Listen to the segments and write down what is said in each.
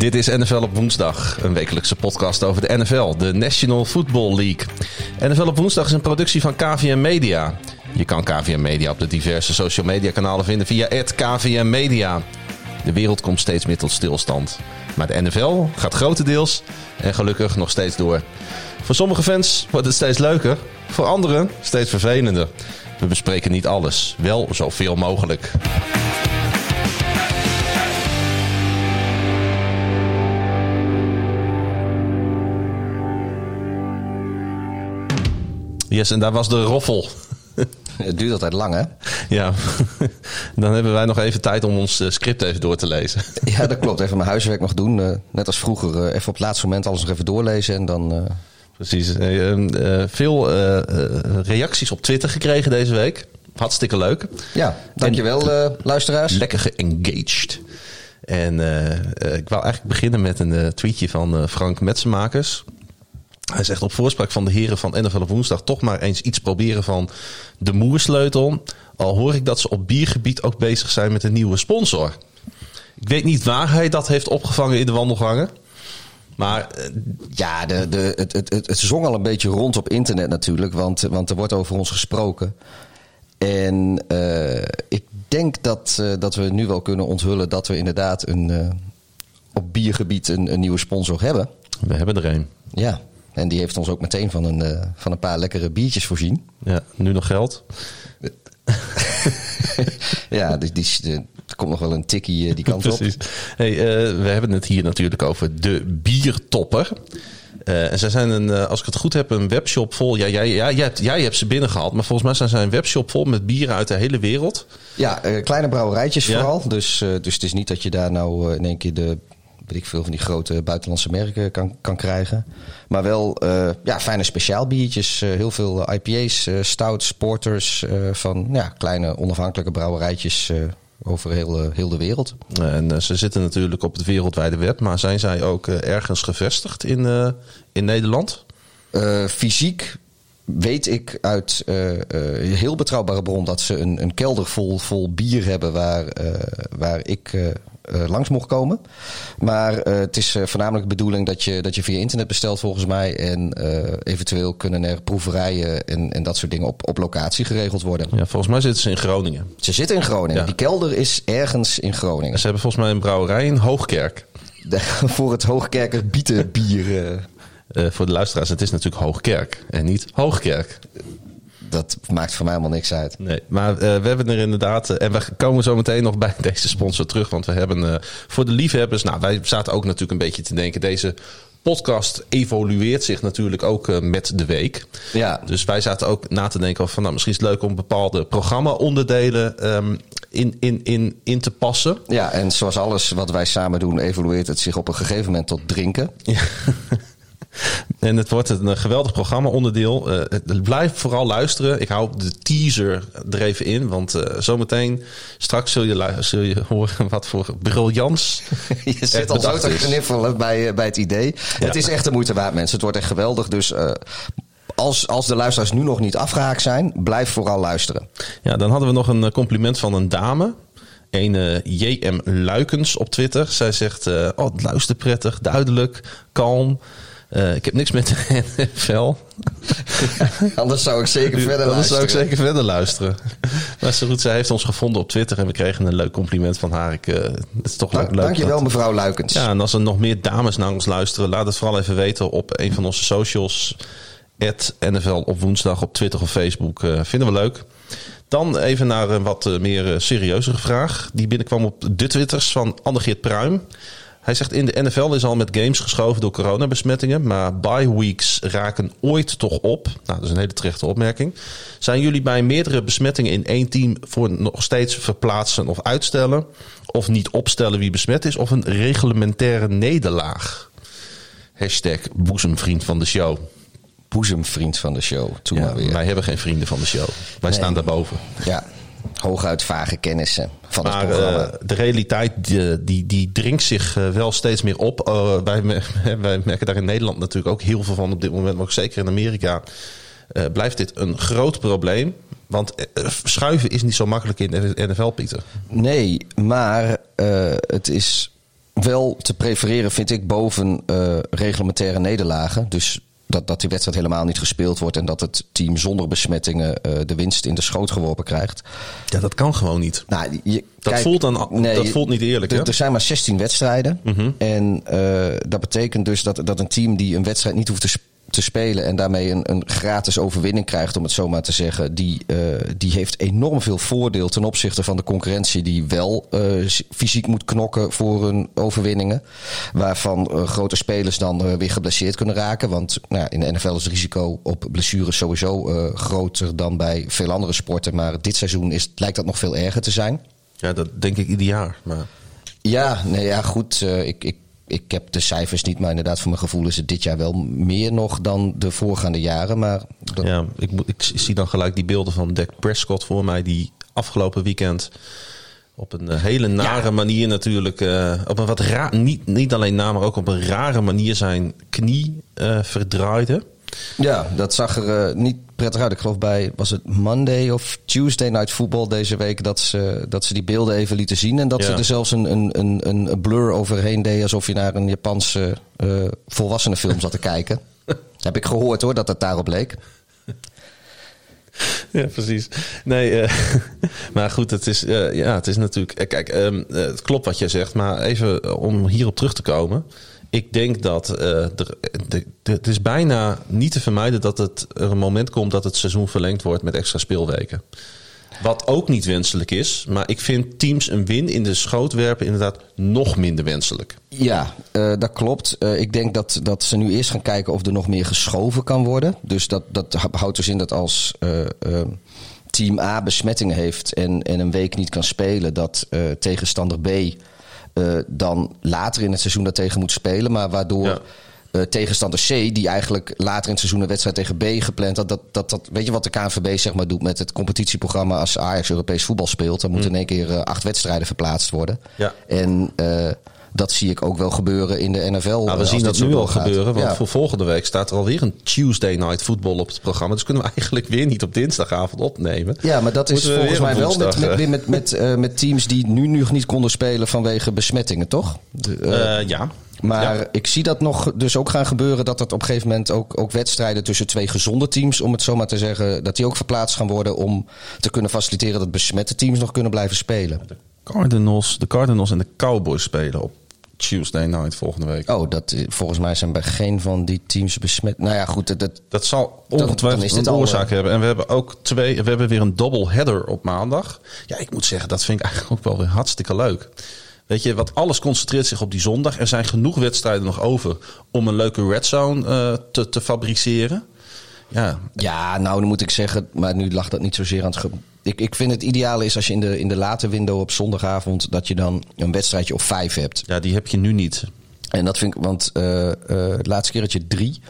Dit is NFL op woensdag, een wekelijkse podcast over de NFL, de National Football League. NFL op woensdag is een productie van KVM Media. Je kan KVM Media op de diverse social media kanalen vinden via KVM Media. De wereld komt steeds meer tot stilstand. Maar de NFL gaat grotendeels en gelukkig nog steeds door. Voor sommige fans wordt het steeds leuker, voor anderen steeds vervelender. We bespreken niet alles, wel zoveel mogelijk. Yes, en daar was de roffel. Het duurt altijd lang, hè? Ja, dan hebben wij nog even tijd om ons eh, script even door te lezen. Ja, dat klopt. Even mijn huiswerk nog doen. Uh, net als vroeger. Uh, even op het laatste moment alles nog even doorlezen en dan... Precies. Uh, veel reacties op Twitter gekregen deze week. Hartstikke leuk. Ja, dankjewel en, luisteraars. Lekker geengaged. En ik wou eigenlijk beginnen met een tweetje van Frank Metsenmakers. Hij zegt op voorspraak van de heren van NFL op woensdag toch maar eens iets proberen van de moersleutel. Al hoor ik dat ze op biergebied ook bezig zijn met een nieuwe sponsor. Ik weet niet waar hij dat heeft opgevangen in de wandelgangen. Maar ja, de, de, het, het, het, het zong al een beetje rond op internet natuurlijk. Want, want er wordt over ons gesproken. En uh, ik denk dat, uh, dat we nu wel kunnen onthullen dat we inderdaad een, uh, op biergebied een, een nieuwe sponsor hebben. We hebben er een. Ja, en die heeft ons ook meteen van een, uh, van een paar lekkere biertjes voorzien. Ja, nu nog geld. ja, die, die, die, er komt nog wel een tikkie uh, die kant Precies. op. Hey, uh, we hebben het hier natuurlijk over de biertopper. en zij zijn, een, als ik het goed heb, een webshop vol. Ja, jij, ja, jij, hebt, jij hebt ze binnengehaald, maar volgens mij zijn zij een webshop vol met bieren uit de hele wereld. Ja, kleine brouwerijtjes ja. vooral. Dus, dus het is niet dat je daar nou in één keer de weet ik veel van die grote buitenlandse merken kan, kan krijgen. Maar wel uh, ja, fijne speciaalbiertjes. Uh, heel veel IPA's, uh, stouts, porters van ja, kleine onafhankelijke brouwerijtjes over heel, heel de wereld. En ze zitten natuurlijk op het wereldwijde web. Maar zijn zij ook ergens gevestigd in, in Nederland? fysiek weet ik uit uh, heel betrouwbare bron dat ze een, een kelder vol, vol bier hebben waar, waar ik langs mocht komen. Maar het is voornamelijk de bedoeling dat je, dat je via internet bestelt volgens mij. En eventueel kunnen er proeverijen en, en dat soort dingen op, op locatie geregeld worden. Ja, volgens mij zitten ze in Groningen. Ze zitten in Groningen. Ja. Die kelder is ergens in Groningen. Ze hebben volgens mij een brouwerij in Hoogkerk. De, voor het Hoogkerker bietenbier. Uh, voor de luisteraars, het is natuurlijk Hoogkerk en niet Hoogkerk. Dat maakt voor mij helemaal niks uit. Nee, maar uh, we hebben er inderdaad. Uh, en we komen zo meteen nog bij deze sponsor terug. Want we hebben voor de liefhebbers. Nou, wij zaten ook natuurlijk een beetje te denken. Deze podcast evolueert zich natuurlijk ook met de week. Ja. Dus wij zaten ook na te denken van nou, misschien is het leuk om bepaalde programma-onderdelen um, in, in, in, in te passen. Ja, en zoals alles wat wij samen doen, evolueert het zich op een gegeven moment tot drinken. Ja. En het wordt een geweldig programma-onderdeel. Uh, blijf vooral luisteren. Ik hou de teaser er even in. Want uh, zometeen, straks zul je, zul je horen wat voor briljants. je zit al zo te kniffelen bij, bij het idee. Ja. Het is echt de moeite waard, mensen. Het wordt echt geweldig. Dus als, als de luisteraars nu nog niet afgehaakt zijn, blijf vooral luisteren. Ja, dan hadden we nog een compliment van een dame. Een uh, JM Luikens op Twitter. Zij zegt: uh, Oh, het luistert prettig, duidelijk, kalm. Uh, ik heb niks met de NFL. anders zou ik zeker verder anders luisteren. Anders zou ik zeker verder luisteren. maar zo goed, zij heeft ons gevonden op Twitter en we kregen een leuk compliment van haar. Ik, uh, het is toch Dank, leuk. Dankjewel, dat... mevrouw Luikens. Ja, en als er nog meer dames naar ons luisteren, laat het vooral even weten op een van onze socials. NFL op woensdag op Twitter of Facebook. Uh, vinden we leuk. Dan even naar een wat meer serieuzere vraag. Die binnenkwam op de Twitters van Annegeert Pruim. Hij zegt in de NFL is al met games geschoven door coronabesmettingen, maar bye weeks raken ooit toch op. Nou, dat is een hele terechte opmerking. Zijn jullie bij meerdere besmettingen in één team voor nog steeds verplaatsen of uitstellen? Of niet opstellen wie besmet is? Of een reglementaire nederlaag? Hashtag boezemvriend van de show. Boezemvriend van de show. Toen ja, maar weer. Wij hebben geen vrienden van de show. Wij nee. staan daarboven. Ja, hooguit vage kennissen van maar, het programma. Uh, de realiteit die, die, die dringt zich uh, wel steeds meer op. Uh, wij, wij, merken daar in Nederland natuurlijk ook heel veel van op dit moment, maar ook zeker in Amerika. eh, blijft dit een groot probleem. Want eh, schuiven is niet zo makkelijk in de NFL, Pieter. Nee, maar eh, het is wel te prefereren, vind ik, boven eh, reglementaire nederlagen. Dus dat, dat die wedstrijd helemaal niet gespeeld wordt en dat het team zonder besmettingen eh, de winst in de schoot geworpen krijgt. Ja, dat kan gewoon niet. Nou, je, Dat voelt dan- dat voelt niet eerlijk, Er, hè? er zijn maar 16 wedstrijden. Mhm. En eh, dat betekent dus dat, dat een team die een wedstrijd niet hoeft te, sp- te spelen en daarmee een, een gratis overwinning krijgt, om het zo maar te zeggen, die, eh, die heeft enorm veel voordeel ten opzichte van de concurrentie die wel eh, fysiek moet knokken voor hun overwinningen. Waarvan eh, grote spelers dan weer geblesseerd kunnen raken. Want nou, in de NFL is het risico op blessures sowieso groter dan bij veel andere sporten. Maar dit seizoen is, lijkt dat nog veel erger te zijn. Ja, dat denk ik ieder jaar. Maar Ja, nee, ja goed. ik, ik, ik heb de cijfers niet, maar inderdaad, voor mijn gevoel is het dit jaar wel meer nog dan de voorgaande jaren. Maar dat- ja, ik, ik zie dan gelijk die beelden van Dak Prescott voor mij, die afgelopen weekend op een eh, hele nare manier natuurlijk, eh, op een wat raar, niet, niet alleen na, maar ook op een rare manier zijn knie eh, verdraaide. Ja, dat zag er eh, niet prettig uit. Ik geloof bij, was het Monday of Tuesday Night Football deze week, dat ze, dat ze die beelden even lieten zien. En dat ze er zelfs een, een, een, een blur overheen deed, alsof je naar een Japanse eh volwassenenfilm zat te kijken. heb ik gehoord hoor, dat het daarop leek. Ja, precies. Nee, eh, maar goed, het is, ja, het is natuurlijk. Kijk, ehm, eh, het klopt wat jij zegt, maar even om hierop terug te komen. Ik denk dat eh, het is bijna niet te vermijden dat het er een moment komt dat het seizoen verlengd wordt met extra speelweken. Wat ook niet wenselijk is, maar ik vind teams een win in de schoot werpen inderdaad nog minder wenselijk. Ja, eh, dat klopt. Eh, ik denk dat, dat ze nu eerst gaan kijken of er nog meer geschoven kan worden. Dus dat, dat houdt dus in dat als team A besmettingen heeft en, en een week niet kan spelen, dat tegenstander B eh, dan later in het seizoen daartegen moet spelen. Maar waardoor Ja. eh, tegenstander C, die eigenlijk later in het seizoen een wedstrijd tegen B gepland had, dat, dat, dat, weet je wat de KNVB zeg maar doet met het competitieprogramma als Ajax Europees voetbal speelt? Dan moeten in één keer eh, acht wedstrijden verplaatst worden. Ja. En dat zie ik ook wel gebeuren in de NFL. Nou, eh, we als zien dat nu al gebeuren, want Ja. voor volgende week staat er alweer een Tuesday Night Football op het programma. Dus kunnen we eigenlijk weer niet op dinsdagavond opnemen. Ja, maar dat is we volgens mij wel met, woensdag, met, eh. met, met, eh, met teams die nu nog niet konden spelen vanwege besmettingen, toch? De, eh, Eh, ja. maar Ja. ik zie dat nog dus ook gaan gebeuren dat dat op een gegeven moment ook, ook wedstrijden tussen twee gezonde teams, om het zo maar te zeggen, dat die ook verplaatst gaan worden om te kunnen faciliteren dat besmette teams nog kunnen blijven spelen. Cardinals, de Cardinals en de Cowboys spelen op Tuesday night volgende week. Oh, dat, eh, volgens mij zijn bij geen van die teams besmet. Nou ja, goed, dat, dat, Dat zal ongetwijfeld een oorzaak eh, hebben. En we hebben ook twee. We hebben weer een double header op maandag. Ja, ik moet zeggen, dat vind ik eigenlijk ook wel weer hartstikke leuk. Weet je, wat alles concentreert zich op die zondag. Er zijn genoeg wedstrijden nog over om een leuke red zone eh, te, te fabriceren. Ja, Ja, nou, dan moet ik zeggen, maar nu lag dat niet zozeer aan het. Ik, ik vind het ideale is als je in de, in de late window op zondagavond. dat je dan een wedstrijdje of vijf hebt. ja, die heb je nu niet. En dat vind ik, want eh eh het laatste keer had je drie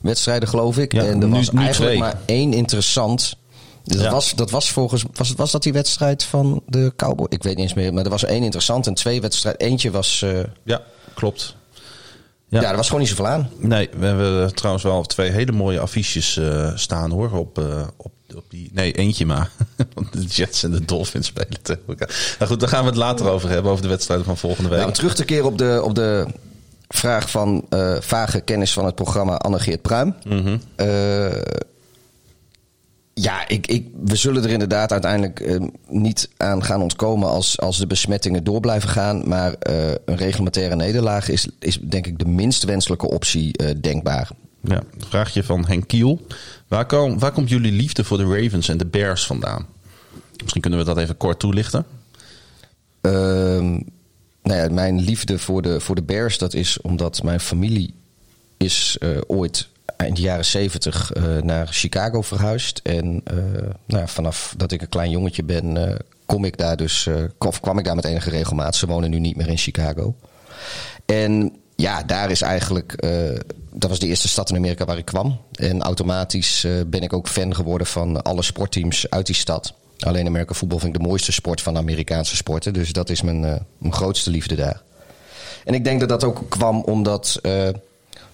wedstrijden, geloof ik. Ja, en er nu- was nu eigenlijk twee. maar één interessant. Dat, Ja. was, dat was volgens. Was, was dat die wedstrijd van de Cowboy? Ik weet niet eens meer. Maar er was één interessant en twee wedstrijden. Eentje was. eh, Ja, klopt. ja. Ja. er was gewoon niet zoveel aan. Nee, we hebben trouwens wel twee hele mooie affiches eh, staan hoor. Op, eh, op, op die, nee, eentje maar. Want de Jets en de Dolphins spelen tegen elkaar. Nou goed, daar gaan we het later over hebben. Over de wedstrijden van volgende week. Nou, terug te keren op de, op de vraag van eh, vage kennis van het programma Anne-Geert Pruim. Mhm. Eh, ja, ik, ik, we zullen er inderdaad uiteindelijk eh, niet aan gaan ontkomen als, als de besmettingen door blijven gaan. Maar een reglementaire nederlaag is, is denk ik de minst wenselijke optie denkbaar. Ja, vraagje van Henk Kiel. Waar, waar komt jullie liefde voor de Ravens en de Bears vandaan? Misschien kunnen we dat even kort toelichten. Ehm, nou ja, mijn liefde voor de, voor de Bears, dat is omdat mijn familie is eh, ooit in de jaren zeventig eh, naar Chicago verhuisd. En eh, nou vanaf dat ik een klein jongetje ben, kom ik daar dus, of kwam ik daar met enige regelmaat. Ze wonen nu niet meer in Chicago. En ja, daar is eigenlijk. eh, dat was de eerste stad in Amerika waar ik kwam. En automatisch eh, ben ik ook fan geworden van alle sportteams uit die stad. Alleen Amerika voetbal vind ik de mooiste sport van Amerikaanse sporten. Dus dat is mijn, eh, mijn grootste liefde daar. En ik denk dat dat ook kwam omdat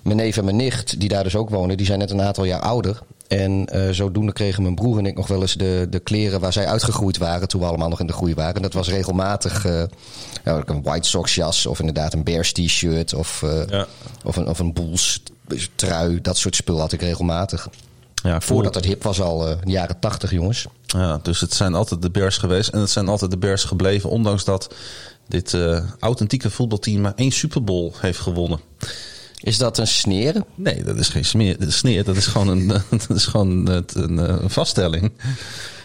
mijn neef en mijn nicht, die daar dus ook wonen, die zijn net een aantal jaar ouder. En eh, zodoende kregen mijn broer en ik nog wel eens de, de kleren waar zij uitgegroeid waren toen we allemaal nog in de groei waren. En dat was regelmatig uh, ja, een White Sox jas of inderdaad een Bears t-shirt of, uh, ja. of, een, of een Bulls trui. Dat soort spul had ik regelmatig. Ja, Voordat het hip was al in de jaren tachtig, jongens. Ja, dus het zijn altijd de Bears geweest en het zijn altijd de Bears gebleven. Ondanks dat dit authentieke voetbalteam maar één Super Bowl heeft gewonnen. Is dat een sneer? Nee, dat is geen smeer, sneer. Dat is gewoon een, dat is gewoon een, een vaststelling.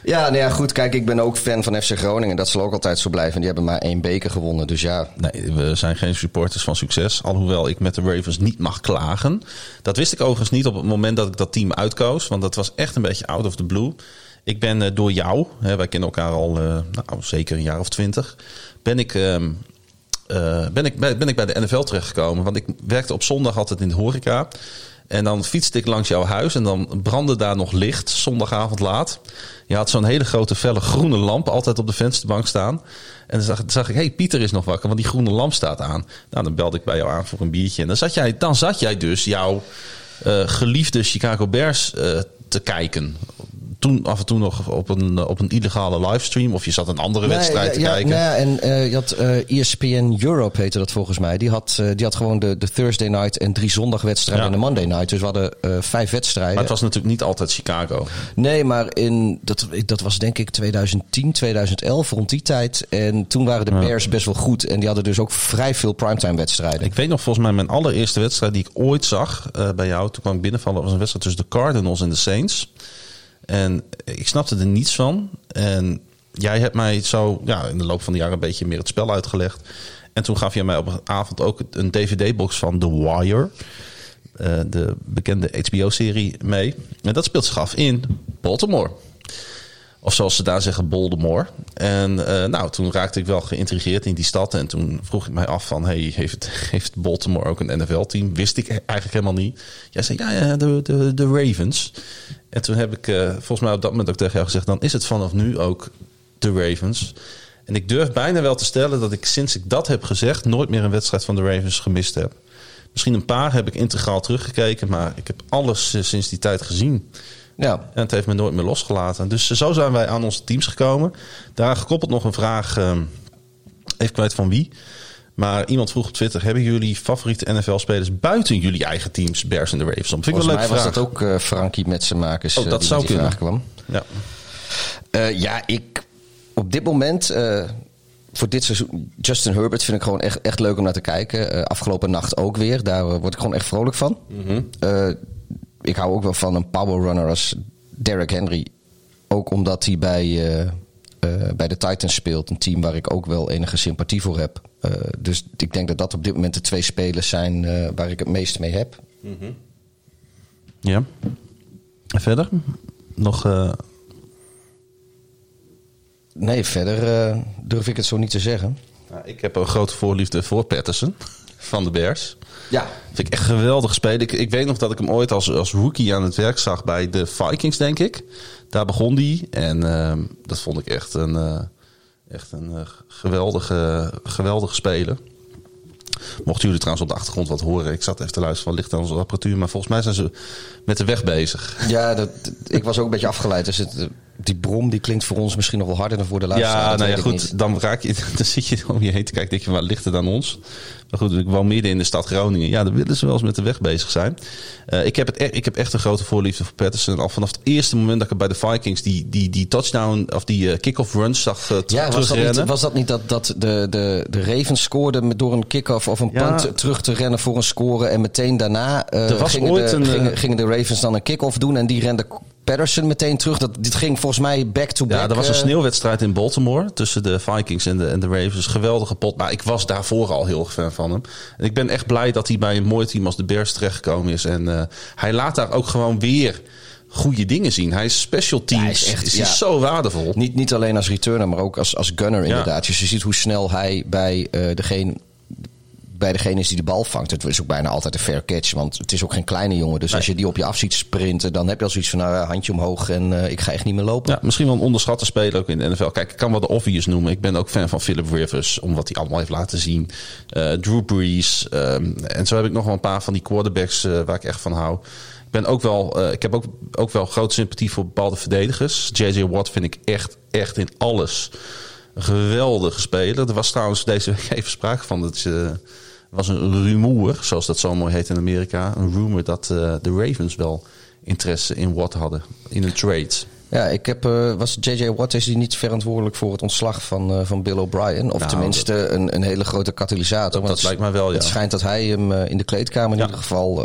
Ja, nou ja, goed. Kijk, ik ben ook fan van FC Groningen. Dat zal ook altijd zo blijven. Die hebben maar één beker gewonnen. Dus ja. Nee, we zijn geen supporters van succes. Alhoewel ik met de Ravens niet mag klagen. Dat wist ik overigens niet op het moment dat ik dat team uitkoos. Want dat was echt een beetje out of the blue. Ik ben uh, door jou, hè, wij kennen elkaar al uh, nou, zeker een jaar of twintig. Ben ik uh, uh, ben, ik, ben ik bij de NFL terechtgekomen. Want ik werkte op zondag altijd in de horeca. En dan fietste ik langs jouw huis en dan brandde daar nog licht, zondagavond laat. Je had zo'n hele grote felle groene lamp altijd op de vensterbank staan. En dan zag, ik, hé, hey, Pieter is nog wakker, want die groene lamp staat aan. Nou, dan belde ik bij jou aan voor een biertje. En dan zat jij, dan zat jij dus jouw uh, geliefde Chicago Bears uh, te kijken toen af en toe nog op een, op een illegale livestream. Of je zat een andere wedstrijd te ja, kijken. Ja, en uh, je had uh, ESPN Europe heette dat volgens mij. Die had, uh, die had gewoon de, de Thursday night en drie zondagwedstrijden ja. en de Monday night. Dus we hadden vijf wedstrijden. Maar het was natuurlijk niet altijd Chicago. Nee, maar in, dat, dat was denk ik 2010, 2011 rond die tijd. En toen waren de Bears best wel goed. En die hadden dus ook vrij veel primetime wedstrijden. Ik weet nog volgens mij mijn allereerste wedstrijd die ik ooit zag bij jou. Toen kwam ik binnenvallen was een wedstrijd tussen de Cardinals en de Saints. En ik snapte er niets van. En jij hebt mij zo ja, in de loop van de jaren een beetje meer het spel uitgelegd. En toen gaf je mij op een avond ook een DVD-box van The Wire. Uh, de bekende HBO-serie mee. En dat speelt zich af in Baltimore. Of zoals ze daar zeggen, Baltimore. En uh, nou, toen raakte ik wel geïntrigeerd in die stad. En toen vroeg ik mij af van, hey, heeft, heeft Baltimore ook een NFL-team? Wist ik eigenlijk helemaal niet. Jij zei, ja, ja de, de, de Ravens. En toen heb ik uh, volgens mij op dat moment ook tegen jou gezegd... dan is het vanaf nu ook de Ravens. En ik durf bijna wel te stellen dat ik sinds ik dat heb gezegd... nooit meer een wedstrijd van de Ravens gemist heb. Misschien een paar heb ik integraal teruggekeken... maar ik heb alles uh, sinds die tijd gezien... Ja. En het heeft me nooit meer losgelaten. Dus zo zijn wij aan onze teams gekomen. Daar gekoppeld nog een vraag, even kwijt van wie. Maar iemand vroeg op Twitter: hebben jullie favoriete NFL-spelers buiten jullie eigen teams, Bears en de Ravens? Vind ik wel leuk. was dat ook uh, Frankie met zijn makers. Oh, dat uh, zou kunnen. Kwam. Ja. Uh, ja, ik op dit moment. voor dit seizoen, Justin Herbert vind ik gewoon echt, echt leuk om naar te kijken. afgelopen nacht ook weer. Daar word ik gewoon echt vrolijk van. Mm -hmm ik hou ook wel van een power runner als Derrick Henry. Ook omdat hij bij, uh, uh, bij de Titans speelt. Een team waar ik ook wel enige sympathie voor heb. Uh, dus ik denk dat dat op dit moment de twee spelers zijn waar ik het meest mee heb. Mm -hmm. Ja. En verder? Nog... Nee, verder durf ik het zo niet te zeggen. Nou, ik heb een grote voorliefde voor Patterson van de Bears. Ja. Vind ik echt geweldig spelen. Ik, ik weet nog dat ik hem ooit als, als rookie aan het werk zag bij de Vikings, denk ik. Daar begon hij. En uh, dat vond ik echt een, uh, echt een uh, geweldige, geweldige speler. Mochten jullie trouwens op de achtergrond wat horen. Ik zat even te luisteren van licht aan onze apparatuur. Maar volgens mij zijn ze met de weg bezig. Ja, dat, ik was ook een beetje afgeleid. Dus het, die brom die klinkt voor ons misschien nog wel harder dan voor de luisteraar. Ja, nou ja, goed. Dan, raak je, dan zit je om je heen te kijken. Denk je, waar ligt het aan ons? Maar goed, ik woon midden in de stad Groningen. Ja, dan willen ze wel eens met de weg bezig zijn. Uh, ik, heb het, e- ik heb echt een grote voorliefde voor Patterson. Al vanaf het eerste moment dat ik bij de Vikings die, die, die touchdown of die uh, kick-off runs zag uh, ja, was dat, niet, was dat niet dat, dat de, de, de Ravens scoorden door een kick-off of een ja. punt terug te rennen voor een score en meteen daarna gingen, de, een, gingen, gingen, de Ravens dan een kick-off doen en die rende Patterson meteen terug. Dat, dit ging volgens mij back-to-back. Ja, er was een sneeuwwedstrijd in Baltimore tussen de Vikings en de, en de Ravens. Geweldige pot. Maar ik was daarvoor al heel fan van hem. En ik ben echt blij dat hij bij een mooi team als de Bears terechtgekomen is. En uh, hij laat daar ook gewoon weer goede dingen zien. Hij is special teams. Ja, hij is, echt, is ja. zo waardevol. Niet, niet alleen als returner, maar ook als, als gunner inderdaad. Ja. Dus je ziet hoe snel hij bij uh, degene bij degene is die de bal vangt. Het is ook bijna altijd een fair catch. Want het is ook geen kleine jongen. Dus nee. als je die op je af ziet sprinten, dan heb je al zoiets van nou, handje omhoog en uh, ik ga echt niet meer lopen. Ja, misschien wel een onderschatte speler ook in de NFL. Kijk, ik kan wel de obvious noemen. Ik ben ook fan van Philip Rivers, om wat hij allemaal heeft laten zien. Uh, Drew Brees. Um, en zo heb ik nog wel een paar van die quarterbacks waar ik echt van hou. Ik ben ook wel, eh, ik heb ook, ook wel grote sympathie voor bepaalde verdedigers. J.J. Watt vind ik echt, echt in alles een geweldige speler. Er was trouwens deze week even sprake van. Dat uh, was een rumoer, zoals dat zo mooi heet in Amerika. Een rumor dat uh, de Ravens wel interesse in Watt hadden. In een trade. Ja, ik heb, uh, was J.J. Watt is hij niet verantwoordelijk voor het ontslag van, uh, van Bill O'Brien? Of nou, tenminste dat, een, een hele grote katalysator. Dat, dat lijkt mij wel, ja. Het schijnt dat hij hem uh, in de kleedkamer in ja. ieder geval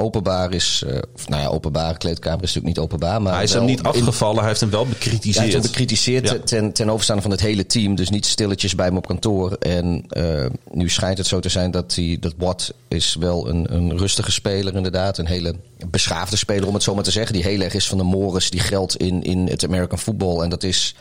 openbaar is. Of, nou ja, openbaar, kleedkamer is natuurlijk niet openbaar. Maar hij is hem niet afgevallen, hij heeft hem wel bekritiseerd. hij heeft hem bekritiseerd ja. ten, ten overstaan van het hele team. Dus niet stilletjes bij hem op kantoor. En nu schijnt het zo te zijn dat, hij, dat Watt is wel een, een rustige speler inderdaad. Een hele beschaafde speler om het zo maar te zeggen. Die heel erg is van de Morris, die geldt in in het American football. En dat is,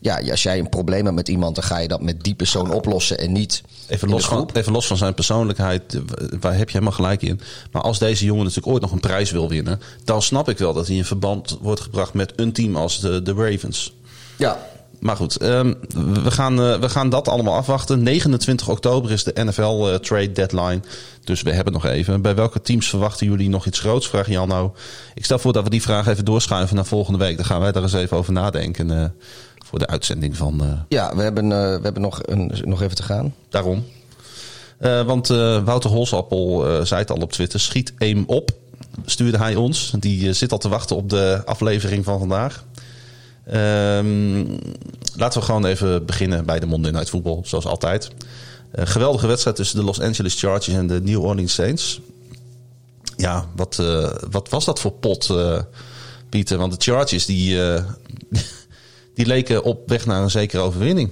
ja, als jij een probleem hebt met iemand, dan ga je dat met die persoon oplossen en niet. Even los, van, even los van zijn persoonlijkheid, waar heb je helemaal gelijk in. Maar als deze jongen natuurlijk ooit nog een prijs wil winnen, dan snap ik wel dat hij in verband wordt gebracht met een team als de, de Ravens. Ja, maar goed, um, we, gaan, uh, we gaan dat allemaal afwachten. 29 oktober is de NFL uh, trade deadline. Dus we hebben nog even. Bij welke teams verwachten jullie nog iets groots? Vraag Jan nou. Ik stel voor dat we die vraag even doorschuiven naar volgende week. Dan gaan wij daar eens even over nadenken. Uh, voor de uitzending van. Ja, we hebben, we hebben nog, een, nog even te gaan. Daarom. want Wouter Holsappel zei het al op Twitter. Schiet aim op. Stuurde hij ons. Die zit al te wachten op de aflevering van vandaag. Um, laten we gewoon even beginnen bij de Monday Night Football, zoals altijd. Uh, geweldige wedstrijd tussen de Los Angeles Chargers en de New Orleans Saints. Ja, wat, uh, wat was dat voor pot, uh, Pieter? Want de Chargers die, die leken op weg naar een zekere overwinning.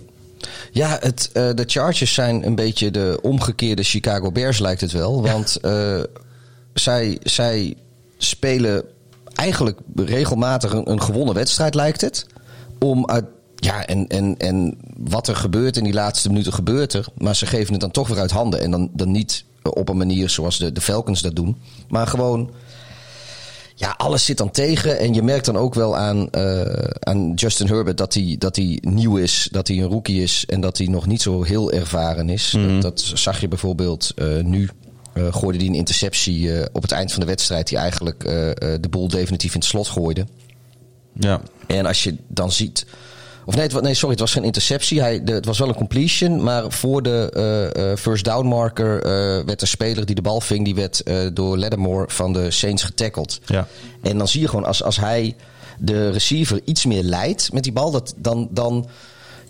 Ja, het, de Chargers zijn een beetje de omgekeerde Chicago Bears, lijkt het wel. Want zij, zij spelen eigenlijk regelmatig een, een, gewonnen wedstrijd, lijkt het. Om uit. Ja, en, en, en wat er gebeurt in die laatste minuten gebeurt er. Maar ze geven het dan toch weer uit handen. En dan, dan niet op een manier zoals de, de Falcons dat doen. Maar gewoon. Ja, alles zit dan tegen. En je merkt dan ook wel aan, uh, aan Justin Herbert dat hij, dat hij nieuw is. Dat hij een rookie is. En dat hij nog niet zo heel ervaren is. Mm -hmm. dat, dat, zag je bijvoorbeeld uh, nu gooide hij een interceptie uh, op het eind van de wedstrijd, die eigenlijk uh, de boel definitief in het slot gooide. Ja. En als je dan ziet. Of nee, het, nee, sorry, het was geen interceptie. Hij, de, het was wel een completion. Maar voor de first down marker werd de speler die de bal ving, die werd door Lattimore van de Saints getackled. Ja. En dan zie je gewoon als, als hij de receiver iets meer leidt met die bal, dat, dan. dan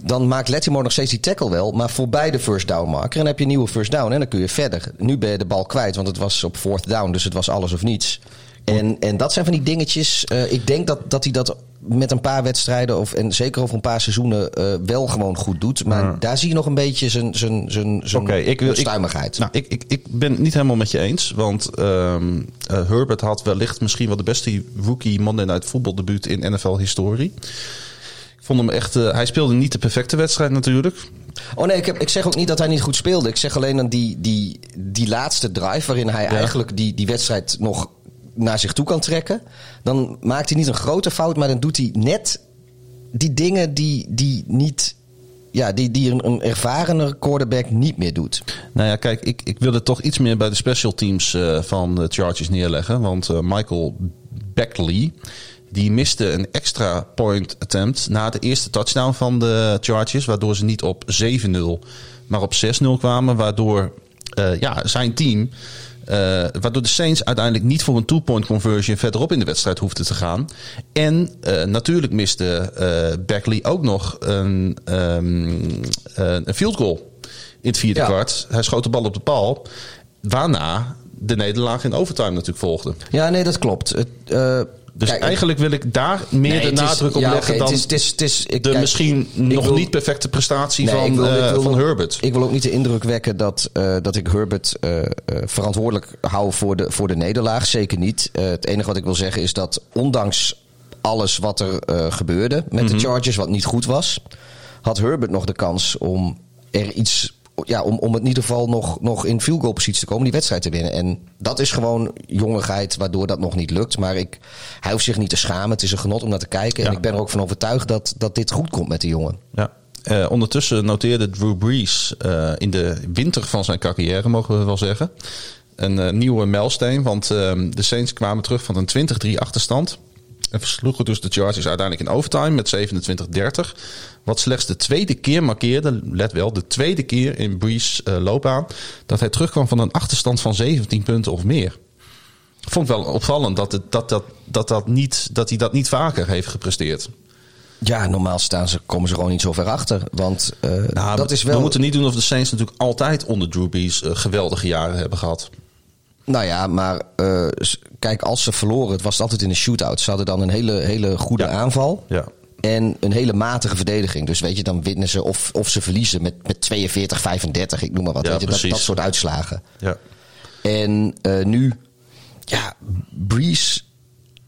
dan maakt Lattimore nog steeds die tackle wel, maar voorbij de first down marker. En dan heb je een nieuwe first down en dan kun je verder. Nu ben je de bal kwijt, want het was op fourth down, dus het was alles of niets. En, en dat zijn van die dingetjes. Uh, ik denk dat, dat hij dat met een paar wedstrijden, of, en zeker over een paar seizoenen, uh, wel gewoon goed doet. Maar ja. daar zie je nog een beetje zijn, zijn, zijn, zijn okay, ik wil, stuimigheid. Ik, nou, ik, ik, ik ben het niet helemaal met je eens. Want um, uh, Herbert had wellicht misschien wel de beste rookie Monday Night Football debuut in NFL-historie vond hem echt. Uh, hij speelde niet de perfecte wedstrijd natuurlijk. Oh nee, ik, heb, ik zeg ook niet dat hij niet goed speelde. Ik zeg alleen dat die, die, die laatste drive waarin hij ja. eigenlijk die, die wedstrijd nog naar zich toe kan trekken. Dan maakt hij niet een grote fout, maar dan doet hij net die dingen die, die niet. Ja, die, die een, een ervarener quarterback niet meer doet. Nou ja, kijk, ik, ik wilde toch iets meer bij de special teams uh, van de Chargers neerleggen. Want uh, Michael Beckley, die miste een extra point attempt na de eerste touchdown van de Chargers. Waardoor ze niet op 7-0, maar op 6-0 kwamen. Waardoor uh, ja, zijn team, uh, waardoor de Saints uiteindelijk niet voor een two-point conversion verderop in de wedstrijd hoefden te gaan. En uh, natuurlijk miste Beckley ook nog een, um, een field goal in het vierde ja. kwart. Hij schoot de bal op de paal. Waarna de nederlaag in overtime natuurlijk volgde. Ja, nee, dat klopt. Het, dus kijk, eigenlijk wil ik daar meer nee, de nadruk is, op ja, leggen okay, dan het is, het is, ik, de kijk, misschien nog wil, niet perfecte prestatie nee, van, wil, uh, wil, van Herbert. Ik wil ook niet de indruk wekken dat, uh, dat ik Herbert uh, verantwoordelijk hou voor de, voor de nederlaag. Zeker niet. het enige wat ik wil zeggen is dat ondanks alles wat er gebeurde met mm -hmm. de Mhm. Chargers, wat niet goed was, had Herbert nog de kans om er iets ja, om, om in ieder geval nog, nog in field goal positie te komen, die wedstrijd te winnen. En dat is gewoon jongigheid waardoor dat nog niet lukt. Maar ik, hij hoeft zich niet te schamen. Het is een genot om naar te kijken. Ja. En ik ben er ook van overtuigd dat, dat dit goed komt met de jongen. Ja. Uh, ondertussen noteerde Drew Brees uh, in de winter van zijn carrière, mogen we wel zeggen. een eh, nieuwe mijlsteen. Want ehm, de Saints kwamen terug van een 20-3 achterstand. En versloegen dus de Chargers uiteindelijk in overtime met 27-30. Wat slechts de tweede keer markeerde, let wel, de tweede keer in Brees eh, loopbaan... dat hij terugkwam van een achterstand van 17 punten of meer. Ik vond het wel opvallend dat, het, dat, dat, dat, dat, niet, dat hij dat niet vaker heeft gepresteerd. Ja, normaal staan ze, komen ze gewoon niet zo ver achter. Want eh, Nou, dat we, is wel... we moeten niet doen of de Saints natuurlijk altijd onder Drew Brees eh, geweldige jaren hebben gehad. Nou ja, maar eh, kijk, als ze verloren, het was altijd in een shootout. Ze hadden dan een hele, hele goede Ja. aanval. Ja. En een hele matige verdediging. Dus weet je, dan winnen ze of, of ze verliezen met, met 42, 35, ik noem maar wat. Ja, weet je, dat, dat soort uitslagen. Ja. En eh, nu, ja, Breeze.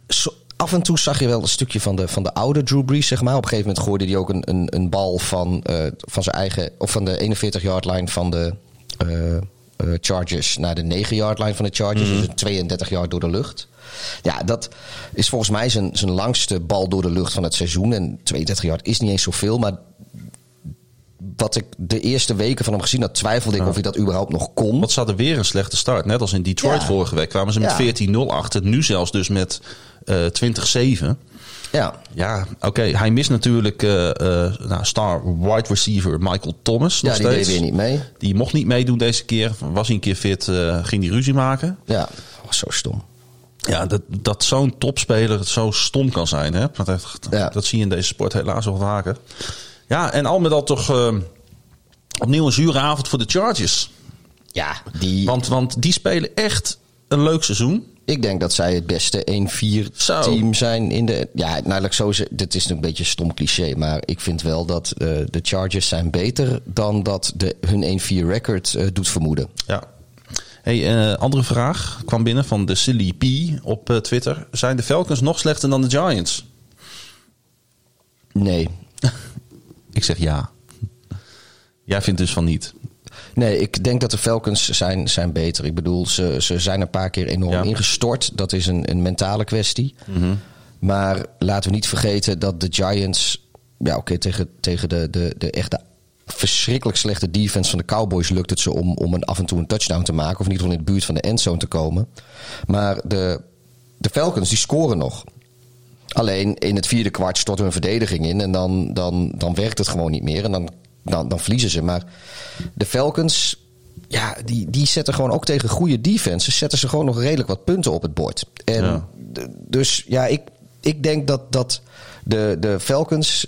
zo- af en toe zag je wel een stukje van de, van de oude Drew Brees, zeg maar. Op een gegeven moment gooide hij ook een, een, een bal van, eh, van zijn eigen, of van de 41-yard line van de eh, Chargers naar de 9-yard line van de Chargers. Dus een 32 yard door de lucht. Ja, dat is volgens mij zijn, zijn langste bal door de lucht van het seizoen. En 32 yard is niet eens zoveel, maar wat ik de eerste weken van hem gezien had, twijfelde ik of hij dat überhaupt nog kon. Want ze hadden weer een slechte start. Net als in Detroit Ja. vorige week kwamen ze met Ja. 14-0 achter. Nu zelfs dus met eh 20-7. Ja, Ja, oké. Hij mist natuurlijk eh, eh, nou, star wide receiver Michael Thomas nog ja die steeds. deed weer niet mee. Die mocht niet meedoen deze keer. Was hij een keer fit, eh, ging hij ruzie maken. Ja, was zo stom. Ja, dat, dat zo'n topspeler het zo stom kan zijn. Hè? Dat, Ja. dat zie je in deze sport helaas wel vaker. Ja, en al met al toch opnieuw een zure avond voor de Chargers. Ja, die, Want, want die spelen echt een leuk seizoen. Ik denk dat zij het beste 1-4 Zo. team zijn in de. Ja, nou, laat ik zo zeggen, dit is een beetje een stom cliché, maar ik vind wel dat eh, de Chargers zijn beter dan dat de, hun 1-4 record eh, doet vermoeden. Ja. Hey, eh, andere vraag kwam binnen van de Silly P op Twitter. Zijn de Falcons nog slechter dan de Giants? Nee. Ik zeg ja. Jij vindt dus van niet. Nee, ik denk dat de Falcons zijn, zijn beter. Ik bedoel, ze, ze zijn een paar keer enorm Ja. ingestort. Dat is een, een mentale kwestie. Maar laten we niet vergeten dat de Giants... Ja, oké, tegen, tegen de, de, de echte verschrikkelijk slechte defense van de Cowboys lukt het ze om, om een, af en toe een touchdown te maken. Of in ieder geval in de buurt van de endzone te komen. Maar de, de Falcons, die scoren nog. Alleen in het vierde kwart stort hun verdediging in. En dan, dan, dan werkt het gewoon niet meer. En dan, dan, dan verliezen ze. Maar de Falcons, ja, die, die zetten gewoon ook tegen goede defenses. Zetten ze gewoon nog redelijk wat punten op het bord. En Ja. dus ja, ik, ik denk dat, dat de, de Falcons.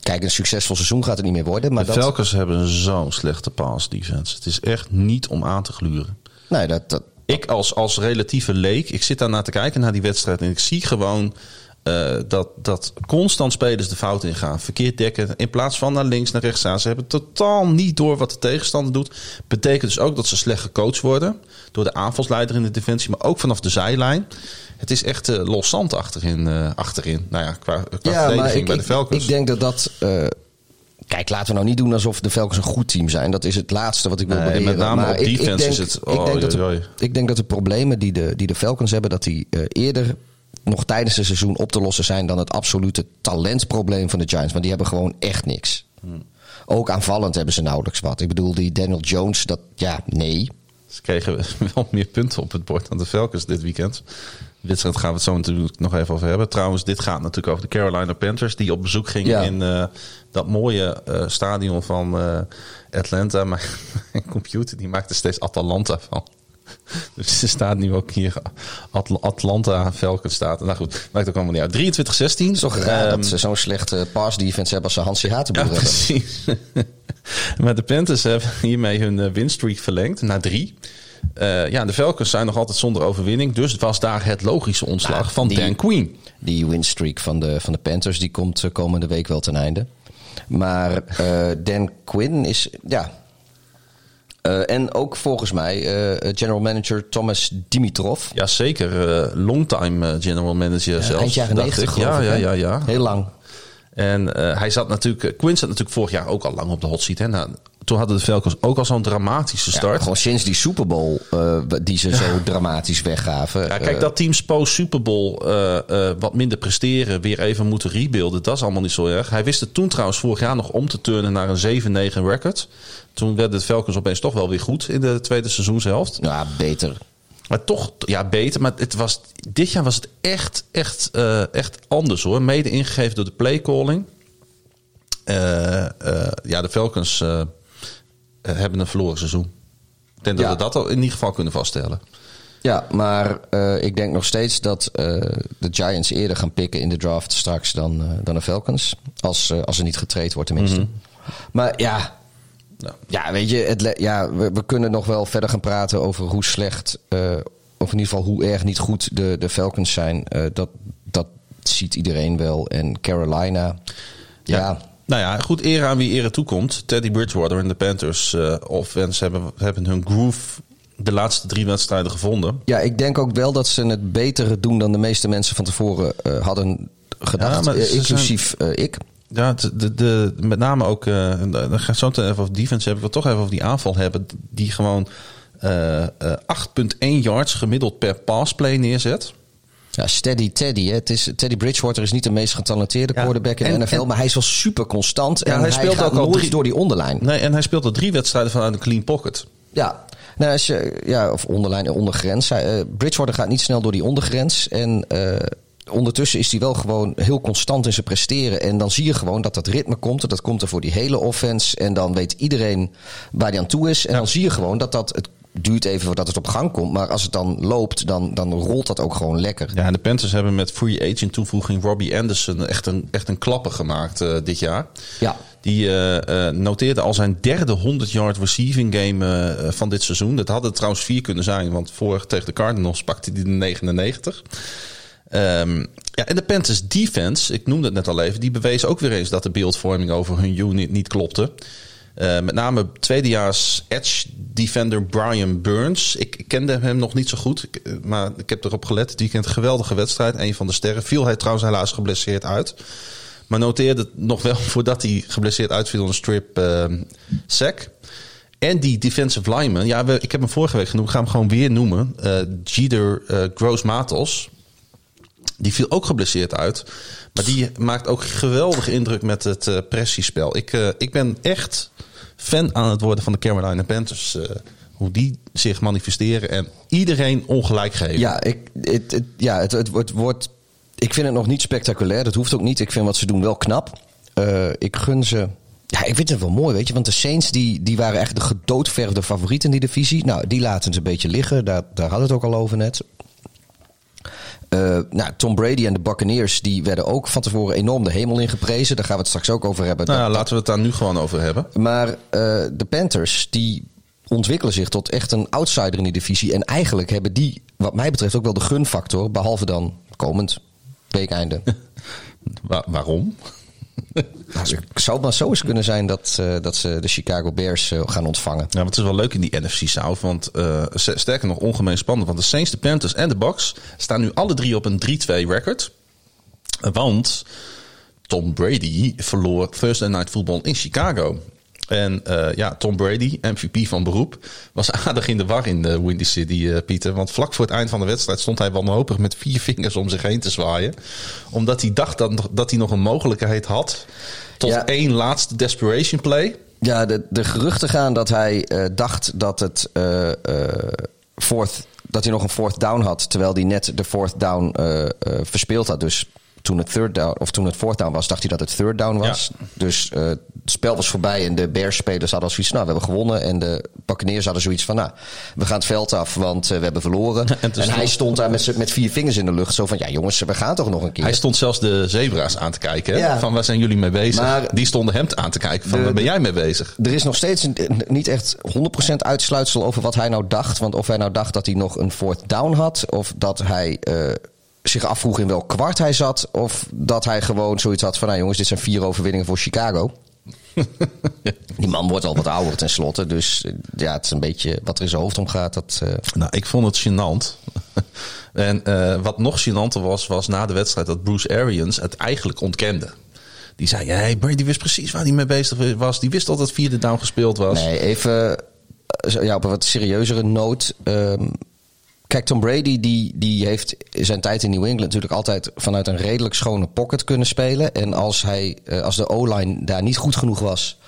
Kijk, een succesvol seizoen gaat het niet meer worden. Maar de dat, Falcons hebben zo'n slechte pass defense. Het is echt niet om aan te gluren. nee, dat, dat, Ik als, als relatieve leek, ik zit daar naar te kijken naar die wedstrijd. En ik zie gewoon eh, dat, dat constant spelers de fout ingaan. Verkeerd dekken. In plaats van naar links, naar rechts gaan. Ze hebben totaal niet door wat de tegenstander doet. Betekent dus ook dat ze slecht gecoacht worden. Door de aanvalsleider in de defensie. Maar ook vanaf de zijlijn. Het is echt eh los zand achterin, eh, achterin. Nou ja, qua, qua ja, maar ik, bij de ik, Falcons. ik denk dat dat. eh, kijk, laten we nou niet doen alsof de Falcons een goed team zijn. Dat is het laatste wat ik wil Nee, beweren. met name maar op ik, ik defense denk, is het- ik, oh, denk dat de, ik denk dat de problemen die de, die de Falcons hebben, dat die eh, eerder nog tijdens het seizoen op te lossen zijn dan het absolute talentprobleem van de Giants. Want die hebben gewoon echt niks. Hmm. Ook aanvallend hebben ze nauwelijks wat. Ik bedoel, die Daniel Jones, dat ja, nee. Ze kregen wel meer punten op het bord dan de Falcons dit weekend. De wedstrijd gaan we het zo natuurlijk nog even over hebben. Trouwens, dit gaat natuurlijk over de Carolina Panthers... die op bezoek gingen Ja. in eh, dat mooie eh, stadion van eh, Atlanta. Maar mijn computer die maakt er steeds Atalanta van. Dus er staat nu ook hier Atl- Atlanta Falcons staat. Nou goed, maakt ook allemaal niet uit. 23-16. Het is toch raar Ehm, dat ze zo'n slechte pass defense hebben als ze Hansi Hatenboer ja, hebben. precies. maar de Panthers hebben hiermee hun eh, winstreak verlengd naar drie. Eh, ja, de Falcons zijn nog altijd zonder overwinning. Dus was daar het logische ontslag Nou, van die- Dan Queen. Die winstreak van de, van de Panthers die komt eh, komende week wel ten einde. Maar Dan Quinn is. Ja. Eh, en ook volgens mij eh, general manager Thomas Dimitrov. Ja, zeker. eh, longtime general manager zelfs. Eind jaren dacht 90 ik. geloof Ja, ik, ja, ja, ja. Heel lang. En hij zat natuurlijk, Quinn zat natuurlijk vorig jaar ook al lang op de hot seat. Hè, na toen hadden de Falcons ook al zo'n dramatische Ja, start. gewoon sinds die Super Bowl eh, die ze zo dramatisch weggaven. Ja, kijk, Eh, dat teams post Super Bowl eh, wat minder presteren, weer even moeten rebuilden, dat is allemaal niet zo erg. Hij wist het toen trouwens vorig jaar nog om te turnen naar een 7-9 record. Toen werden de Falcons opeens toch wel weer goed in de tweede seizoenshelft. ja, beter. Maar toch, ja, beter. Maar het was, dit jaar was het echt, echt, echt anders hoor. Mede ingegeven door de playcalling. Ja, de Falcons hebben een verloren seizoen. Ik denk dat we dat al in ieder geval kunnen vaststellen. Ja, maar eh, ik denk nog steeds dat eh, de Giants eerder gaan pikken in de draft straks dan, eh, dan de Falcons. Als, eh, als er niet getraind wordt tenminste. Maar ja, Ja. ja weet je, het, ja, we, we kunnen nog wel verder gaan praten over hoe slecht, eh, of in ieder geval hoe erg niet goed de, de Falcons zijn. Eh, dat, dat ziet iedereen wel. En Carolina, ja, Nou ja, goed ere aan wie ere toekomt. Teddy Bridgewater en de Panthers eh offense hebben, hebben hun groove de laatste drie wedstrijden gevonden. Ja, ik denk ook wel dat ze het beter doen dan de meeste mensen van tevoren eh, hadden gedacht. Ja, Eh, inclusief ik. Ja, de, de, met name ook, dan ga ik zo even over defense hebben. Ik wil toch even over die aanval hebben. Die gewoon eh, eh, 8,1 yards gemiddeld per passplay neerzet. Ja, steady Teddy. Hè. Het is, Teddy Bridgewater is niet de meest getalenteerde Ja, quarterback in en- de NFL. en- maar hij is wel super constant. Ja, en hij speelt gaat ook al drie- door die onderlijn. Nee, en hij speelt al drie wedstrijden vanuit een clean pocket. Ja. Nou, als je, ja, of onderlijn en ondergrens. Hij, eh, Bridgewater gaat niet snel door die ondergrens. En eh, ondertussen is hij wel gewoon heel constant in zijn presteren. En dan zie je gewoon dat dat ritme komt. En dat komt er voor die hele offense. En dan weet iedereen waar hij aan toe is. En dan zie je gewoon dat dat... Het duurt even voordat het op gang komt. Maar als het dan loopt, dan, dan rolt dat ook gewoon lekker. Ja, en de Panthers hebben met free agent toevoeging Robbie Anderson echt een, echt een klapper gemaakt eh, dit jaar. Ja. Die eh, eh, noteerde al zijn derde 100-yard receiving game van dit seizoen. Dat had het trouwens vier kunnen zijn, want vorig tegen de Cardinals pakte hij de 99. Ehm, ja, en de Panthers defense, ik noemde het net al even, die bewees ook weer eens dat de beeldvorming over hun unit niet klopte. Eh, met name tweedejaars edge defender Brian Burns. Ik, kende hem nog niet zo goed, eh, maar ik heb erop gelet. Het weekend geweldige wedstrijd, een van de sterren. Viel hij trouwens helaas geblesseerd uit. Maar noteerde nog wel voordat hij geblesseerd uitviel een strip eh, sack. En die defensive lineman, ja, ik heb hem vorige week genoemd, ik ga hem gewoon weer noemen. eh Jeter eh, Gross Matos. Die viel ook geblesseerd uit. Maar die maakt ook geweldige indruk met het eh, pressiespel. Ik, ik ben echt fan aan het worden van de Carolina Panthers. eh, hoe die zich manifesteren en iedereen ongelijk geven. Ja, ik, het, ja het, wordt- wordt. Ik vind het nog niet spectaculair. Dat hoeft ook niet. Ik vind wat ze doen wel knap. Eh, ik gun ze. Ja, ik vind het wel mooi, weet je. Want de Saints die, die waren echt de gedoodverfde favoriet in die divisie. Nou, die laten ze een beetje liggen. Daar, daar hadden het ook al over net. Eh, nou, Tom Brady en de Buccaneers die werden ook van tevoren enorm de hemel in geprezen. Daar gaan we het straks ook over hebben. nou ja, laten we het daar nu gewoon over hebben. maar eh, de Panthers, die ontwikkelen zich tot echt een outsider in die divisie. En eigenlijk hebben die, wat mij betreft, ook wel de gunfactor. Behalve dan komend weekeinde. Wa- waarom? Nou, het zou maar zo eens kunnen zijn dat, eh, dat ze de Chicago Bears eh, gaan ontvangen. Ja, want het is wel leuk in die NFC South. Want eh, sterker nog, ongemeen spannend. Want de Saints, de Panthers en de Bucks staan nu alle drie op een 3-2 record. Want Tom Brady verloor Thursday Night Football in Chicago. En eh, ja, Tom Brady, MVP van beroep, was aardig in de war in de Windy City, eh, Pieter. Want vlak voor het eind van de wedstrijd stond hij wanhopig met vier vingers om zich heen te zwaaien. Omdat hij dacht dat, dat hij nog een mogelijkheid had tot Ja. één laatste desperation play. Ja, de, de geruchten gaan dat hij eh, dacht dat het eh, eh, fourth, dat hij nog een fourth down had, terwijl hij net de fourth down eh, eh, verspeeld had. Dus toen het third down of toen het fourth down was, dacht hij dat het third down was. Dus eh, het spel was voorbij en de Bears spelers hadden zoiets, nou, we hebben gewonnen en de Buccaneers hadden zoiets van, nou, we gaan het veld af, want eh, we hebben verloren. En hij stond- daar met, met vier vingers in de lucht, zo van, ja, jongens, we gaan toch nog een keer. Hij stond zelfs de zebra's aan te kijken. Hè? Ja. Van waar zijn jullie mee bezig? Maar- Die stonden hem aan te kijken. Van De- waar ben jij mee bezig? Er is nog steeds een- een- niet echt 100% uitsluitsel over wat hij nou dacht. Want of hij nou dacht dat hij nog een fourth down had. Of dat hij eh, zich afvroeg in welk kwart hij zat. Of dat hij gewoon zoiets had van... Nou jongens, dit zijn vier overwinningen voor Chicago. Die man wordt al wat ouder tenslotte. Dus eh, ja, het is een beetje wat er in zijn hoofd omgaat. Dat, eh, Nou, ik vond het gênant. en eh, wat nog gênanter was, was na de wedstrijd dat Bruce Arians het eigenlijk ontkende. Die zei, hey, Brady wist precies waar hij mee bezig was. Die wist al dat vierde down gespeeld was. Nee, even ja, op een wat serieuzere noot. Ehm, kijk, Tom Brady die, die heeft zijn tijd in New England natuurlijk altijd vanuit een redelijk schone pocket kunnen spelen. En als, hij, eh, als de O-line daar niet goed genoeg was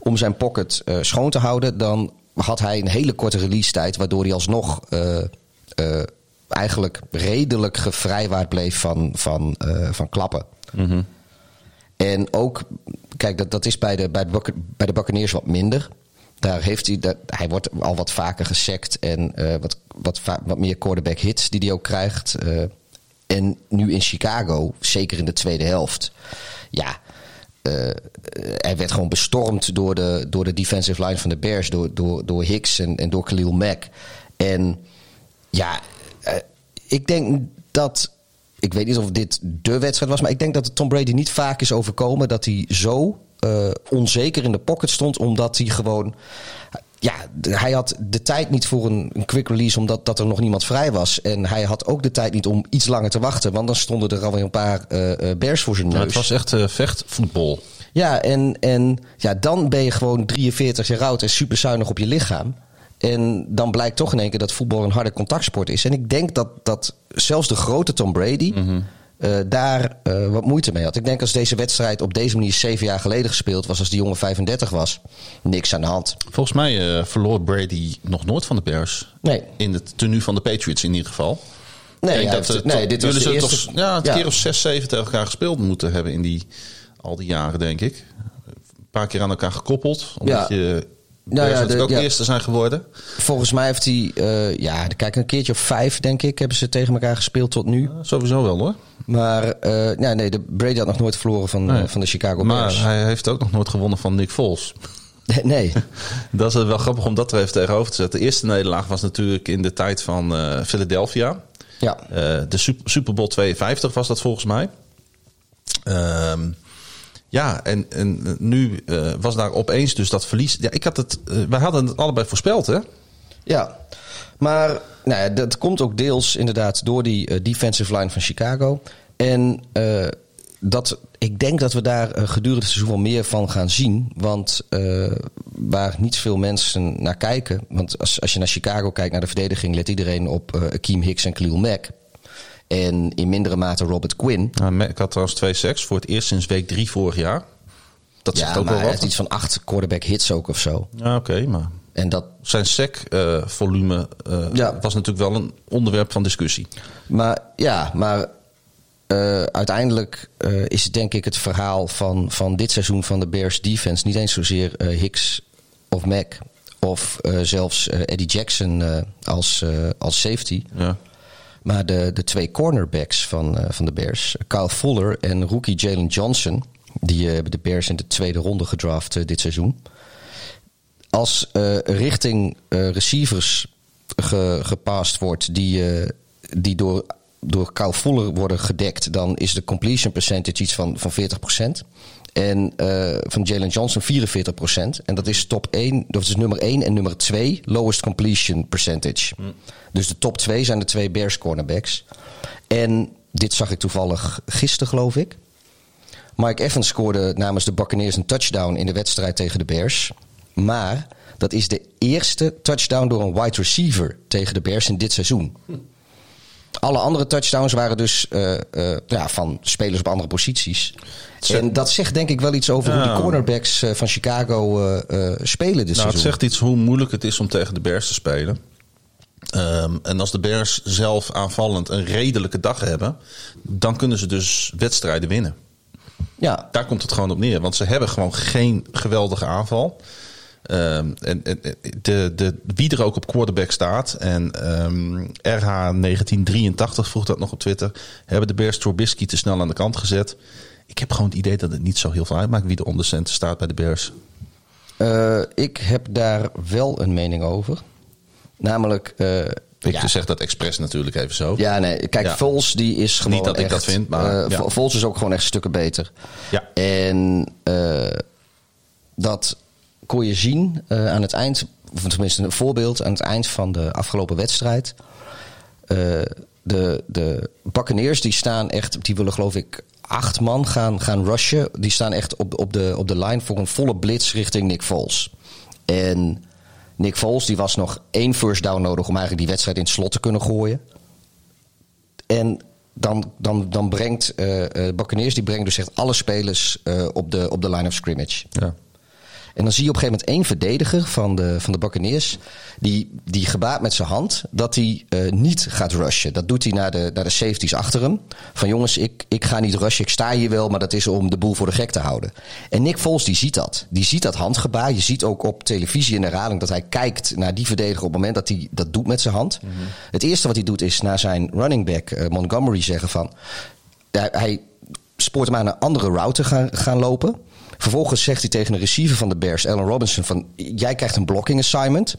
om zijn pocket eh, schoon te houden, dan had hij een hele korte release tijd, waardoor hij alsnog eh, eigenlijk redelijk gevrijwaard bleef van, van, van klappen. En ook, kijk, dat, dat is bij de, bij, de, bij de Buccaneers wat minder. Daar heeft hij, dat, hij wordt al wat vaker gesekt en eh, wat, wat, wat meer quarterback hits die hij ook krijgt. Eh, en nu in Chicago, zeker in de tweede helft, ja, eh, hij werd gewoon bestormd door de, door de defensive line van de Bears, door, door, door Hicks en, en door Khalil Mack. En ja, eh, ik denk dat. Ik weet niet of dit de wedstrijd was, maar ik denk dat Tom Brady niet vaak is overkomen dat hij zo eh, onzeker in de pocket stond, omdat hij gewoon. Ja, hij had de tijd niet voor een, een quick release, omdat dat er nog niemand vrij was. En hij had ook de tijd niet om iets langer te wachten, want dan stonden er alweer een paar eh, Bears voor zijn neus. Het was echt eh, vechtvoetbal. Ja, en, en ja, dan ben je gewoon 43 jaar oud en super zuinig op je lichaam. En dan blijkt toch in één keer dat voetbal een harde contactsport is. En ik denk dat, dat zelfs de grote Tom Brady eh, daar eh, wat moeite mee had. Ik denk als deze wedstrijd op deze manier zeven jaar geleden gespeeld was, als die jongen 35 was, niks aan de hand. Volgens mij eh, verloor Brady nog nooit van de Bears. Nee. In het tenue van de Patriots in ieder geval. Nee, hij dat, eh, nee, toch- dit was de eerste- toch ja, een ja. keer of zes, zeven tegen elkaar gespeeld moeten hebben in die, al die jaren, denk ik. Een paar keer aan elkaar gekoppeld. Omdat Ja. je Nou ja, de- ook ja. eerste zijn geworden. Volgens mij heeft hij, eh, ja, kijk, een keertje of vijf, denk ik, hebben ze tegen elkaar gespeeld tot nu. Sowieso wel hoor. Maar ja, nee, de Brady had nog nooit verloren van, Nee. eh, van de Chicago Bears. Maar hij heeft ook nog nooit gewonnen van Nick Foles. nee. Dat is wel grappig om dat er even tegenover te zetten. De eerste nederlaag was natuurlijk in de tijd van Philadelphia. Ja. De Sup- Super Bowl 52 was dat volgens mij. Ehm, ja, en, en nu eh, was daar opeens dus dat verlies. Ja, ik had het, eh, wij hadden het allebei voorspeld, hè? Ja, maar nou ja, dat komt ook deels inderdaad door die eh, defensive line van Chicago. En eh, dat, ik denk dat we daar eh, gedurende het seizoen meer van gaan zien. Want eh, waar niet veel mensen naar kijken. Want als, als je naar Chicago kijkt, naar de verdediging, let iedereen op eh Akeem Hicks en Khalil Mack. En in mindere mate Robert Quinn. Nou, Mac had trouwens twee seks voor het eerst sinds week drie vorig jaar. Dat zegt Ja, ook maar wel hij wat. heeft iets van acht quarterback hits ook of zo. Ja, oké, maar En dat, zijn sec-volume Ja. was natuurlijk wel een onderwerp van discussie. Maar ja, maar eh, uiteindelijk eh, is het denk ik het verhaal van, van dit seizoen van de Bears defense niet eens zozeer eh, Hicks of Mac of eh, zelfs eh, Eddie Jackson eh, als, eh, als safety. Ja. Maar de, de twee cornerbacks van, eh, van de Bears, Kyle Fuller en rookie Jalen Johnson, die eh, hebben de Bears in de tweede ronde gedraft eh, dit seizoen. Als richting receivers ge, gepast wordt die, die door, door Kyle Fuller worden gedekt, dan is de completion percentage iets van, van 40%. En eh, van Jalen Johnson 44%. En dat is top 1, dat is nummer 1 en nummer 2 lowest completion percentage. Dus de top 2 zijn de twee Bears cornerbacks. En dit zag ik toevallig gisteren, geloof ik. Mike Evans scoorde namens de Buccaneers een touchdown in de wedstrijd tegen de Bears. Maar dat is de eerste touchdown door een wide receiver tegen de Bears in dit seizoen. Alle andere touchdowns waren dus eh, eh, ja, van spelers op andere posities. En dat zegt denk ik wel iets over hoe die cornerbacks eh, van Chicago spelen dit Nou, het zegt iets hoe moeilijk het is om tegen de Bears te spelen. Ehm, en als de Bears zelf aanvallend een redelijke dag hebben, dan kunnen ze dus wedstrijden winnen. Ja, Daar komt het gewoon op neer, want ze hebben gewoon geen geweldige aanval. Ehm, en, en de, de, wie er ook op quarterback staat, en ehm, RH1983 vroeg dat nog op Twitter, hebben de Bears Trubisky te snel aan de kant gezet. Ik heb gewoon het idee dat het niet zo heel veel uitmaakt wie er onder center staat bij de Bears. eh, ik heb daar wel een mening over. Namelijk, eh, Ik ja, zeg dat expres natuurlijk even zo. Ja, nee. Kijk, Ja. Vols die is gewoon Niet dat ik dat vind, maar, eh, ja. Vols is ook gewoon echt stukken beter. Ja. En eh, dat kon je zien eh, aan het eind, of tenminste een voorbeeld aan het eind van de afgelopen wedstrijd. Eh, de, de die staan echt, die willen geloof ik acht man gaan, gaan rushen. Die staan echt op, op, de, op de line voor een volle blitz richting Nick Foles. En Nick Foles die was nog één first down nodig om eigenlijk die wedstrijd in het slot te kunnen gooien. En dan, dan, dan brengt uh, uh, Buccaneers die brengen dus echt alle spelers uh, op, de, op de line of scrimmage. Ja. En dan zie je op een gegeven moment één verdediger van de, van de Buccaneers. Die, die gebaat met zijn hand dat hij uh, niet gaat rushen. Dat doet hij naar de, naar de safeties achter hem. Van jongens, ik, ik ga niet rushen. Ik sta hier wel, maar dat is om de boel voor de gek te houden. En Nick Foles die ziet dat. Die ziet dat handgebaar. Je ziet ook op televisie in de herhaling dat hij kijkt naar die verdediger op het moment dat hij dat doet met zijn hand. Mm -hmm. Het eerste wat hij doet is naar zijn running back uh, Montgomery zeggen van... Hij, hij spoort hem aan een andere route te gaan, gaan lopen. Vervolgens zegt hij tegen de receiver van de Bears, Allen Robinson, van jij krijgt een blocking assignment.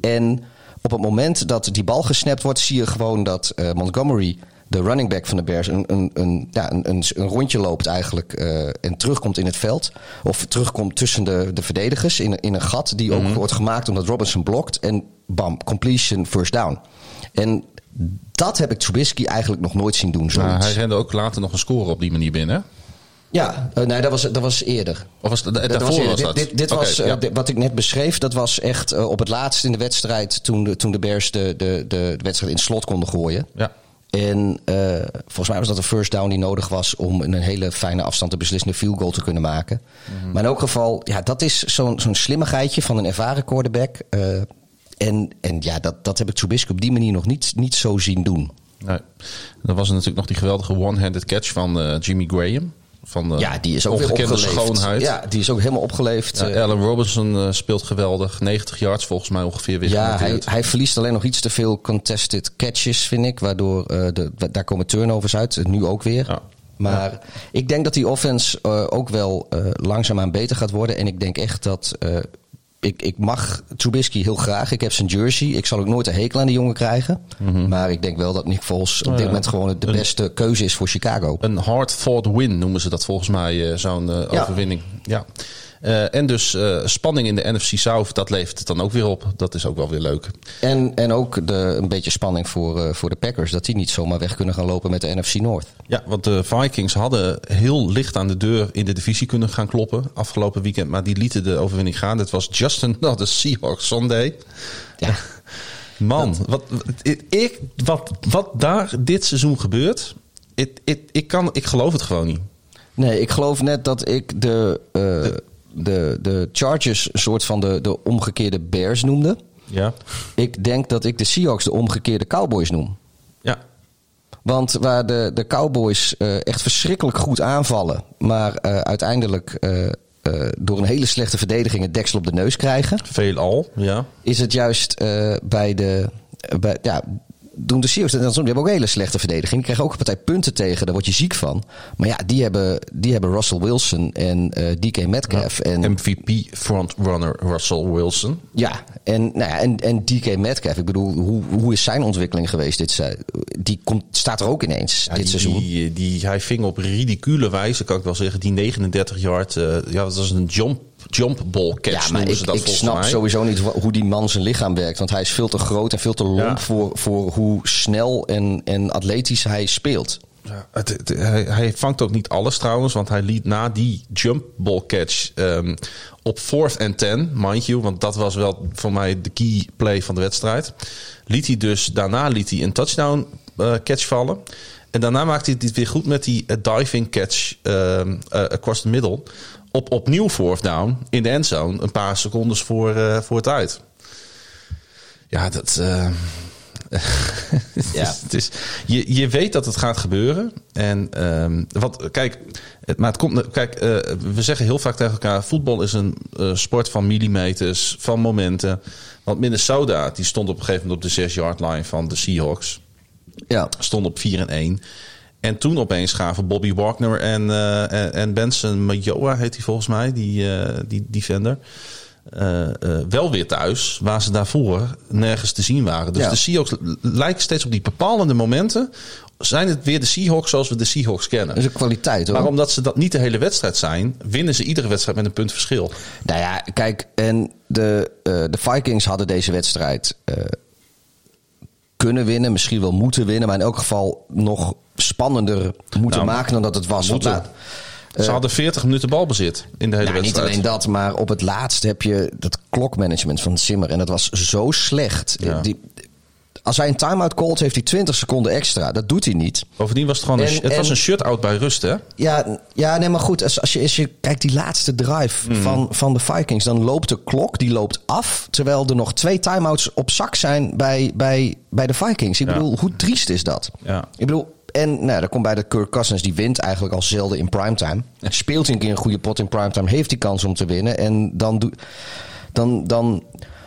En op het moment dat die bal gesnapt wordt, zie je gewoon dat uh, Montgomery, de running back van de Bears, een, een, een, ja, een, een, een rondje loopt eigenlijk uh, en terugkomt in het veld. Of terugkomt tussen de, de verdedigers in, in een gat die ook mm -hmm. wordt gemaakt omdat Robinson blokt. En bam, completion, first down. En dat heb ik Trubisky eigenlijk nog nooit zien doen. Nou, hij rende ook later nog een score op die manier binnen. Ja, uh, nee, dat was, dat was eerder. Of was dat, dat daarvoor was, was dat? Dit, dit, dit okay, was, ja. dit, wat ik net beschreef, dat was echt op het laatst in de wedstrijd... toen de, toen de Bears de, de, de wedstrijd in het slot konden gooien. Ja. En volgens mij was dat de first down die nodig was... om een hele fijne afstand te beslissende field goal te kunnen maken. Mm -hmm. Maar in elk geval, ja, dat is zo'n zo'n slimmigheidje van een ervaren quarterback... en, en ja, dat, dat heb ik Trubisky op die manier nog niet, niet zo zien doen. Nee. Dan was er natuurlijk nog die geweldige one-handed catch van Jimmy Graham van de ja, die is ook opgeleefd. schoonheid. Ja, die is ook helemaal opgeleefd. Ja, Allen Robinson uh, speelt geweldig. 90 yards volgens mij ongeveer weer Ja, hij, hij, verliest alleen nog iets te veel contested catches, vind ik. Waardoor uh, de, daar komen turnovers uit. Nu ook weer. Ja. Maar ja. ik denk dat die offense uh, ook wel langzaamaan beter gaat worden. En ik denk echt dat... ik, ik mag Trubisky heel graag. Ik heb zijn jersey. Ik zal ook nooit een hekel aan die jongen krijgen. Mm -hmm. Maar ik denk wel dat Nick Foles op dit oh, ja. moment gewoon de beste een, keuze is voor Chicago. Een hard-fought win noemen ze dat volgens mij, zo'n uh, ja. overwinning. Ja. Uh, en dus uh, spanning in de NFC South, dat levert het dan ook weer op. Dat is ook wel weer leuk. En, en ook de, een beetje spanning voor, uh, voor de Packers. Dat die niet zomaar weg kunnen gaan lopen met de NFC North. Ja, want de Vikings hadden heel licht aan de deur in de divisie kunnen gaan kloppen afgelopen weekend. Maar die lieten de overwinning gaan. Het was just another Seahawks Sunday. Ja. Man, wat, ik, wat, wat daar dit seizoen gebeurt, ik, ik, ik, kan, ik geloof het gewoon niet. Nee, ik geloof net dat ik de, uh, de, de, de Chargers een soort van de, de omgekeerde Bears noemde. Ja. Ik denk dat ik de Seahawks de omgekeerde Cowboys noem. Ja. Want waar de, de Cowboys uh, echt verschrikkelijk goed aanvallen, maar uh, uiteindelijk uh, door een hele slechte verdediging het deksel op de neus krijgen. Veelal, ja. Is het juist bij de. Bij, ja, doen de Seahawks. Die hebben ook een hele slechte verdediging. Die krijgen ook een partij punten tegen. Daar word je ziek van. Maar ja, die hebben, die hebben Russell Wilson en uh, DK Metcalf. Ja, en, MVP frontrunner Russell Wilson. Ja, en, nou ja, en, en DK Metcalf. Ik bedoel, hoe, hoe is zijn ontwikkeling geweest? Dit, die komt, staat er ook ineens ja, dit die, seizoen. Die, die, hij ving op ridicule wijze, kan ik wel zeggen. Die 39 yard, uh, ja, dat was een jump jump ball catch ja, maar ik, ze dat ik snap mij. sowieso niet hoe die man zijn lichaam werkt. Want hij is veel te groot en veel te lomp ja. voor, voor hoe snel en, en atletisch hij speelt. Ja, het, het, hij, hij, vangt ook niet alles trouwens, want hij liet na die jump ball catch um, op fourth and ten, mind you, want dat was wel voor mij de key play van de wedstrijd. Liet hij dus, daarna liet hij een touchdown uh, catch vallen. En daarna maakte hij het weer goed met die uh, diving catch uh, uh, across the middle op opnieuw fourth down in de endzone. Een paar secondes voor, uh, voor tijd. Ja, dat... Uh, ja. het is, je, je weet dat het gaat gebeuren. En um, wat, kijk, het, maar het komt. Kijk, uh, we zeggen heel vaak tegen elkaar: voetbal is een sport van millimeters, van momenten. Want Minnesota die stond op een gegeven moment op de 6-yard line van de Seahawks. Ja. Stond op 4 en 1. En toen opeens gaven Bobby Wagner en, uh, en, en Benson Majoa, heet hij volgens mij, die, uh, die defender. Uh, wel weer thuis, waar ze daarvoor nergens te zien waren. Dus ja. de Seahawks lijken steeds op die bepalende momenten. Zijn het weer de Seahawks zoals we de Seahawks kennen? Dat is een kwaliteit hoor. Maar omdat ze dat niet de hele wedstrijd zijn, winnen ze iedere wedstrijd met een punt verschil. Nou ja, kijk, en de, de Vikings hadden deze wedstrijd kunnen winnen, misschien wel moeten winnen, maar in elk geval nog spannender moeten Nou, maken dan dat het was. Want Ze hadden 40 minuten balbezit in de hele nou, niet wedstrijd. alleen dat, maar op het laatst heb je dat klokmanagement van Zimmer. En dat was zo slecht. Ja. Die, als hij een time-out callt, heeft hij 20 seconden extra. Dat doet hij niet. Bovendien was het gewoon een, En- het was en- een shutout bij rust, hè? Ja, ja nee, maar goed. Als, als, je, als je kijkt die laatste drive Mhm. van, van de Vikings, dan loopt de klok die loopt af. Terwijl er nog twee time-outs op zak zijn bij, bij, bij de Vikings. Ik Ja. bedoel, hoe triest is dat? Ja. Ik bedoel, en nou, dan komt bij de Kirk Cousins, die wint eigenlijk al zelden in primetime. Speelt hij een keer een goede pot in primetime, heeft hij kans om te winnen. En dan doet. Dan, dan,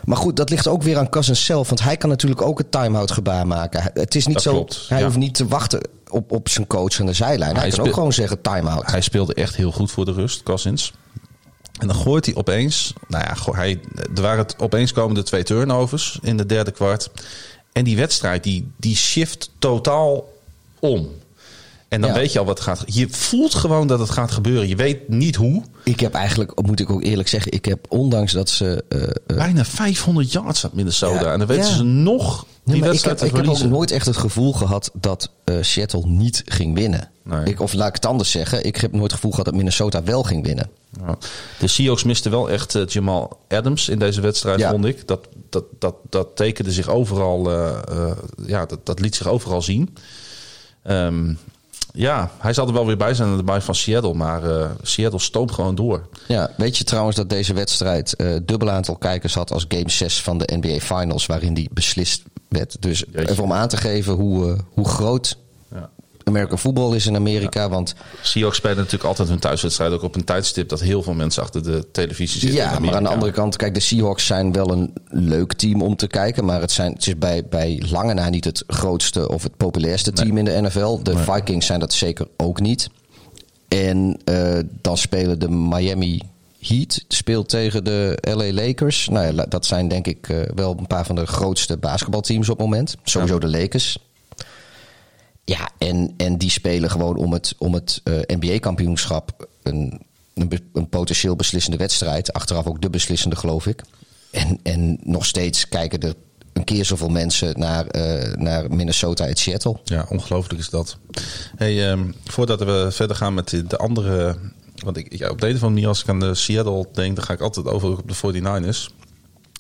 maar goed, dat ligt ook weer aan Cousins zelf. Want hij kan natuurlijk ook het time-out gebaar maken. Het is niet Dat zo. klopt, hij ja. hoeft niet te wachten op, op zijn coach aan de zijlijn. Hij, Hij kan ook gewoon zeggen time-out. Hij speelde echt heel goed voor de rust, Cousins. En dan gooit hij opeens... Nou ja, hij, er waren het opeens komende twee turnovers in de derde kwart. En die wedstrijd, die, die shift totaal om. En dan Ja. weet je al wat gaat... Je voelt gewoon dat het gaat gebeuren. Je weet niet hoe. Ik heb eigenlijk, moet ik ook eerlijk zeggen, ik heb ondanks dat ze. eh, eh, Bijna 500 yards had Minnesota. Ja, en dan weten ja. ze nog die Nee, ik heb, ik heb ook nooit echt het gevoel gehad dat eh, Seattle niet ging winnen. Nee. Ik, of laat ik het anders zeggen, ik heb nooit het gevoel gehad dat Minnesota wel ging winnen. Ja. De Seahawks misten wel echt Jamal Adams in deze wedstrijd, Ja. vond ik. Dat, dat, dat, dat tekende zich overal, ja, dat, dat liet zich overal zien. Ehm, ja, hij zal er wel weer bij zijn aan de bye van Seattle, maar eh, Seattle stoomt gewoon door. Ja, weet je trouwens dat deze wedstrijd eh dubbel aantal kijkers had als Game 6 van de NBA Finals, waarin die beslist werd. Dus Jeetje. even om aan te geven hoe, eh, hoe groot. American football is in Amerika. Want Seahawks spelen natuurlijk altijd hun thuiswedstrijd ook op een tijdstip dat heel veel mensen achter de televisie zitten. in ja, maar aan de andere kant, kijk, de Seahawks zijn wel een leuk team om te kijken. Maar het, zijn, het is bij, bij lange na niet het grootste of het populairste team in de NFL. De Vikings zijn dat zeker ook niet. En eh, dan spelen de Miami Heat speelt tegen de LA Lakers. Nou ja, dat zijn denk ik eh, wel een paar van de grootste basketbalteams op het moment. Sowieso de Lakers. Ja, en, en die spelen gewoon om het, om het eh, NBA-kampioenschap een, een, potentieel beslissende wedstrijd. Achteraf ook de beslissende, geloof ik. En, en nog steeds kijken er een keer zoveel mensen naar, eh, naar Minnesota en Seattle. Ja, ongelooflijk is dat. Hey, ehm, voordat we verder gaan met de, de andere... Want ik, ja, op de een of andere manier, als ik aan de Seattle denk... dan ga ik altijd over op de 49ers.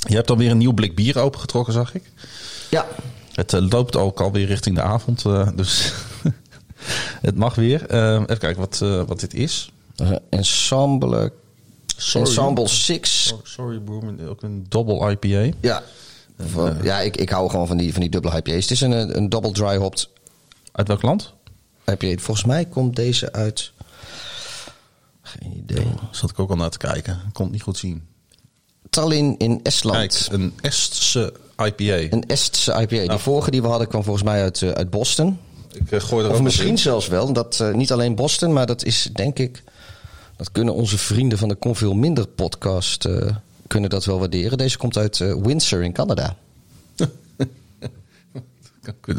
Je hebt alweer een nieuw blik bier opengetrokken, zag ik. Ja. Het eh, loopt ook alweer richting de avond, eh, dus het mag weer. Eh, even kijken wat, eh, wat dit is. ensemble, Sorry. ensemble 6. Oh, sorry, Boerman. Ook een double IPA. Ja. Ja, ik, ik hou gewoon van die, van die dubbele IPA's. Het is een, een double dry hopped Uit welk land? IPA. Volgens mij komt deze uit... Geen idee. Zat ik ook al naar te kijken. Kon het niet goed zien. Tallinn in Estland. Kijk, een Estse IPA. Een Estse IPA. Die Nou. vorige die we hadden kwam volgens mij uit, eh, uit Boston. Ik eh, gooi er ook Of wat misschien in. zelfs wel. Dat, eh, niet alleen Boston, maar dat is denk ik... Dat kunnen onze vrienden van de Kon Veel Minder podcast eh, kunnen dat wel waarderen. Deze komt uit eh, Windsor in Canada.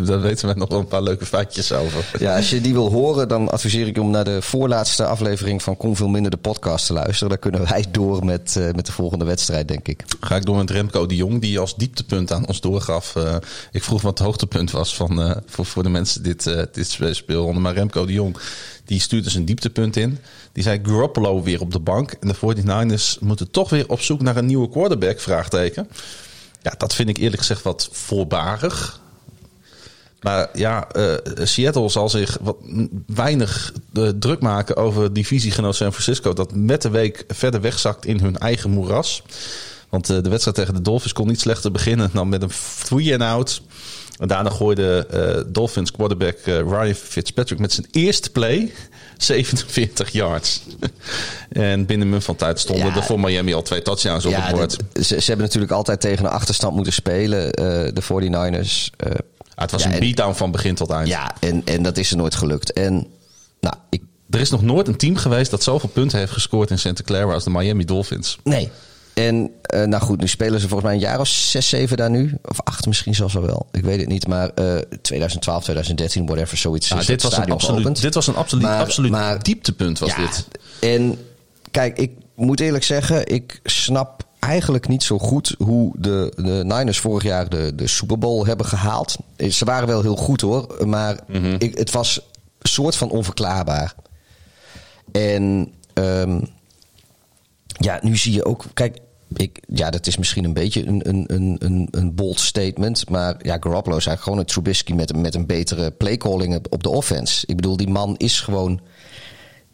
Daar weten wij nog wel een paar leuke feitjes over. Ja, als je die wil horen, dan adviseer ik je om naar de voorlaatste aflevering van Kon Veel Minder de podcast te luisteren. Dan kunnen wij door met, eh, met de volgende wedstrijd, denk ik. Ga ik door met Remco de Jong, die als dieptepunt aan ons doorgaf. Eh, ik vroeg wat het hoogtepunt was van, eh, voor, voor de mensen dit, dit speelronde. Maar Remco de Jong, die stuurt dus een dieptepunt in. Die zei Garoppolo weer op de bank. En de 49ers moeten toch weer op zoek naar een nieuwe quarterback, vraagteken. Ja, dat vind ik eerlijk gezegd wat voorbarig. Maar ja, eh, Seattle zal zich wat weinig eh, druk maken over divisiegenoot San Francisco. Dat met de week verder wegzakt in hun eigen moeras. Want eh, de wedstrijd tegen de Dolphins kon niet slechter beginnen dan met een three and out. En daarna gooide Dolphins quarterback Ryan Fitzpatrick met zijn eerste play 47 yards. en binnen een van tijd stonden Ja. er voor Miami al twee touchdowns op het bord. dit- ze, ze hebben natuurlijk altijd tegen een achterstand moeten spelen, de 49ers. Eh, Ah, het was ja, een en- beatdown van begin tot eind. ja, en, en dat is er nooit gelukt. En nou, ik, Er is nog nooit een team geweest dat zoveel punten heeft gescoord in Santa Clara als de Miami Dolphins. nee. En eh, nou goed, nu spelen ze volgens mij een jaar of 6, 7 daar nu. Of 8 misschien zelfs wel wel. Ik weet het niet. Maar eh 2012, 2013, whatever, zoiets. Ja, is dit, was een absoluut, dit was een absoluut, Maar- absoluut maar- dieptepunt was ja, dit. En kijk, ik moet eerlijk zeggen, ik snap eigenlijk niet zo goed hoe de, de Niners vorig jaar de, de Super Bowl hebben gehaald. Eh, Ze waren wel heel goed hoor, maar ik, het was een soort van onverklaarbaar. En ehm, ja, nu zie je ook. Kijk, ik, ja, dat is misschien een beetje een, een, een, een, een bold statement. Maar ja, Garoppolo is eigenlijk gewoon een Trubisky met, een- met een betere playcalling op- op de offense. Ik bedoel, die man is gewoon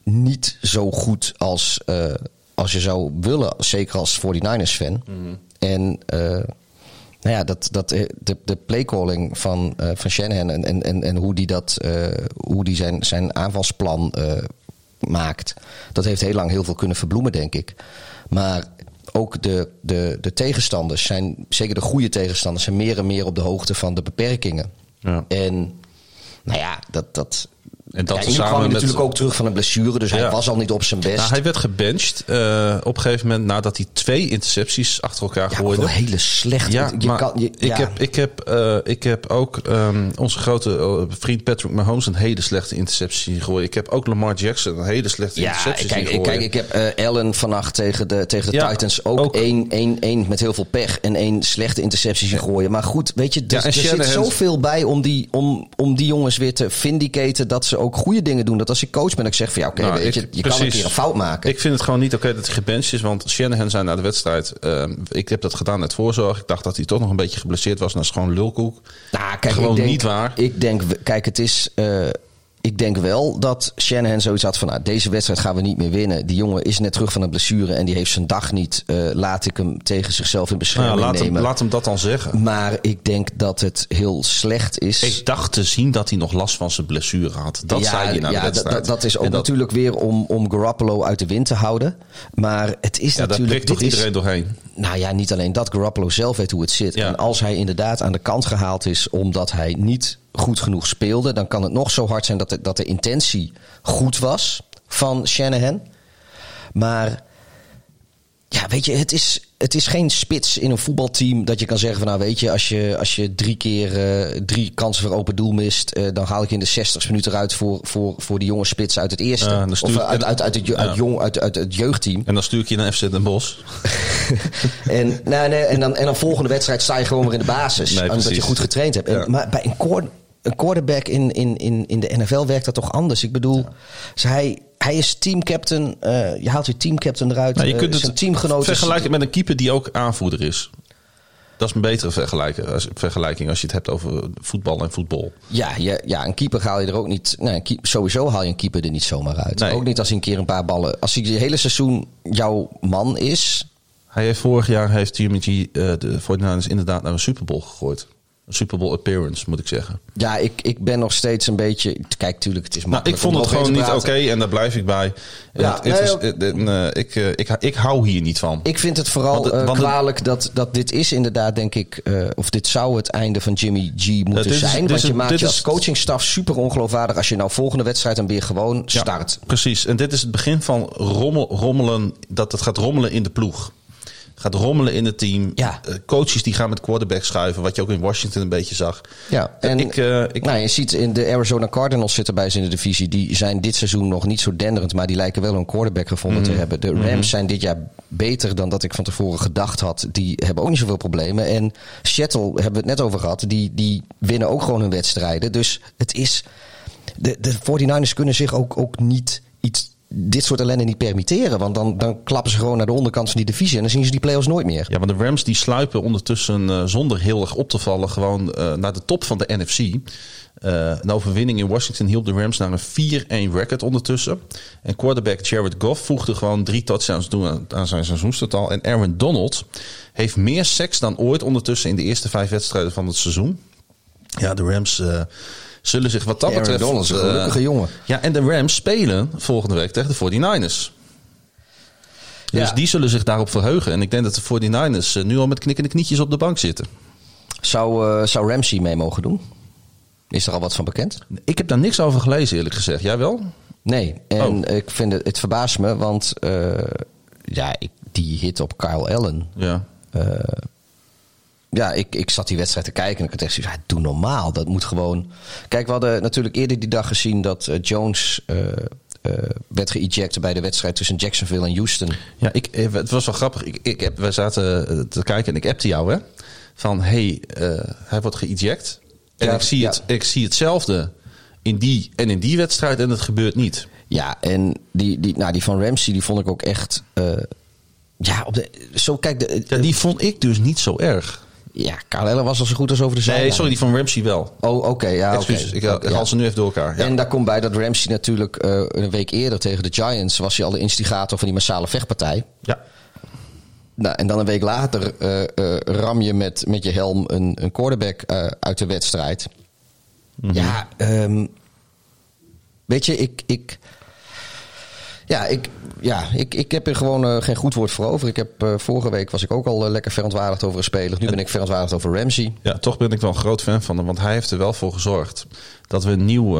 niet zo goed als, eh, als je zou willen. Zeker als 49ers-fan. En eh, nou ja, dat, dat, eh, de, de playcalling van, eh, van Shanahan en, en, en, en hoe die, dat, hoe die zijn, zijn aanvalsplan maakt, dat heeft heel lang heel veel kunnen verbloemen, denk ik. Maar ook de, de, de tegenstanders zijn, zeker de goede tegenstanders, zijn meer en meer op de hoogte van de beperkingen. Ja. En nou ja, dat. dat En dat ja, Ingram kwam hij met- natuurlijk ook terug van een blessure, dus hij was al niet op zijn best. Nou, hij werd gebenched eh, op een gegeven moment nadat hij twee intercepties achter elkaar ja, gooide. wel hele slecht. Ja, je maar kan, je, ik, heb, ik, heb, eh, ik heb ook ehm, onze grote eh, vriend Patrick Mahomes een hele slechte interceptie zien gooien. Ik heb ook Lamar Jackson een hele slechte interceptie kijk, gooien. kijk, ik heb eh Allen vannacht tegen de, tegen de Titans ook, ook. één, één, één met heel veel pech en één slechte interceptie zien gooien. Maar goed, weet je, er, en er zit zoveel bij om die, om, om die jongens weer te vindicaten dat ze ook goede dingen doen. Dat als ik coach ben, ik zeg van ja, oké, Nou, weet je, je kan een keer een fout maken. Ik vind het gewoon niet oké dat hij gebenched is. Want Shanahan zei na de wedstrijd... ehm, ik heb dat gedaan uit voorzorg. Ik dacht dat hij toch nog een beetje geblesseerd was. En dat is gewoon lulkoek. Nou, kijk, Gewoon ik denk, niet waar. Ik denk, kijk, het is. eh, ik denk wel dat Shanahan zoiets had van, nou, deze wedstrijd gaan we niet meer winnen. Die jongen is net terug van een blessure en die heeft zijn dag niet. Eh, laat ik hem tegen zichzelf in Nou ja, bescherming laat, hem, nemen. laat hem dat dan zeggen. Maar ik denk dat het heel slecht is. Ik dacht te zien dat hij nog last van zijn blessure had. Dat ja, zei hij na ja, de dat- wedstrijd. Dat, dat is ook dat, natuurlijk weer om, om Garoppolo uit de wind te houden. Maar het is Ja, daar natuurlijk. prikt toch dit is- iedereen doorheen. Nou ja, niet alleen dat. Garoppolo zelf weet hoe het zit. Ja. En als hij inderdaad aan de kant gehaald is omdat hij niet goed genoeg speelde, dan kan het nog zo hard zijn dat de, dat de intentie goed was van Shanahan. Maar ja, weet je, het is, het is geen spits in een voetbalteam dat je kan zeggen van nou weet je, als je, als je drie keer eh, drie kansen voor open doel mist, eh, dan haal ik in de 60 minuten eruit voor, voor, voor die jonge spits uit het eerste. Ja, of uit, uit, uit, het, uit, jong, uit, uit het jeugdteam. En dan stuur ik je naar FC Den Bosch. En, nou, nee, en, dan, en dan volgende wedstrijd sta je gewoon weer in de basis. Nee, omdat je goed getraind hebt. En- Ja. Maar bij een, een quarterback in, in, in, in de NFL werkt dat toch anders? Ik bedoel, dus hij, hij is teamcaptain. eh je haalt je teamcaptain eruit. Nou, je eh, kunt zijn het teamgenoot. vergelijken met een keeper die ook aanvoerder is. Dat is een betere vergelijking als, vergelijking als je het hebt over voetbal en voetbal. Ja, ja, ja, een keeper haal je er ook niet. Een keep- sowieso haal je een keeper er niet zomaar uit. Nee. Ook niet als hij een keer een paar ballen. Als hij het hele seizoen jouw man is. Hij heeft vorig jaar heeft Jimmy G eh, de 49ers inderdaad naar een Super Bowl gegooid. Een Super Bowl appearance, moet ik zeggen. Ja, ik, ik ben nog steeds een beetje. Kijk, tuurlijk, het is Nou, ik vond het gewoon niet oké en daar blijf ik bij. Ja, het- nee, het- eh, ik, eh, ik, ik hou hier niet van. Ik vind het vooral Want eh, want kwalijk dat, dat dit is inderdaad, denk ik, eh, of dit zou het einde van Jimmy G moeten is- zijn. want is- je maakt je als is- coachingstaf super ongeloofwaardig als je nou volgende wedstrijd dan weer gewoon Ja, start. precies. En dit is het begin van rommel, rommelen. Dat het gaat rommelen in de ploeg. Gaat rommelen in het team. Ja. Eh, coaches die gaan met quarterback schuiven. Wat je ook in Washington een beetje zag. Ja, en ik, eh, ik, nou, je ziet in de Arizona Cardinals zitten bij ze in de divisie. Die zijn dit seizoen nog niet zo denderend, maar die lijken wel een quarterback gevonden te hebben. De Rams zijn dit jaar beter dan dat ik van tevoren gedacht had. Die hebben ook niet zoveel problemen. En Seattle hebben we het net over gehad. Die, die winnen ook gewoon hun wedstrijden. Dus het is. De, de 49ers kunnen zich ook, ook niet iets. Dit soort ellende niet permitteren. Want dan, dan klappen ze gewoon naar de onderkant van die divisie. En dan zien ze die playoffs nooit meer. ja, want de Rams die sluipen ondertussen eh, zonder heel erg op te vallen gewoon eh, naar de top van de NFC. Eh, een overwinning in Washington hielp de Rams naar een 4-1 record ondertussen. En quarterback Jared Goff voegde gewoon drie touchdowns toe aan, zijn seizoenstotaal. En Aaron Donald heeft meer seks dan ooit ondertussen in de eerste vijf wedstrijden van het seizoen. Ja, de Rams zullen zich wat dat Aaron betreft... Donald een eh, gelukkige jongen. Ja, en de Rams spelen volgende week tegen de 49ers. Dus die zullen zich daarop verheugen. En ik denk dat de 49ers eh, nu al met knikkende knietjes op de bank zitten. Zou, eh, zou Ramsey mee mogen doen? Is er al wat van bekend? Ik heb daar niks over gelezen, eerlijk gezegd. Jij wel? Nee, en Oh. ik vind het, het verbaast me, want ja, ik, die hit op Kyle Allen. Ja. Ja, ik, ik zat die wedstrijd te kijken en ik had echt zoiets, ja, doe normaal. Dat moet gewoon. Kijk, we hadden natuurlijk eerder die dag gezien dat eh, Jones eh, eh, werd geëject bij de wedstrijd tussen Jacksonville en Houston. Ja, ik, het was wel grappig. Ik, ik heb, we zaten te kijken en ik appte jou, hè. Van, hey, hij wordt geëject. En Ja, ik, zie ja. het, ik zie hetzelfde in die en in die wedstrijd en het gebeurt niet. Ja, en die, die, nou, die van Ramsey die vond ik ook echt. ja, op de, zo kijk, de, Ja, die vond ik dus niet zo erg. Ja, Karl Eller was al zo goed als over de zijlijn. Nee, sorry, die van Ramsey wel. Oh, oké, ja. Excuses, ik, Ja. haal ze nu even door elkaar. Ja. En daar komt bij dat Ramsey natuurlijk eh, een week eerder tegen de Giants was hij al de instigator van die massale vechtpartij. ja. Nou, en dan een week later eh, eh, ram je met, met je helm een, een quarterback uit de wedstrijd. Ja, ehm, weet je, ik. ik ja, ik, ja ik, ik heb er gewoon eh, geen goed woord voor over. Ik heb, eh, vorige week was ik ook al eh, lekker verontwaardigd over een speler. Nu ben ik verontwaardigd over Ramsey. Ja, toch ben ik wel een groot fan van hem. Want hij heeft er wel voor gezorgd dat we een nieuw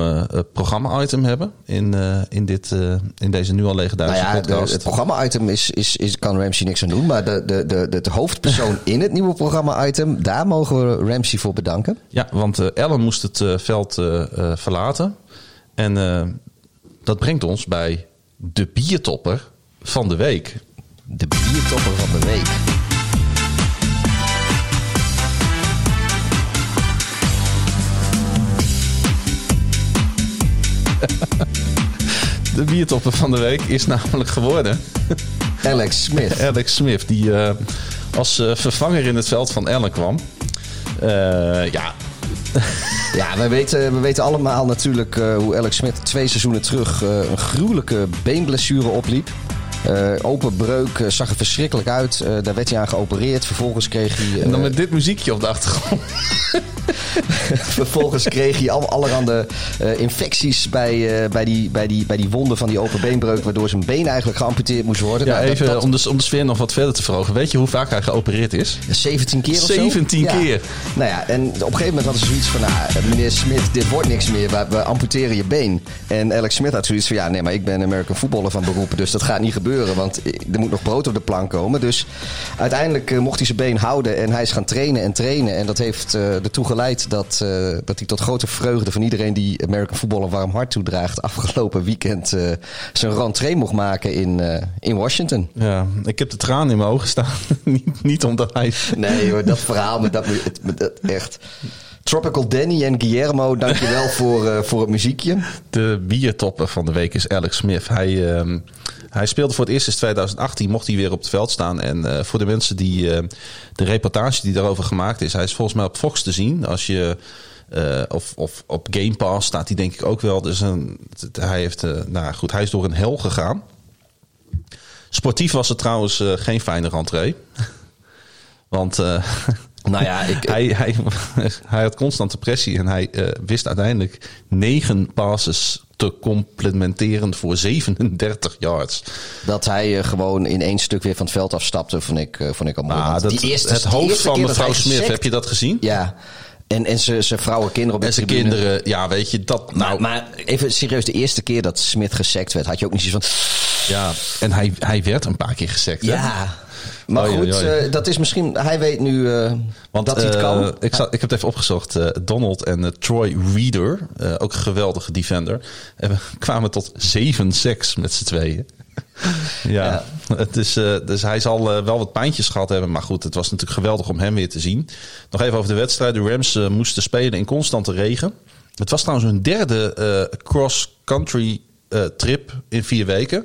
programma-item hebben. In, in, dit, in deze nu al Nou legendarische ja, de- podcast. het programma-item is, is, is, kan Ramsey niks aan doen. Maar de, de, de, de, hoofdpersoon in het nieuwe programma-item, daar mogen we Ramsey voor bedanken. Ja, want Ellen moest het veld verlaten. En dat brengt ons bij de biertopper van de week. De biertopper van de week. De biertopper van de week is namelijk geworden Alex Smith. Alex Smith. Die eh, als eh, vervanger in het veld van Ellen kwam. Eh, ja, Ja, wij weten, we weten allemaal natuurlijk eh, hoe Alex Smith twee seizoenen terug eh, een gruwelijke beenblessure opliep. Eh, open breuk, eh, zag er verschrikkelijk uit. Eh, daar werd hij aan geopereerd. Vervolgens kreeg hij, en dan met dit muziekje op de achtergrond. vervolgens kreeg hij al, allerhande infecties bij, bij, die, bij, die, bij die wonden van die open beenbreuk. Waardoor zijn been eigenlijk geamputeerd moest worden. Ja, Nou, even dat- Om, de, om de sfeer nog wat verder te verhogen. Weet je hoe vaak hij geopereerd is? 17 keer of zo? 17 Ja. keer. Nou ja, en op een gegeven moment hadden ze zoiets van... Nou, meneer Smit, dit wordt niks meer. We, we amputeren je been. En Alex Smit had zoiets van... Ja, nee, maar ik ben American voetballer van beroep. Dus dat gaat niet gebeuren. Want er moet nog brood op de plank komen. Dus uiteindelijk eh, mocht hij zijn been houden. En hij is gaan trainen en trainen. En dat heeft eh, ertoe geleid dat, eh, dat hij tot grote vreugde... van iedereen die American voetbal een warm hart toedraagt... afgelopen weekend zijn rentree mocht maken in, in Washington. Ja, ik heb de tranen in mijn ogen staan. niet, niet omdat hij... Nee hoor, dat verhaal met dat, dat echt. Tropical Danny en Guillermo, dankjewel voor, eh, voor het muziekje. De biertopper van de week is Alex Smith. Hij, ehm, hij speelde voor het eerst sinds 2018, mocht hij weer op het veld staan. En eh, voor de mensen die eh, de reportage die daarover gemaakt is, hij is volgens mij op Fox te zien. Als je, of, of op Game Pass staat hij denk ik ook wel. Dus een, hij, heeft, nou goed, hij is door een hel gegaan. Sportief was het trouwens geen fijne rentree. Want Nou ja, ik, hij, hij, hij had constant depressie en hij eh, wist uiteindelijk negen passes te complementeren voor 37 yards. dat hij eh, gewoon in één stuk weer van het veld afstapte, vond ik, eh, vond ik al mooi. Ah, dat, die eerste- het hoofd van mevrouw Smith, heb je dat gezien? Ja, en, en zijn zijn vrouwen, kinderen op de En zijn tribune. kinderen, ja, weet je, dat nou. maar even serieus, de eerste keer dat Smith gesekt werd, had je ook niet zoiets van... ja, en hij, hij werd een paar keer gesekt. hè? Maar goed, eh, dat is misschien... Hij weet nu eh, Want dat hij het eh, kan. Ik, ik heb het even opgezocht. Donald en Troy Reader, ook een geweldige defender, hebben, kwamen tot 7 seks met z'n tweeën. ja, Het is, dus hij zal wel wat pijntjes gehad hebben. Maar goed, het was natuurlijk geweldig om hem weer te zien. Nog even over de wedstrijd. De Rams moesten spelen in constante regen. Het was trouwens hun derde cross-country eh, trip in vier weken.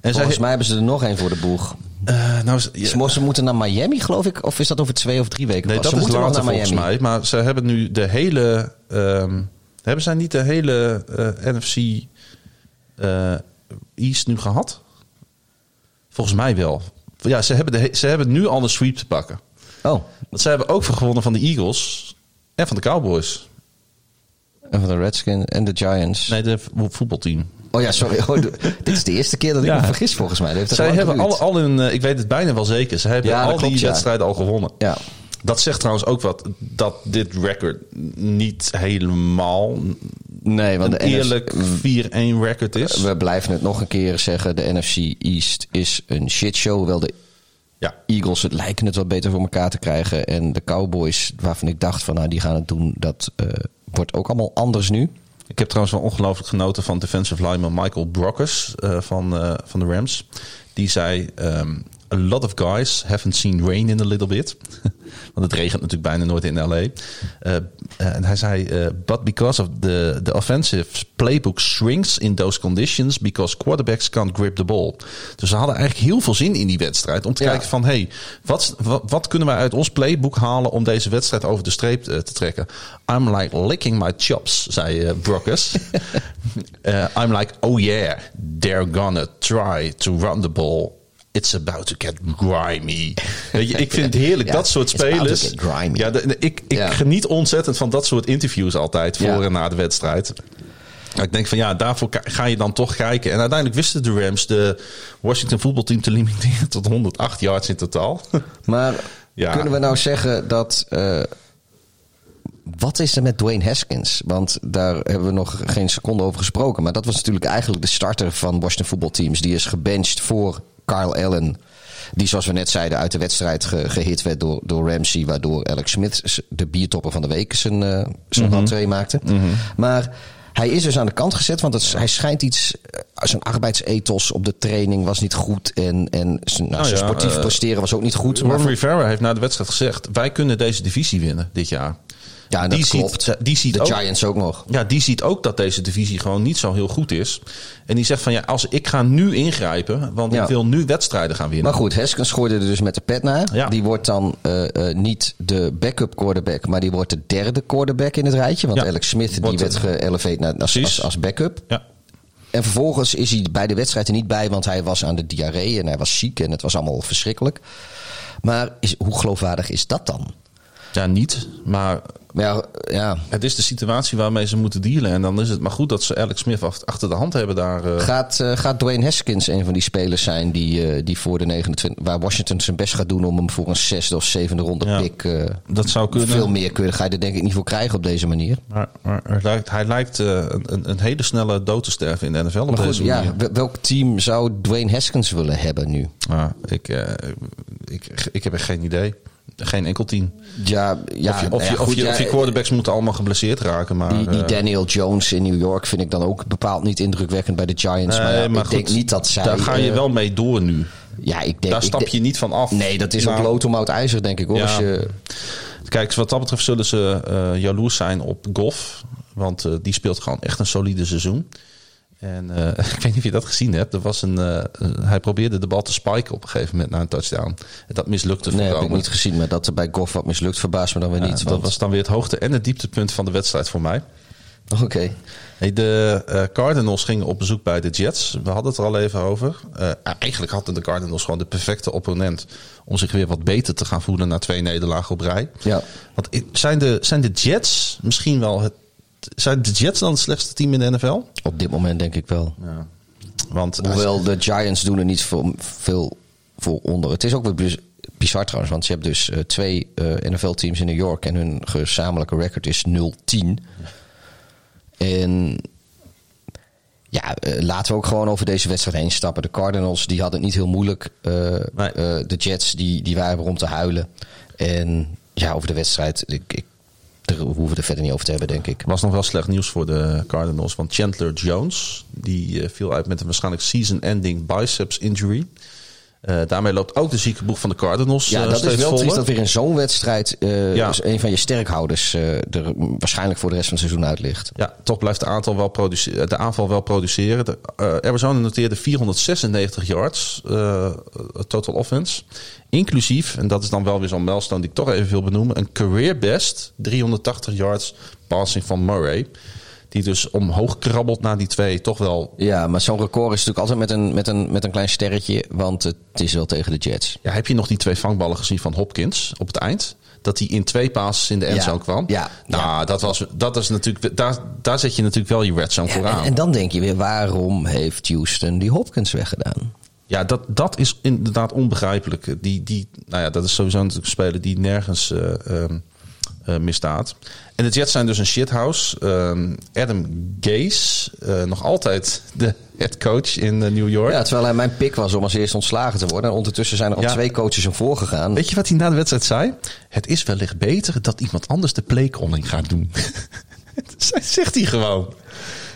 En Volgens zij, mij hebben ze er nog één voor de boeg. Eh, nou, ze- ja, Ze mo- Ze moeten naar Miami, geloof ik. Of is dat over twee of drie weken? Nee, pas? dat ze is moeten later naar volgens Miami. mij. Maar ze hebben nu de hele... ehm, hebben zij niet de hele eh, NFC eh, East nu gehad? Volgens mij wel. Ja, ze hebben, de, ze hebben nu al een sweep te pakken. Oh, Want ze hebben ook gewonnen van de Eagles en van de Cowboys. en van de Redskins en de Giants. Nee, de vo- voetbalteam. Oh ja, sorry. Oh, dit is de eerste keer dat ik Ja. me vergis, volgens mij. Heeft Zij hebben al, al hun... eh, ik weet het bijna wel zeker. Ze hebben Ja, al klopt, die ja. wedstrijden al gewonnen. Ja. Dat zegt trouwens ook wat. Dat dit record niet helemaal Nee, want een eerlijk 4-1 record is. We blijven het nog een keer zeggen. De NFC East is een shitshow. Hoewel de Ja. Eagles het lijken het wat beter voor elkaar te krijgen. En de Cowboys, waarvan ik dacht van nou die gaan het doen. Dat eh, wordt ook allemaal anders nu. Ik heb trouwens wel ongelooflijk genoten van defensive lineman Michael Brockers uh, van, uh, van de Rams. Die zei: um, A lot of guys haven't seen rain in a little bit. Want het regent natuurlijk bijna nooit in LA. Uh, uh, en hij zei: uh, But because of the, the offensive playbook shrinks in those conditions, because quarterbacks can't grip the ball. Dus ze hadden eigenlijk heel veel zin in die wedstrijd. Om te ja. kijken van: hey, wat, wat, wat, kunnen wij uit ons playbook halen om deze wedstrijd over de streep te trekken? I'm like licking my chops, zei Brockers. I'm like, oh yeah, they're gonna try to run the ball It's about to get grimy. Weet je, ik vind het heerlijk, ja, dat soort spelers. Ja, de, ik, ik ja. geniet ontzettend van dat soort interviews altijd voor ja. en na de wedstrijd. Ik denk van ja, daarvoor ga je dan toch kijken. En uiteindelijk wisten de Rams de Washington voetbalteam te limiteren tot 108 yards in totaal. Maar kunnen we nou zeggen dat. Uh, wat is er met Dwayne Haskins? Want daar hebben we nog geen seconde over gesproken. Maar dat was natuurlijk eigenlijk de starter van Washington voetbalteams. Die is gebenched voor Kyle Allen. Die, zoals we net zeiden, uit de wedstrijd ge gehit werd door, door Ramsey. Waardoor Alex Smith, de biertopper van de week, zijn, uh, zijn mm -hmm. maakte. Mm -hmm. Maar hij is dus aan de kant gezet, want het, hij schijnt iets. Uh, zijn arbeidsethos op de training was niet goed. En, en zijn, nou, zijn ja, sportief uh, presteren was ook niet goed. Ron Rivera heeft na de wedstrijd gezegd: Wij kunnen deze divisie winnen dit jaar. Ja, dat die klopt. Ziet, die ziet de ook, Giants ook nog. Ja, die ziet ook dat deze divisie gewoon niet zo heel goed is. En die zegt van ja, als ik ga nu ingrijpen, want ja. ik wil nu wedstrijden gaan winnen. Maar goed, Heskens gooide er dus met de pet naar. Ja. Die wordt dan uh, uh, niet de backup quarterback, maar die wordt de derde quarterback in het rijtje. Want ja. Alex Smith die werd geëleveerd naar, als, als, als backup. Ja. En vervolgens is hij bij de wedstrijd er niet bij, want hij was aan de diarree en hij was ziek en het was allemaal verschrikkelijk. Maar is, hoe geloofwaardig is dat dan? Ja, niet. Maar ja, ja. het is de situatie waarmee ze moeten dealen. En dan is het maar goed dat ze Alex Smith achter de hand hebben daar. Uh... Gaat, uh, gaat Dwayne Haskins een van die spelers zijn die, uh, die voor de 29... waar Washington zijn best gaat doen om hem voor een zesde of zevende ronde ja, pick... dat zou kunnen. Veel meer kunnen ga je er denk ik niet voor krijgen op deze manier. Maar, maar hij lijkt, hij lijkt een, een, hele snelle dood te sterven in de NFL op maar deze goed, manier. Ja, welk team zou Dwayne Haskins willen hebben nu? Ah, ik, ik, ik heb echt geen idee geen enkel team. Ja, ja, of, je, of, je, goed, je, of je quarterbacks moeten allemaal geblesseerd raken. Maar, die, die uh, Daniel Jones in New York vind ik dan ook bepaald niet indrukwekkend bij de Giants. Nee, maar, ja, maar ik goed, denk niet dat zij... Daar ga je uh, wel mee door nu. Ja, ik denk, daar stap je niet van af. Nee, dat is nou, ook lood om oud ijzer, denk ik. Hoor. Als je... Kijk, wat dat betreft zullen ze uh, jaloers zijn op Goff. Want die speelt gewoon echt een solide seizoen. En uh, ik weet niet of je dat gezien hebt. Er was een, uh, hij probeerde de bal te spiken op een gegeven moment na een touchdown. En dat mislukte. Nee, heb ik niet gezien. Maar dat er bij Goff wat mislukt verbaast me dan weer ja, niet. Dat was dan weer het hoogte- en het dieptepunt van de wedstrijd voor mij. Oké. Okay. Hey, de uh, Cardinals gingen op bezoek bij de Jets. We hadden het er al even over. eigenlijk hadden de Cardinals gewoon de perfecte opponent om zich weer wat beter te gaan voelen na twee nederlagen op rij. Ja. Want zijn de, zijn de Jets misschien wel het zijn de Jets dan het slechtste team in de NFL? Op dit moment denk ik wel. Ja. Want Hoewel de Giants doen er niet veel, veel voor onder. Het is ook wat bizar trouwens, want je hebt dus uh, twee uh, NFL-teams in New York en hun gezamenlijke record is 0-10. En ja, uh, laten we ook gewoon over deze wedstrijd heen stappen. De Cardinals die hadden het niet heel moeilijk. Nee. de Jets die, die waren om te huilen. En ja, over de wedstrijd. Ik, ik daar hoeven we er verder niet over te hebben, denk ik. was nog wel slecht nieuws voor de Cardinals. Want Chandler Jones, die uh, viel uit met een waarschijnlijk season-ending biceps injury. Uh, daarmee loopt ook de ziekenboeg van de Cardinals. Ja, uh, dat is wel triest dat weer in zo'n wedstrijd uh, ja. dus een van je sterkhouders er waarschijnlijk voor de rest van het seizoen uit ligt. Ja, toch blijft de, aantal wel de aanval wel produceren. De, Arizona noteerde 496 yards total offense. Inclusief, en dat is dan wel weer zo'n milestone die ik toch even wil benoemen, een career best 380 yards passing van Murray. Die dus omhoog krabbelt naar die twee, toch wel. Ja, maar zo'n record is natuurlijk altijd met een, met, een, met een klein sterretje, want het is wel tegen de Jets. Ja, heb je nog die twee vangballen gezien van Hopkins op het eind? Dat hij in twee passes in de endzone ja, kwam. Ja, nou, ja. Dat, was, dat is natuurlijk, daar, daar zet je natuurlijk wel je red zone ja, voor aan. En, en dan denk je weer, waarom heeft Houston die Hopkins weggedaan? Ja, dat, dat is inderdaad onbegrijpelijk. Die, die, nou ja, dat is sowieso natuurlijk een speler die nergens uh, um, uh, misstaat. En de Jets zijn dus een shithouse. Um, Adam Gase, uh, nog altijd de head coach in New York. Ja, terwijl hij mijn pick was om als eerste ontslagen te worden. En ondertussen zijn er al ja. twee coaches om voorgegaan. Weet je wat hij na de wedstrijd zei? Het is wellicht beter dat iemand anders de playcalling gaat doen. dat zegt hij gewoon.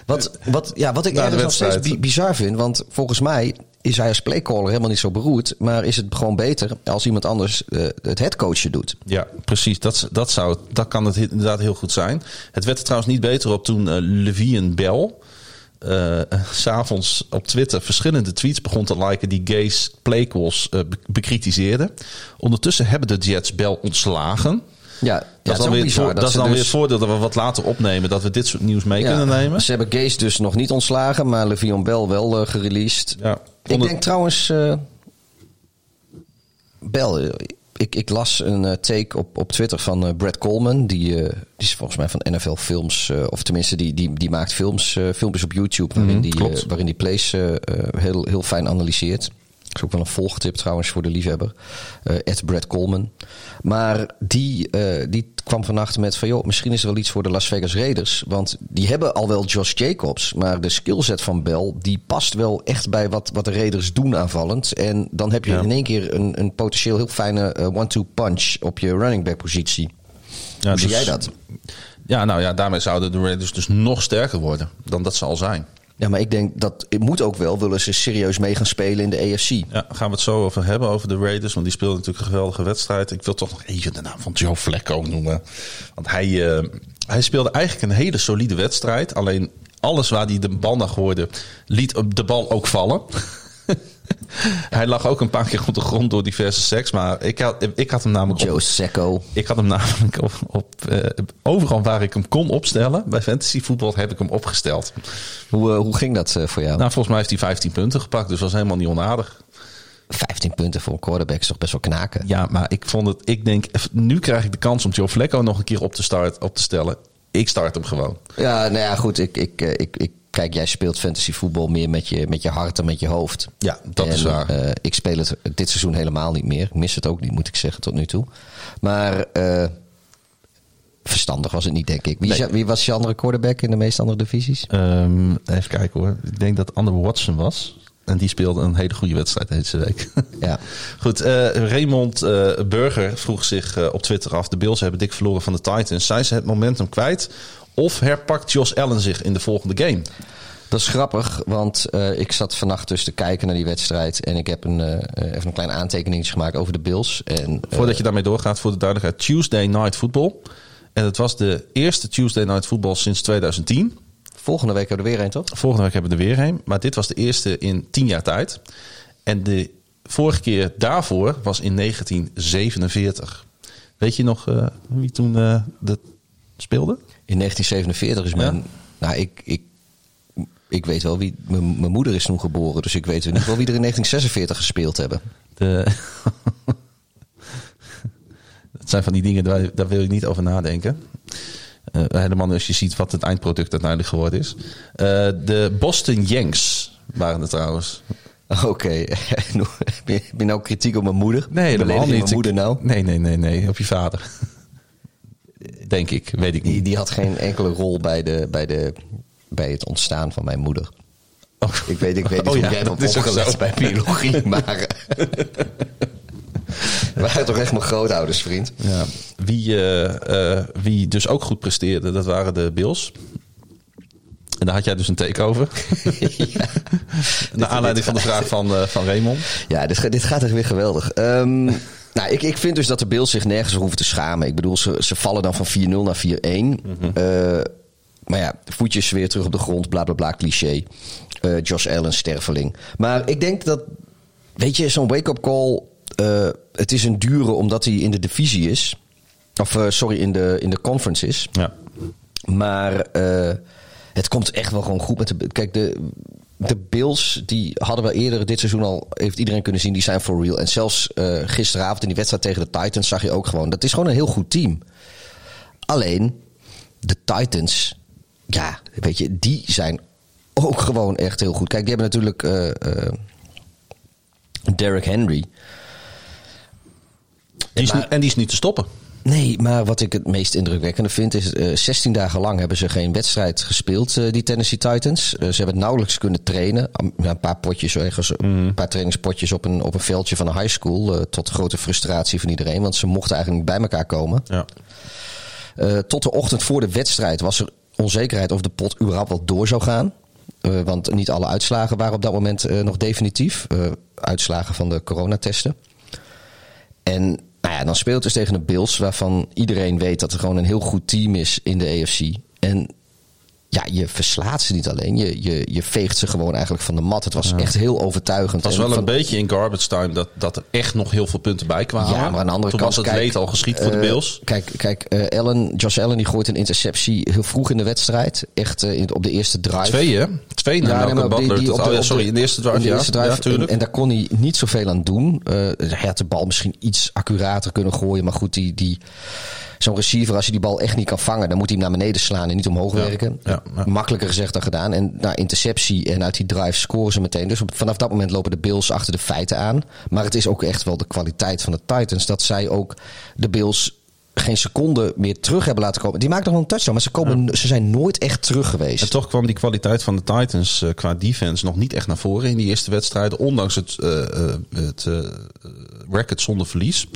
Wat, wat, ja, wat ik ergens nog steeds bizar vind, want volgens mij is hij als playcaller helemaal niet zo beroerd. Maar is het gewoon beter als iemand anders eh, het headcoachen doet? Ja, precies. Dat, dat, zou, dat kan het inderdaad heel goed zijn. Het werd er trouwens niet beter op toen eh Levien Bell... s s'avonds op Twitter verschillende tweets begon te liken... die Gays playcalls be- bekritiseerden. Ondertussen hebben de Jets Bell ontslagen... Ja, Dat is dan, weer, bizar, dat is dan weer dus- het voordeel dat we wat later opnemen. Dat we dit soort nieuws mee Ja, kunnen nemen. Ze hebben Gaze dus nog niet ontslagen, maar Le'Veon Bell wel eh, gereleased. Ja. Ik denk trouwens, eh Bell, eh, ik, ik las een take op, op Twitter van eh, Brad Coleman. Die, die is volgens mij van NFL Films, of tenminste die, die, die maakt films, filmpjes op YouTube waarin Mhm, die, klopt. eh, waarin die plays heel, heel fijn analyseert. Is ook wel een volgtip trouwens voor de liefhebber. eh Ed Brad Coleman. Maar die, eh, die kwam vannacht met van... joh, misschien is er wel iets voor de Las Vegas Raiders. Want die hebben al wel Josh Jacobs. Maar de skillset van Bell... die past wel echt bij wat, wat de Raiders doen aanvallend. En dan heb je Ja. in één keer een, een potentieel heel fijne eh, one-two punch... op je running back positie. Ja, Hoe zie dus- jij dat? Ja, nou ja, daarmee zouden de Raiders dus nog sterker worden dan dat ze al zijn. Ja, maar ik denk dat... het moet ook wel, willen ze serieus mee gaan spelen in de AFC. Ja, gaan we het zo over hebben, over de Raiders. Want die speelden natuurlijk een geweldige wedstrijd. Ik wil toch nog even de naam van Joe Flacco noemen. Want hij, eh, hij speelde eigenlijk een hele solide wedstrijd. Alleen alles waar hij de bal naar gooide, liet de bal ook vallen. hij lag ook een paar keer op de grond door diverse seks. Maar ik had, ik had hem namelijk op, Joe Secco. ik had hem namelijk op, op eh, overal waar ik hem kon opstellen. Bij fantasy voetbal heb ik hem opgesteld. Hoe, eh, hoe ging dat eh, voor jou? Nou, volgens mij heeft hij 15 punten gepakt. Dus was helemaal niet onaardig. 15 punten voor een quarterback is toch best wel knaken? Ja, maar ik vond het. Ik denk, nu krijg ik de kans om Joe Flacco nog een keer op te, start, op te stellen. Ik start hem gewoon. Ja, nou ja, goed. Ik, ik, ik, ik, kijk, jij speelt fantasy voetbal meer met je, met je hart dan met je hoofd. Ja, dat En, is waar. eh, ik speel het dit seizoen helemaal niet meer. Ik mis het ook niet, moet ik zeggen, tot nu toe. Maar eh, verstandig was het niet, denk ik. Wie, Nee. wie was je andere quarterback in de meeste andere divisies? Ehm, even kijken hoor. Ik denk dat Ander Watson was. En die speelde een hele goede wedstrijd deze week. Ja. Goed, eh, Raymond eh, Burger vroeg zich eh, op Twitter af. De Bills hebben dik verloren van de Titans. Zijn ze het momentum kwijt? Of herpakt Josh Allen zich in de volgende game? Dat is grappig, want eh, ik zat vannacht dus te kijken naar die wedstrijd. En ik heb een, eh, eh, even een klein aantekeningetje gemaakt over de Bills. En, Voordat je daarmee doorgaat, voor de duidelijkheid. Tuesday Night Football. En het was de eerste Tuesday Night Football sinds 2010. volgende week hebben we er weer een, toch? Volgende week hebben we er weer een. Maar dit was de eerste in tien jaar tijd. En de vorige keer daarvoor was in 1947. Weet je nog wie toen dat speelde? In 1947 is mijn... Ja. Nou, ik, ik, ik weet wel wie... Mijn moeder is toen geboren, dus ik weet in ieder geval wie er in 1946 gespeeld hebben. De... Het zijn van die dingen, daar, daar wil ik niet over nadenken. Eh, helemaal als je ziet wat het eindproduct uiteindelijk geworden is. Eh, de Boston Yanks waren het trouwens. Oké, heb je nou kritiek op mijn moeder? Nee, helemaal niet. mijn moeder nou? Nee, nee, nee, nee. Op je vader. Denk ik, weet ik Die, niet. die had geen enkele rol bij, de, bij, de, bij het ontstaan van mijn moeder. Oh. Ik weet, ik weet niet Oh hoe ja, jij dat is bij biologie, maar... We waren toch echt mijn grootouders, vriend? Ja. Wie, eh, eh, wie dus ook goed presteerde, dat waren de Bills. En daar had jij dus een take over. Naar aanleiding van de vraag van, eh, van Raymond. Ja, dit, dit gaat echt weer geweldig. Ehm, nou, ik, ik vind dus dat de Bills zich nergens hoeven te schamen. Ik bedoel, ze, ze vallen dan van 4-0 naar 4-1. Eh, maar ja, voetjes weer terug op de grond, bla bla bla, cliché. Eh, Josh Allen, sterveling. Maar ik denk dat, weet je, zo'n wake-up call... eh, het is een dure omdat hij in de divisie is. Of, sorry, in de, in de conference is. Ja. Maar het komt echt wel gewoon goed met de. Kijk, de, de Bills die hadden we eerder dit seizoen al, heeft iedereen kunnen zien, die zijn for real. En zelfs eh, gisteravond in die wedstrijd tegen de Titans zag je ook gewoon. Dat is gewoon een heel goed team. Alleen, de Titans, ja, weet je, die zijn ook gewoon echt heel goed. Kijk, die hebben natuurlijk eh, Derrick Henry. Die is Maar- niet- en die is niet te stoppen. Nee, maar wat ik het meest indrukwekkende vind is... eh 16 dagen lang hebben ze geen wedstrijd gespeeld, eh, die Tennessee Titans. Eh, ze hebben het nauwelijks kunnen trainen. Ja, een paar potjes ergens, een paar trainingspotjes op een, op een veldje van een high school. tot grote frustratie van iedereen, want ze mochten eigenlijk niet bij elkaar komen. Ja. Tot de ochtend voor de wedstrijd was er onzekerheid of de pot überhaupt wel door zou gaan. Uh, want niet alle uitslagen waren op dat moment uh, nog definitief. Uh, uitslagen van de coronatesten. En nou ja, dan speelt dus tegen de Bills, waarvan iedereen weet dat er gewoon een heel goed team is in de AFC. En ja, je verslaat ze niet alleen. Je, je, je veegt ze gewoon eigenlijk van de mat. Het was echt heel overtuigend. Het was wel en een beetje in garbage time dat, dat er echt nog heel veel punten bij kwamen. Ja, maar aan de andere Toen kant... was het kijk, leed al geschied voor de eh, Bills. Kijk, kijk eh, Allen, Josh Allen die gooit een interceptie heel vroeg in de wedstrijd. Echt eh, in, op de eerste drive. Twee, hè? Twee naar Ja, die- die op de- sorry, de- in de eerste drive, in de ja. eerste drive. Ja, en, daar kon hij niet zoveel aan doen. Eh, hij had de bal misschien iets accurater kunnen gooien. Maar goed, die, die, zo'n receiver, als je die bal echt niet kan vangen... dan moet hij hem naar beneden slaan en niet omhoog Ja, werken. ja, ja. Makkelijker gezegd dan gedaan. En na interceptie en uit die drive scoren ze meteen. Dus op- vanaf dat moment lopen de Bills achter de feiten aan. Maar het is ook echt wel de kwaliteit van de Titans... dat zij ook de Bills geen seconde meer terug hebben laten komen. Die maken nog een touchdown, maar ze, komen, ze zijn nooit echt terug geweest. En toch kwam die kwaliteit van de Titans eh, qua defense nog niet echt naar voren in die eerste wedstrijden. Ondanks het, eh, het record zonder verlies.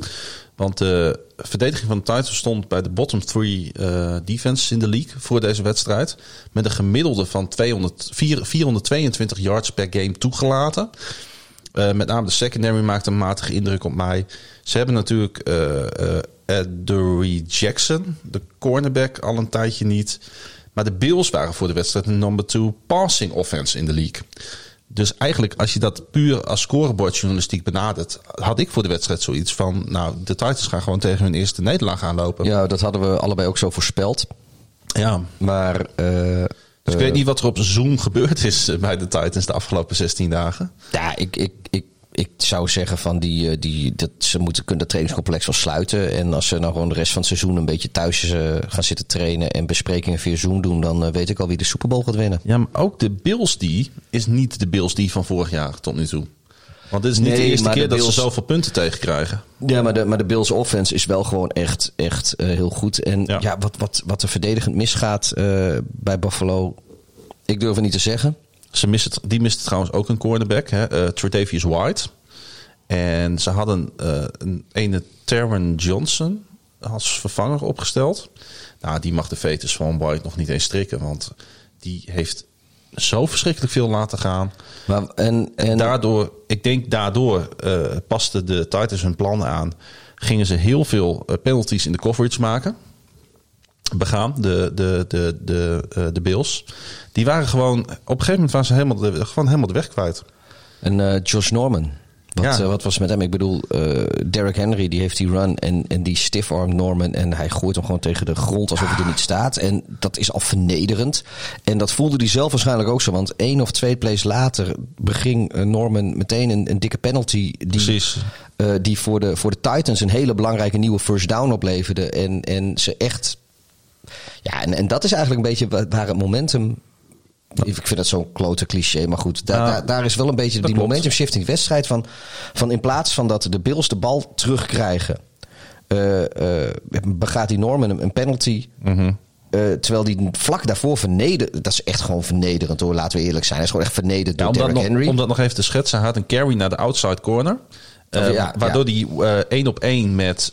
Want de verdediging van de Titans stond bij de bottom three eh defense in de league voor deze wedstrijd. Met een gemiddelde van 200, 4 422 yards per game toegelaten. Eh, met name de secondary maakt een matige indruk op mij. Ze hebben natuurlijk Adoree Jackson, de cornerback, al een tijdje niet. Maar de Bills waren voor de wedstrijd een number two passing offense in de league. Dus eigenlijk, als je dat puur als scorebordjournalistiek benadert, had ik voor de wedstrijd zoiets van: Nou, de Titans gaan gewoon tegen hun eerste nederlaag aanlopen. Ja, dat hadden we allebei ook zo voorspeld. ja. Maar eh, Dus ik weet niet wat er op Zoom gebeurd is eh, bij de Titans de afgelopen 16 dagen. ja, ik, ik, ik, ik zou zeggen van die, eh, die, dat ze moeten kunnen het trainingscomplex wel sluiten. En als ze nou gewoon de rest van het seizoen een beetje thuis eh, gaan zitten trainen en besprekingen via Zoom doen, dan eh, weet ik al wie de Super Bowl gaat winnen. Ja, maar ook de Bills die is niet de Bills die van vorig jaar tot nu toe. Want dit is niet Nee, de eerste keer de dat ze zoveel punten tegenkrijgen. Ja, maar de, maar de Bills offense is wel gewoon echt, echt heel goed. En Ja. ja, wat, wat, wat er verdedigend misgaat bij Buffalo, ik durf het niet te zeggen. Ze missen, die miste trouwens ook een cornerback, hè, eh, Tredavious White. En ze hadden eh, een ene Terran Johnson als vervanger opgesteld. Nou, die mag de fetus van White nog niet eens strikken, want die heeft zo verschrikkelijk veel laten gaan. Maar, en, en, Daardoor, ik denk daardoor eh paste de Titans hun plan aan. Gingen ze heel veel penalties in de coverage maken. Begaan, de, de, de, de, eh, de Bills. Die waren gewoon, op een gegeven moment waren ze helemaal de, gewoon helemaal de weg kwijt. En eh, Josh Norman. Wat, Ja. eh, wat was met hem? Ik bedoel, Derrick Henry die heeft die run en, en die stiff-arm Norman. En hij gooit hem gewoon tegen de grond alsof hij er niet staat. En dat is al vernederend. En dat voelde hij zelf waarschijnlijk ook zo. Want één of twee plays later beging Norman meteen een, een dikke penalty. Die, Precies. die voor de, voor de Titans een hele belangrijke nieuwe first down opleverde. En, en ze echt. Ja, en, en dat is eigenlijk een beetje wa- waar het momentum. Ik vind dat zo'n klote cliché, maar goed. Daar, Ja, daar, daar is wel een beetje die momentum shift in die wedstrijd. Van, van in plaats van dat de Bills de bal terugkrijgen. eh, begaat die Norman een, penalty. Mhm. eh, terwijl die vlak daarvoor vernederd. Dat is echt gewoon vernederend hoor, laten we eerlijk zijn. Hij is gewoon echt vernederd Ja, door Derrick nog, Henry. om dat nog even te schetsen, hij had een carry naar de outside corner. Of ja, waardoor hij één op één met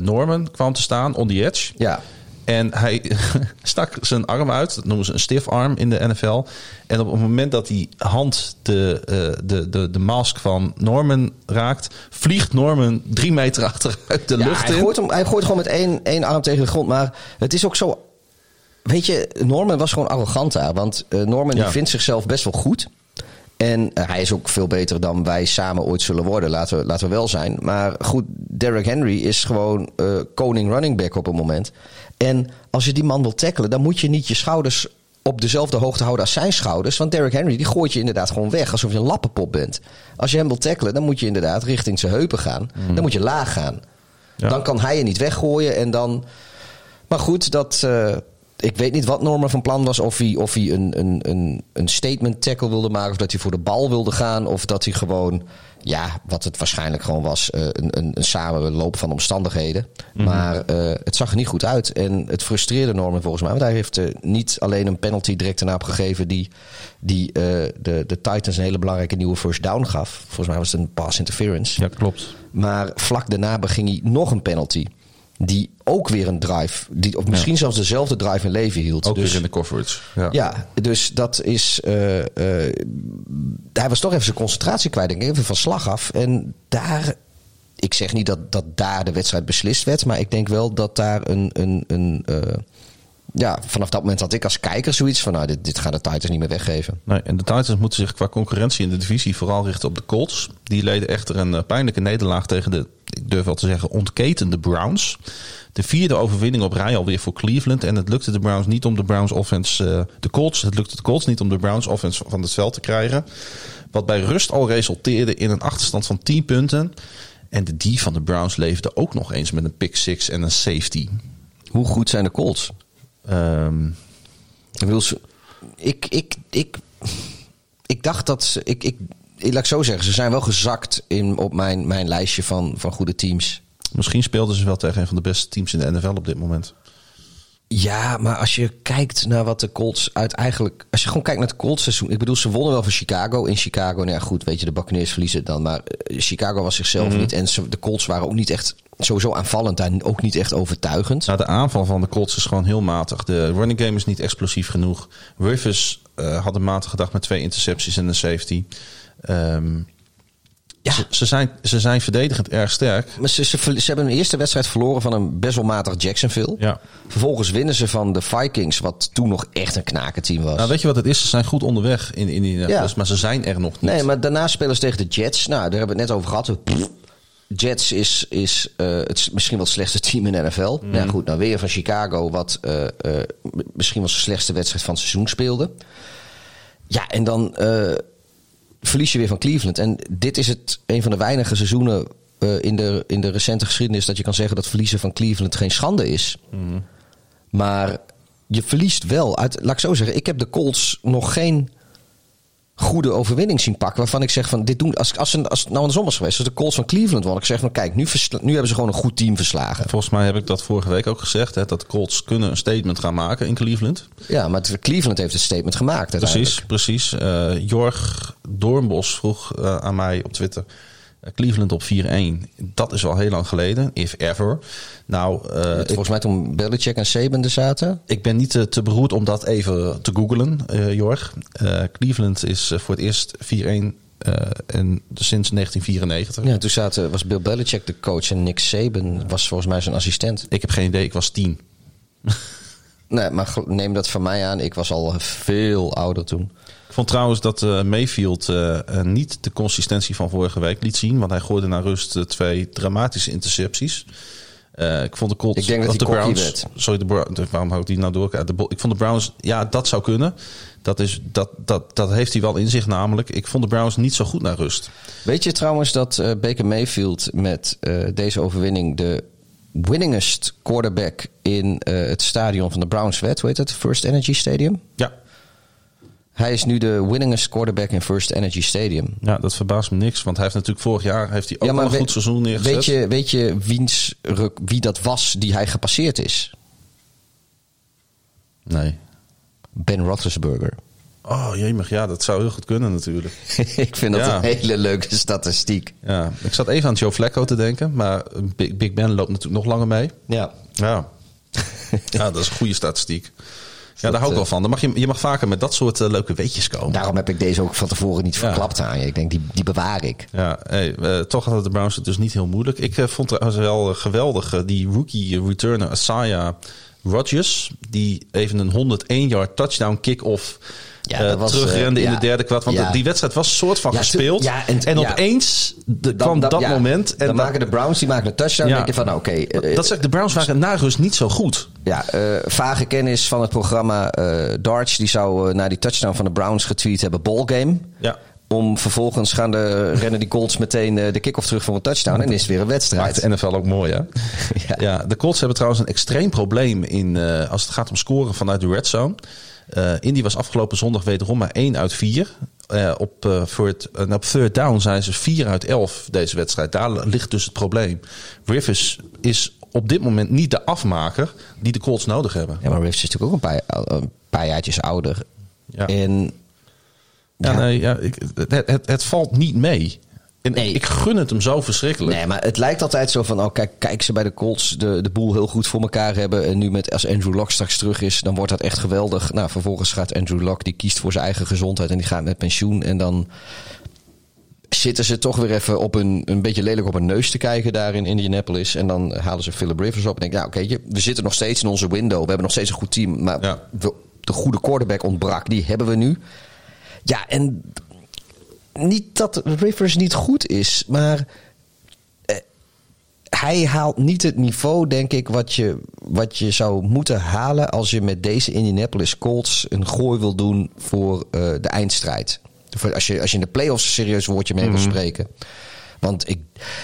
Norman kwam te staan on the edge. Ja, En hij stak zijn arm uit. Dat noemen ze een stiff arm in de NFL. En op het moment dat die hand de, eh, de, de, de mask van Norman raakt... vliegt Norman drie meter achteruit de Ja, lucht hij in. Gooit hem, hij gooit gewoon met één, één arm tegen de grond. Maar het is ook zo. Weet je, Norman was gewoon arrogant daar. Want eh, Norman Ja. die vindt zichzelf best wel goed. En eh, hij is ook veel beter dan wij samen ooit zullen worden. Laten we, laten we wel zijn. Maar goed, Derrick Henry is gewoon koning running back op het moment. En als je die man wil tackelen, dan moet je niet je schouders op dezelfde hoogte houden als zijn schouders. Want Derrick Henry die gooit je inderdaad gewoon weg alsof je een lappenpop bent. Als je hem wil tackelen, dan moet je inderdaad richting zijn heupen gaan. Dan moet je laag gaan. Ja. Dan kan hij je niet weggooien en dan. Maar goed, dat. eh, ik weet niet wat Norman van plan was. Of hij, of hij een, een, een, een statement tackle wilde maken. Of dat hij voor de bal wilde gaan. Of dat hij gewoon. Ja, wat het waarschijnlijk gewoon was. eh, een, een, een samenloop van omstandigheden. Maar eh, het zag er niet goed uit. En het frustreerde Norman volgens mij. Want hij heeft eh, niet alleen een penalty direct erna opgegeven. Die, die de, de Titans een hele belangrijke nieuwe first down gaf. Volgens mij was het een pass interference. Ja, klopt. Maar vlak daarna beging hij nog een penalty. Die ook weer een drive, die, of misschien zelfs dezelfde drive in leven hield. Ook dus, weer in de coverage. Ja. ja, dus dat is. eh, eh, hij was toch even zijn concentratie kwijt, denk ik, even van slag af. En daar. Ik zeg niet dat, dat daar de wedstrijd beslist werd, maar ik denk wel dat daar een. een, een eh, ja, vanaf dat moment had ik als kijker zoiets van: nou, dit, dit gaan de Titans niet meer weggeven. Nee, en de Titans moeten zich qua concurrentie in de divisie vooral richten op de Colts. Die leden echter een pijnlijke nederlaag tegen de, ik durf wel te zeggen, ontketende Browns. De vierde overwinning op rij alweer voor Cleveland. En het lukte de Browns niet om de Browns offense, eh, de Colts, het lukte de Colts niet om de Browns offense van het veld te krijgen. Wat bij rust al resulteerde in een achterstand van 10 punten. En de D van de Browns leefde ook nog eens met een pick six en een safety. Hoe goed zijn de Colts? Ehm, Ik, ik, ik, ik, ik dacht dat ze. Ik, ik, laat ik zo zeggen, ze zijn wel gezakt in, op mijn, mijn lijstje van, van goede teams. misschien speelden ze wel tegen een van de beste teams in de NFL op dit moment. Ja, maar als je kijkt naar wat de Colts uit eigenlijk... Als je gewoon kijkt naar het Colts seizoen... Ik bedoel, ze wonnen wel van Chicago. In Chicago, nou ja, goed, weet je, de Buccaneers verliezen dan. Maar eh, Chicago was zichzelf niet. En ze, de Colts waren ook niet echt... Sowieso aanvallend en ook niet echt overtuigend. Nou, de aanval van de Colts is gewoon heel matig. De running game is niet explosief genoeg. Rivers eh, had een matige dag met twee intercepties en een safety. Ehm, Ja. ze, ze zijn, ze zijn verdedigend erg sterk. Maar ze, ze, hebben een eerste wedstrijd verloren van een best wel matig Jacksonville. Ja. Vervolgens winnen ze van de Vikings, wat toen nog echt een knakenteam was. Nou, weet je wat het is? Ze zijn goed onderweg in, in Indianapolis, Ja. maar ze zijn er nog niet. Nee, maar daarna spelen ze tegen de Jets. Nou, daar hebben we het net over gehad. Pff, Jets is, is eh, het is misschien wel het slechtste team in de NFL. Mhm. Nou ja, goed, nou weer van Chicago, wat eh, eh, misschien wel de slechtste wedstrijd van het seizoen speelde. Ja, en dan verlies je weer van Cleveland. En dit is het een van de weinige seizoenen eh, in, de, in de recente geschiedenis dat je kan zeggen dat verliezen van Cleveland geen schande is. Mhm. Maar je verliest wel. Uit, laat ik zo zeggen, ik heb de Colts nog geen goede overwinning zien pakken. Waarvan ik zeg van dit doen. Als, als, als het nou andersom was geweest, als de Colts van Cleveland won. Ik zeg van kijk, nu, nu hebben ze gewoon een goed team verslagen. Volgens mij heb ik dat vorige week ook gezegd. Hè, dat de Colts kunnen een statement gaan maken in Cleveland. Ja, maar het- Cleveland heeft het statement gemaakt. Precies, precies. Eh, Jorg Doornbos vroeg eh, aan mij op Twitter. Eh, Cleveland op 4-1. Dat is al heel lang geleden, if ever. Nou, eh, ik, Volgens mij toen Belichick en Saban er zaten. ik ben niet te, te beroerd om dat even te googlen, eh, Jorg. Eh, Cleveland is eh, voor het eerst 4-1 eh, en sinds 1994. Ja, toen zaten, was Bill Belichick de coach en Nick Saban was volgens mij zijn assistent. Ik heb geen idee, ik was 10. Nee, maar neem dat van mij aan. Ik was al veel ouder toen. Ik vond trouwens dat eh, Mayfield eh, eh, niet de consistentie van vorige week liet zien. Want hij gooide naar rust twee dramatische intercepties. Ik vond de Colts... Ik denk dat de Browns... werd. Sorry, de Browns... Waarom hou ik die nou door? ik vond de Browns... Ja, dat zou kunnen. Dat, is, dat, dat, dat heeft hij wel in zich namelijk. Ik vond de Browns niet zo goed naar rust. Weet je trouwens dat eh, Baker Mayfield met deze overwinning de winningest quarterback in het stadion van de Browns werd? Hoe heet het? First Energy Stadium? Ja, Hij is nu de winningest quarterback in First Energy Stadium. ja, dat verbaast me niks. Want hij heeft natuurlijk vorig jaar heeft hij ook een goed seizoen neergezet. Weet je, weet je wiens, wie dat was die hij gepasseerd is? Nee. Ben Roethlisberger. Oh, jemig. Ja, dat zou heel goed kunnen natuurlijk. Ik vind dat Ja. een hele leuke statistiek. Ja, ik zat even aan Joe Flacco te denken. Maar Big, Big Ben loopt natuurlijk nog langer mee. Ja. Ja. ja, dat is een goede statistiek. Ja, daar hou ik eh, wel van. Dan mag je, je mag vaker met dat soort eh, leuke weetjes komen. Daarom heb ik deze ook van tevoren niet verklapt aan je. Ik denk, die, die bewaar ik. Ja, hey, eh, toch hadden de Browns het dus niet heel moeilijk. Ik eh, vond trouwens wel eh, geweldig eh, die rookie returner Asaya Rodgers. Die even een 101-yard touchdown kick-off Ja, eh, dat was, terugrende eh, in de derde kwart. Want Ja. die wedstrijd was een soort van Ja, gespeeld. ja, en- opeens de, kwam dat moment. En dan maken de Browns die maken een touchdown. Dan denk je van, nou, oké. eh, dat zegt de Browns waren na rust niet zo goed. Ja, eh, vage kennis van het programma eh Darts. Die zou eh, na die touchdown van de Browns getweet hebben: ballgame. Ja. Om vervolgens gaan de, rennen die Colts meteen de kick-off terug voor een touchdown. En is het weer een wedstrijd. Maakt de NFL ook mooi, hè? Ja. ja. de Colts hebben trouwens een extreem probleem in, eh, als het gaat om scoren vanuit de red zone. Eh, Indy was afgelopen zondag wederom maar 1 uit 4. Eh, op, voor het, op third down zijn ze 4 uit 11 deze wedstrijd. Daar ligt dus het probleem. Rivers is op dit moment niet de afmaker die de Colts nodig hebben. Ja, maar Rivers is natuurlijk ook een paar, een paar jaartjes ouder. Ja. En Ja, Ja. nee, ja, ik, het, het, het valt niet mee. En Nee. ik gun het hem zo verschrikkelijk. Nee, maar het lijkt altijd zo van, oh kijk, kijk ze bij de Colts de, de boel heel goed voor elkaar hebben. En nu met, als Andrew Luck straks terug is, dan wordt dat echt geweldig. Nou, vervolgens gaat Andrew Luck, die kiest voor zijn eigen gezondheid en die gaat met pensioen. En dan zitten ze toch weer even op een, een beetje lelijk op een neus te kijken daar in Indianapolis. En dan halen ze Philip Rivers op en denken, nou oké, we zitten nog steeds in onze window. We hebben nog steeds een goed team. Maar Ja. we- de goede quarterback ontbrak, die hebben we nu. Ja, en niet dat Rivers niet goed is, maar eh, hij haalt niet het niveau, denk ik, wat je, wat je zou moeten halen als je met deze Indianapolis Colts een gooi wil doen voor eh, de eindstrijd. Als je, als je in de playoffs een serieus woordje mee wil spreken. Want ik,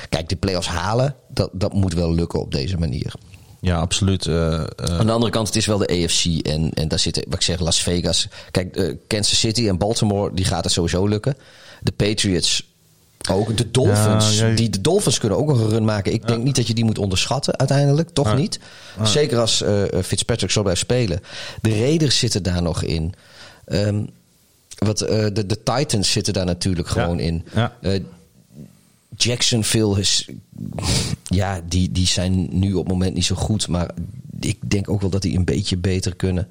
kijk, de playoffs halen, dat, dat moet wel lukken op deze manier. Ja, absoluut. eh, eh, Aan de andere kant, het is wel de AFC. En, en daar zitten, wat ik zeg, Las Vegas. Kijk, eh, Kansas City en Baltimore, die gaat het sowieso lukken. De Patriots ook. De Dolphins, Ja, ja. die, de Dolphins kunnen ook nog een run maken. Ik denk niet dat je die moet onderschatten uiteindelijk. Toch niet. Zeker als Fitzpatrick zo blijft spelen. De Raiders zitten daar nog in. Ehm, wat, eh, de, de Titans zitten daar natuurlijk gewoon in. Ja. Eh, Jacksonville is. Ja, die, die zijn nu op het moment niet zo goed. Maar ik denk ook wel dat die een beetje beter kunnen.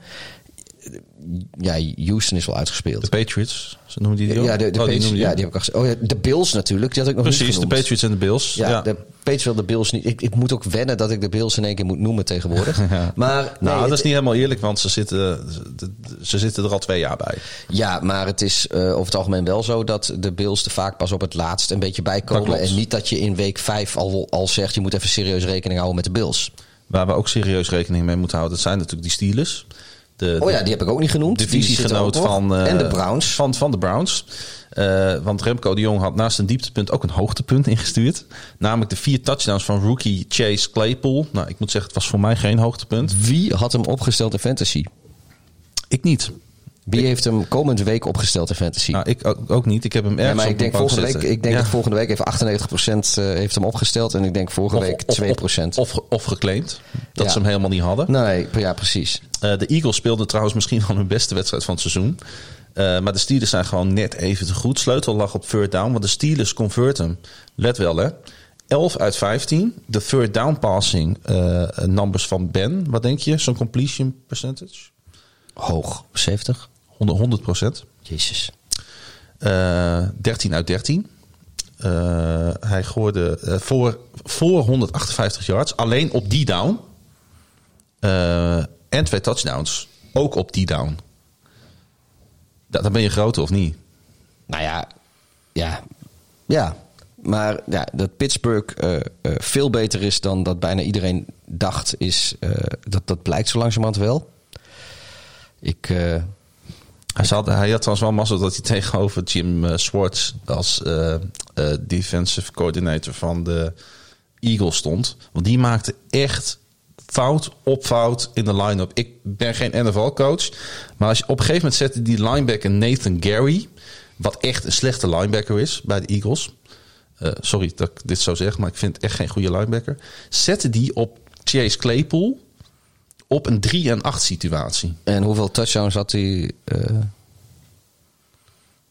Ja, Houston is wel uitgespeeld. de Patriots, zo noemen die die ook? ja, de, de, Oh, Patriots- die ja, die heb ik al gezegd. Oh ja, de Bills natuurlijk. Die had ik nog Precies, niet de genoemd. Patriots en de Bills. Ja, Ja, de Patriots wil de Bills niet. Ik, ik moet ook wennen dat ik de Bills in één keer moet noemen tegenwoordig. Ja. Maar, Nou, dat het- is niet helemaal eerlijk, want ze zitten, ze, ze zitten er al twee jaar bij. Ja, maar het is eh, over het algemeen wel zo dat de Bills er vaak pas op het laatst een beetje bij komen. En niet dat je in week vijf al, al zegt, je moet even serieus rekening houden met de Bills. Waar we ook serieus rekening mee moeten houden, dat zijn natuurlijk die Steelers. De, Oh ja, die heb ik ook niet genoemd. Divisiegenoot van, eh, en de Browns. Van, van de Browns. Eh, want Remco de Jong had naast een dieptepunt ook een hoogtepunt ingestuurd. Namelijk de vier touchdowns van rookie Chase Claypool. Nou, ik moet zeggen, het was voor mij geen hoogtepunt. Wie had hem opgesteld in fantasy? Ik niet. Wie heeft hem komende week opgesteld in fantasy? Nou, ik ook, ook niet. Ik heb hem ergens ja, maar ik denk, de volgende week, ik denk Ja. dat volgende week even 98% eh, heeft hem opgesteld. En ik denk vorige Of- week of- 2%. Of, of, of geclaimd. Dat Ja. ze hem helemaal niet hadden. nee, ja, precies. Eh, de Eagles speelden trouwens misschien wel hun beste wedstrijd van het seizoen. Eh, maar de Steelers zijn gewoon net even te goed. Sleutel lag op third down, want de Steelers converten. Let wel hè. 11 uit 15. De third down passing numbers van Ben. Wat denk je? Zo'n completion percentage? Hoog. 70? 100, 100 procent. Jezus. Eh, 13 uit 13. Eh, hij gooide eh, voor, voor 158 yards. Alleen op die down. Eh, en twee touchdowns. Ook op die down. Da- dan ben je groter of niet? Nou ja, ja, ja. Maar ja, dat Pittsburgh eh, eh, veel beter is dan dat bijna iedereen dacht, is, eh, dat, dat blijkt zo langzamerhand wel. Ik, eh, Hij, had, hij had trouwens wel mazzel dat hij tegenover Jim eh, Schwartz als eh, eh, defensive coordinator van de Eagles stond. Want die maakte echt fout op fout in de line-up. Ik ben geen NFL-coach. Maar als je, op een gegeven moment zette die linebacker Nathan Gary... wat echt een slechte linebacker is bij de Eagles... Sorry dat ik dit zo zeg, maar ik vind het echt geen goede linebacker. Zette die op Chase Claypool op een 3 en 8 situatie. en hoeveel touchdowns had hij? eh,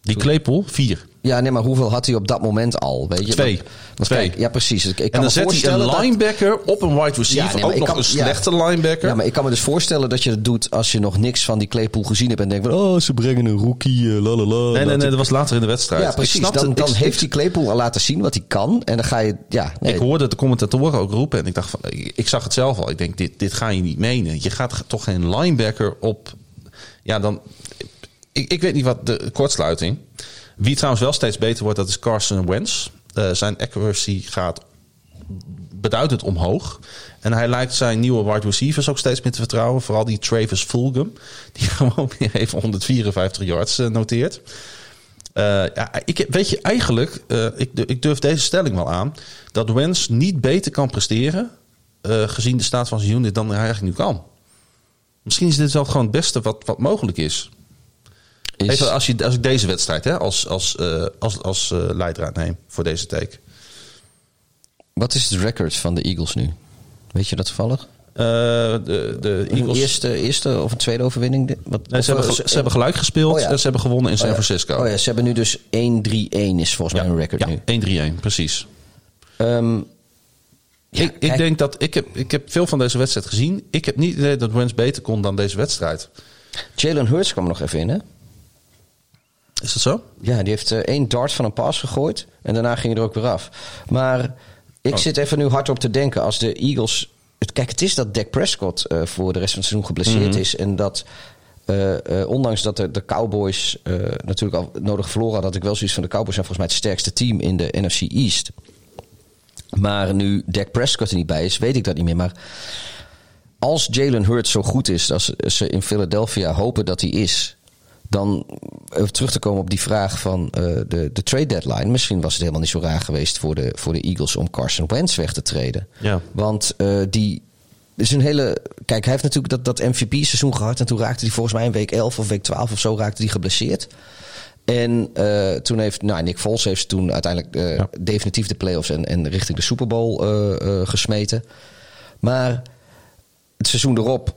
Die Claypool, 4. Ja, nee, maar hoeveel had hij op dat moment al? Weet je? Twee. Want, Twee. kijk, ja, precies. Ik, ik En kan dan me zet hij een dat- linebacker op een wide receiver. Ja, nee, ook nog kan- een ja. slechte linebacker. Ja, maar ik kan me dus voorstellen dat je het doet als je nog niks van die Claypool gezien hebt en denkt van, oh, ze brengen een rookie, uh, lalala. nee, nee, Laat nee, ik- dat was later in de wedstrijd. Ja, precies. Snapte- dan dan ik- heeft die Claypool al laten zien wat hij kan. En dan ga je, ja, nee, Ik hoorde de commentatoren ook roepen en ik dacht van, ik, ik zag het zelf al. Ik denk, dit, dit ga je niet menen. Je gaat toch geen linebacker op. Ja, dan. Ik, ik weet niet wat de kortsluiting. Wie trouwens wel steeds beter wordt, dat is Carson Wentz. Eh, zijn accuracy gaat beduidend omhoog. En hij lijkt zijn nieuwe wide receivers ook steeds meer te vertrouwen. Vooral die Travis Fulgham, die gewoon weer even 154 yards eh, noteert. Eh, ja, ik, weet je, eigenlijk, ik, ik durf deze stelling wel aan, dat Wens niet beter kan presteren, gezien de staat van zijn unit, dan hij eigenlijk nu kan. Misschien is dit wel gewoon het beste wat, wat mogelijk is. Is, Even als, je, als ik deze wedstrijd hè, als, als, eh, als, als eh, leidraad neem voor deze take. wat is het record van de Eagles nu? Weet je dat toevallig? Eh, de, de Eagles... eerste, eerste of een tweede overwinning? Wat, Nee, ze, hebben, ze hebben gelijk gespeeld Oh ja. en ze hebben gewonnen in San oh. Francisco. Oh ja, ze hebben nu dus 1-3-1 is volgens mij hun record nu. ja 1-3-1, precies. Ja, ik, ik denk dat ik heb, ik heb veel van deze wedstrijd gezien. Ik heb niet het idee dat Wens beter kon dan deze wedstrijd. Jalen Hurts kwam nog even in, hè? Is dat zo? Ja, die heeft eh, één dart van een pas gegooid. En daarna ging hij er ook weer af. Maar ik Oh. zit even nu hard op te denken. Als de Eagles... het- Kijk, het is dat Dak Prescott eh, voor de rest van het seizoen geblesseerd Mhm. is. En dat... eh, ondanks dat de, de Cowboys natuurlijk al nodig verloren hadden... had ik wel zoiets van de Cowboys zijn volgens mij het sterkste team in de NFC East. Maar nu Dak Prescott er niet bij is, weet ik dat niet meer. Maar als Jalen Hurts zo goed is als ze in Philadelphia hopen dat hij is... dan even terug te komen op die vraag van eh, de, de trade deadline. Misschien was het helemaal niet zo raar geweest voor de, voor de Eagles om Carson Wentz weg te treden. Ja. Want eh, die is een hele. Kijk, hij heeft natuurlijk dat, dat MVP-seizoen gehad. En toen raakte hij volgens mij in week 11 of week 12 of zo raakte hij geblesseerd. En eh, toen heeft nou, Nick Foles heeft toen uiteindelijk eh, Ja. definitief de playoffs en, en richting de Super Bowl eh, eh, gesmeten. Maar het seizoen erop,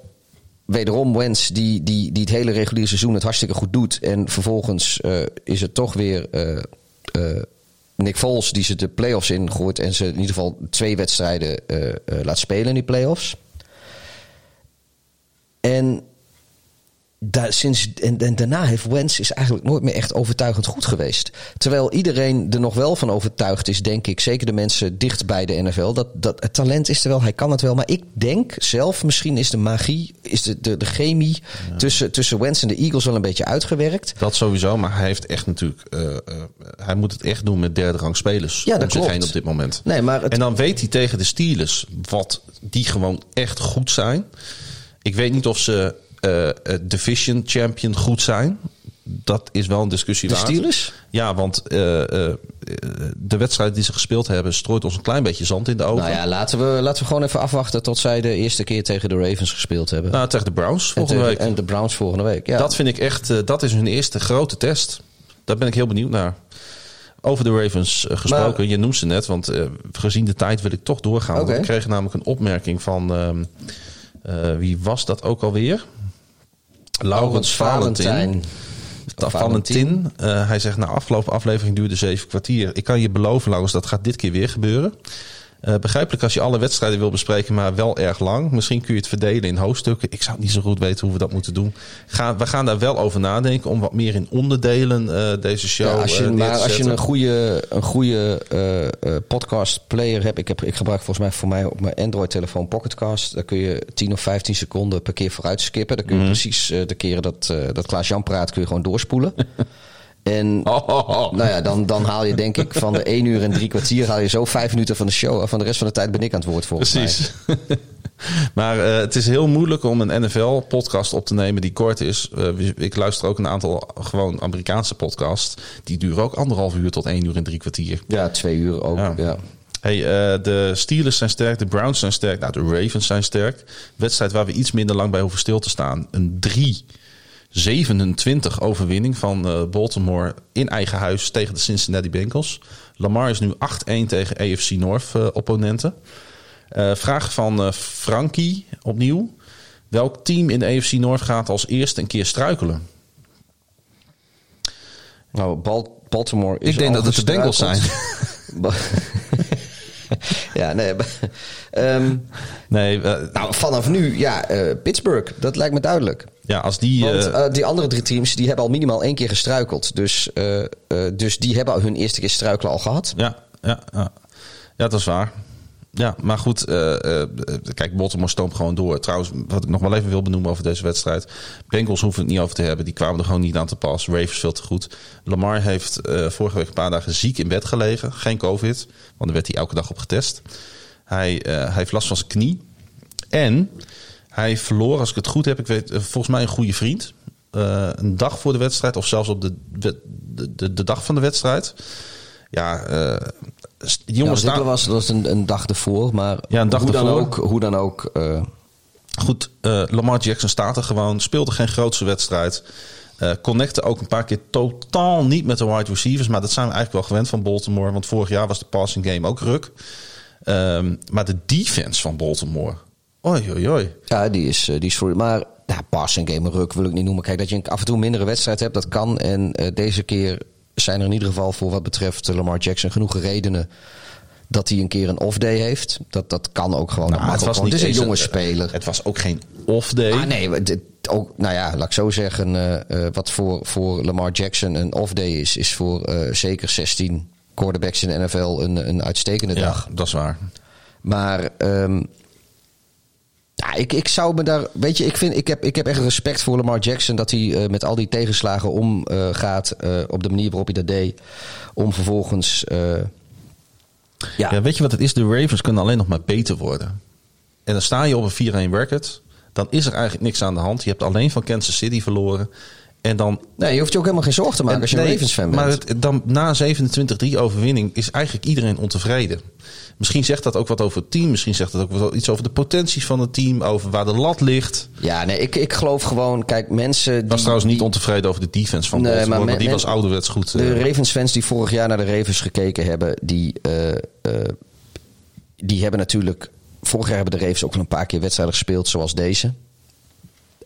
wederom Wentz, die, die, die het hele reguliere seizoen het hartstikke goed doet. En vervolgens eh, is het toch weer eh, eh, Nick Foles die ze de playoffs ingooit. En ze in ieder geval twee wedstrijden laat spelen in die playoffs. En, daar, sinds, en, en daarna heeft Wentz is eigenlijk nooit meer echt overtuigend goed geweest. Terwijl iedereen er nog wel van overtuigd is, denk ik, zeker de mensen dicht bij de NFL, dat, dat het talent is er wel, hij kan het wel. Maar ik denk zelf, misschien is de magie, is de, de, de chemie tussen, tussen Wentz en de Eagles wel een beetje uitgewerkt. Dat sowieso, maar hij heeft echt natuurlijk. eh, eh, hij moet het echt doen met derde rang spelers. Ja, dat om zich klopt. heen op dit moment. Nee, maar het, En dan weet hij tegen de Steelers wat die gewoon echt goed zijn. Ik weet niet of ze eh, division champion goed zijn. Dat is wel een discussie de waard. Steelers? Ja, want eh, de wedstrijd die ze gespeeld hebben strooit ons een klein beetje zand in de ogen. Nou ja, laten we, laten we gewoon even afwachten tot zij de eerste keer tegen de Ravens gespeeld hebben. Nou, tegen de Browns en, volgende tegen- week. en de Browns volgende week. Ja. Dat vind ik echt, dat is hun eerste grote test. Daar ben ik heel benieuwd naar. Over de Ravens gesproken, Maar- je noemt ze net, want gezien de tijd wil ik toch doorgaan. Want ik kreeg namelijk een opmerking van, ehm, eh, wie was dat ook alweer? Laurens Valentin. Of Valentin. Eh, hij zegt, na afgelopen aflevering duurde zeven kwartier. Ik kan je beloven, Laurens, dat gaat dit keer weer gebeuren. Eh, begrijpelijk als je alle wedstrijden wil bespreken, maar wel erg lang. Misschien kun je het verdelen in hoofdstukken. Ik zou niet zo goed weten hoe we dat moeten doen. Ga, we gaan daar wel over nadenken om wat meer in onderdelen eh, deze show Ja, als je, eh, maar als je een goede, een goede eh, eh, podcast player hebt. Ik, heb, ik gebruik volgens mij voor mij op mijn Android telefoon Pocketcast. Daar kun je 10 of 15 seconden per keer vooruit skippen. Dan kun je Mhm. precies eh, de keren dat, eh dat Klaas Jan praat, kun je gewoon doorspoelen. en Oh, oh, oh. nou ja, dan, dan haal je denk ik van de 1 uur en drie kwartier haal je zo vijf minuten van de show. En van de rest van de tijd ben ik aan het woord volgens mij. Precies. maar eh, het is heel moeilijk om een NFL-podcast op te nemen die kort is. Eh, ik luister ook een aantal gewoon Amerikaanse podcasts. Die duren ook anderhalf uur tot één uur en drie kwartier. Ja, twee uur ook. Ja. Ja. Hey, eh, de Steelers zijn sterk, de Browns zijn sterk, nou, de Ravens zijn sterk. Wedstrijd waar we iets minder lang bij hoeven stil te staan. Een 3-27 overwinning van eh, Baltimore in eigen huis tegen de Cincinnati Bengals. Lamar is nu 8-1 tegen AFC North eh, opponenten. Eh, vraag van Frankie opnieuw. Welk team in de AFC North gaat als eerste een keer struikelen? Nou, Bal- Baltimore is Ik denk dat het de Bengals. Ba- ja, nee. ehm, Nee, nou, vanaf nu, ja, Pittsburgh. Dat lijkt me duidelijk. Ja, als die... Want eh, eh, die andere drie teams die hebben al minimaal één keer gestruikeld. Dus, eh, dus die hebben hun eerste keer struikelen al gehad. Ja, ja, ja. ja, dat is waar. Ja, maar goed, kijk, Baltimore stoomt gewoon door. Trouwens, wat ik nog wel even wil benoemen over deze wedstrijd. Bengals hoeven het niet over te hebben. Die kwamen er gewoon niet aan te pas. Ravens veel te goed. Lamar heeft vorige week een paar dagen ziek in bed gelegen. Geen covid, want daar werd hij elke dag op getest. Hij, hij heeft last van zijn knie. En hij verloor, als ik het goed heb, ik weet, eh, volgens mij een goede vriend. Eh, een dag voor de wedstrijd, of zelfs op de, de, de, de dag van de wedstrijd. Ja, eh, die Ja, jongen want dit staan... was, dat was een, een dag ervoor. Maar Ja, een dag hoe, dan ervoor. ook, hoe dan ook. Goed, Lamar Jackson staat er gewoon. Speelde geen grootste wedstrijd. Eh connecte ook een paar keer totaal niet met de wide receivers. Maar dat zijn we eigenlijk wel gewend van Baltimore. Want vorig jaar was de passing game ook ruk. Ehm, maar de defense van Baltimore Oei, oei, oei. Ja, die is, eh, die is voor. Maar ja, passing game ruk wil ik niet noemen. Kijk, dat je een- af en toe een mindere wedstrijd hebt, dat kan. En eh, deze keer zijn er in ieder geval voor wat betreft Lamar Jackson genoeg redenen dat hij een keer een off-day heeft. Dat, dat kan ook gewoon. dat Nou, ook gewoon. Het is een jonge speler. Het was ook geen off-day. Ah, nee, dit, ook, nou ja, laat ik zo zeggen. eh, eh, wat voor, voor Lamar Jackson een off-day is, is voor eh, zeker 16 quarterbacks in de NFL een, een uitstekende dag. ja, dat is waar. Maar ehm, ja, ik, ik zou me daar. Weet je, ik, vind, ik, heb, ik heb echt respect voor Lamar Jackson. Dat hij eh, met al die tegenslagen omgaat. gaat eh, op de manier waarop hij dat deed. Om vervolgens. eh, ja, Ja, weet je wat het is? De Ravens kunnen alleen nog maar beter worden. En dan sta je op een 4-1 record. Dan is er eigenlijk niks aan de hand. Je hebt alleen van Kansas City verloren. En dan... nee, je hoeft je ook helemaal geen zorgen te maken als je Nee, een Ravens fan bent. Maar het, dan, na 27-3 overwinning is eigenlijk iedereen ontevreden. Misschien zegt dat ook wat over het team. Misschien zegt dat ook wel iets over de potenties van het team. Over waar de lat ligt. Ja, nee, ik, ik geloof gewoon. Kijk, mensen. Die, was trouwens niet ontevreden over de defense van Nee, Baltimore. maar maar die men- was ouderwets goed. De eh. Ravens fans die vorig jaar naar de Ravens gekeken hebben, die, eh, eh, die hebben natuurlijk. Vorig jaar hebben de Ravens ook wel een paar keer wedstrijden gespeeld zoals deze.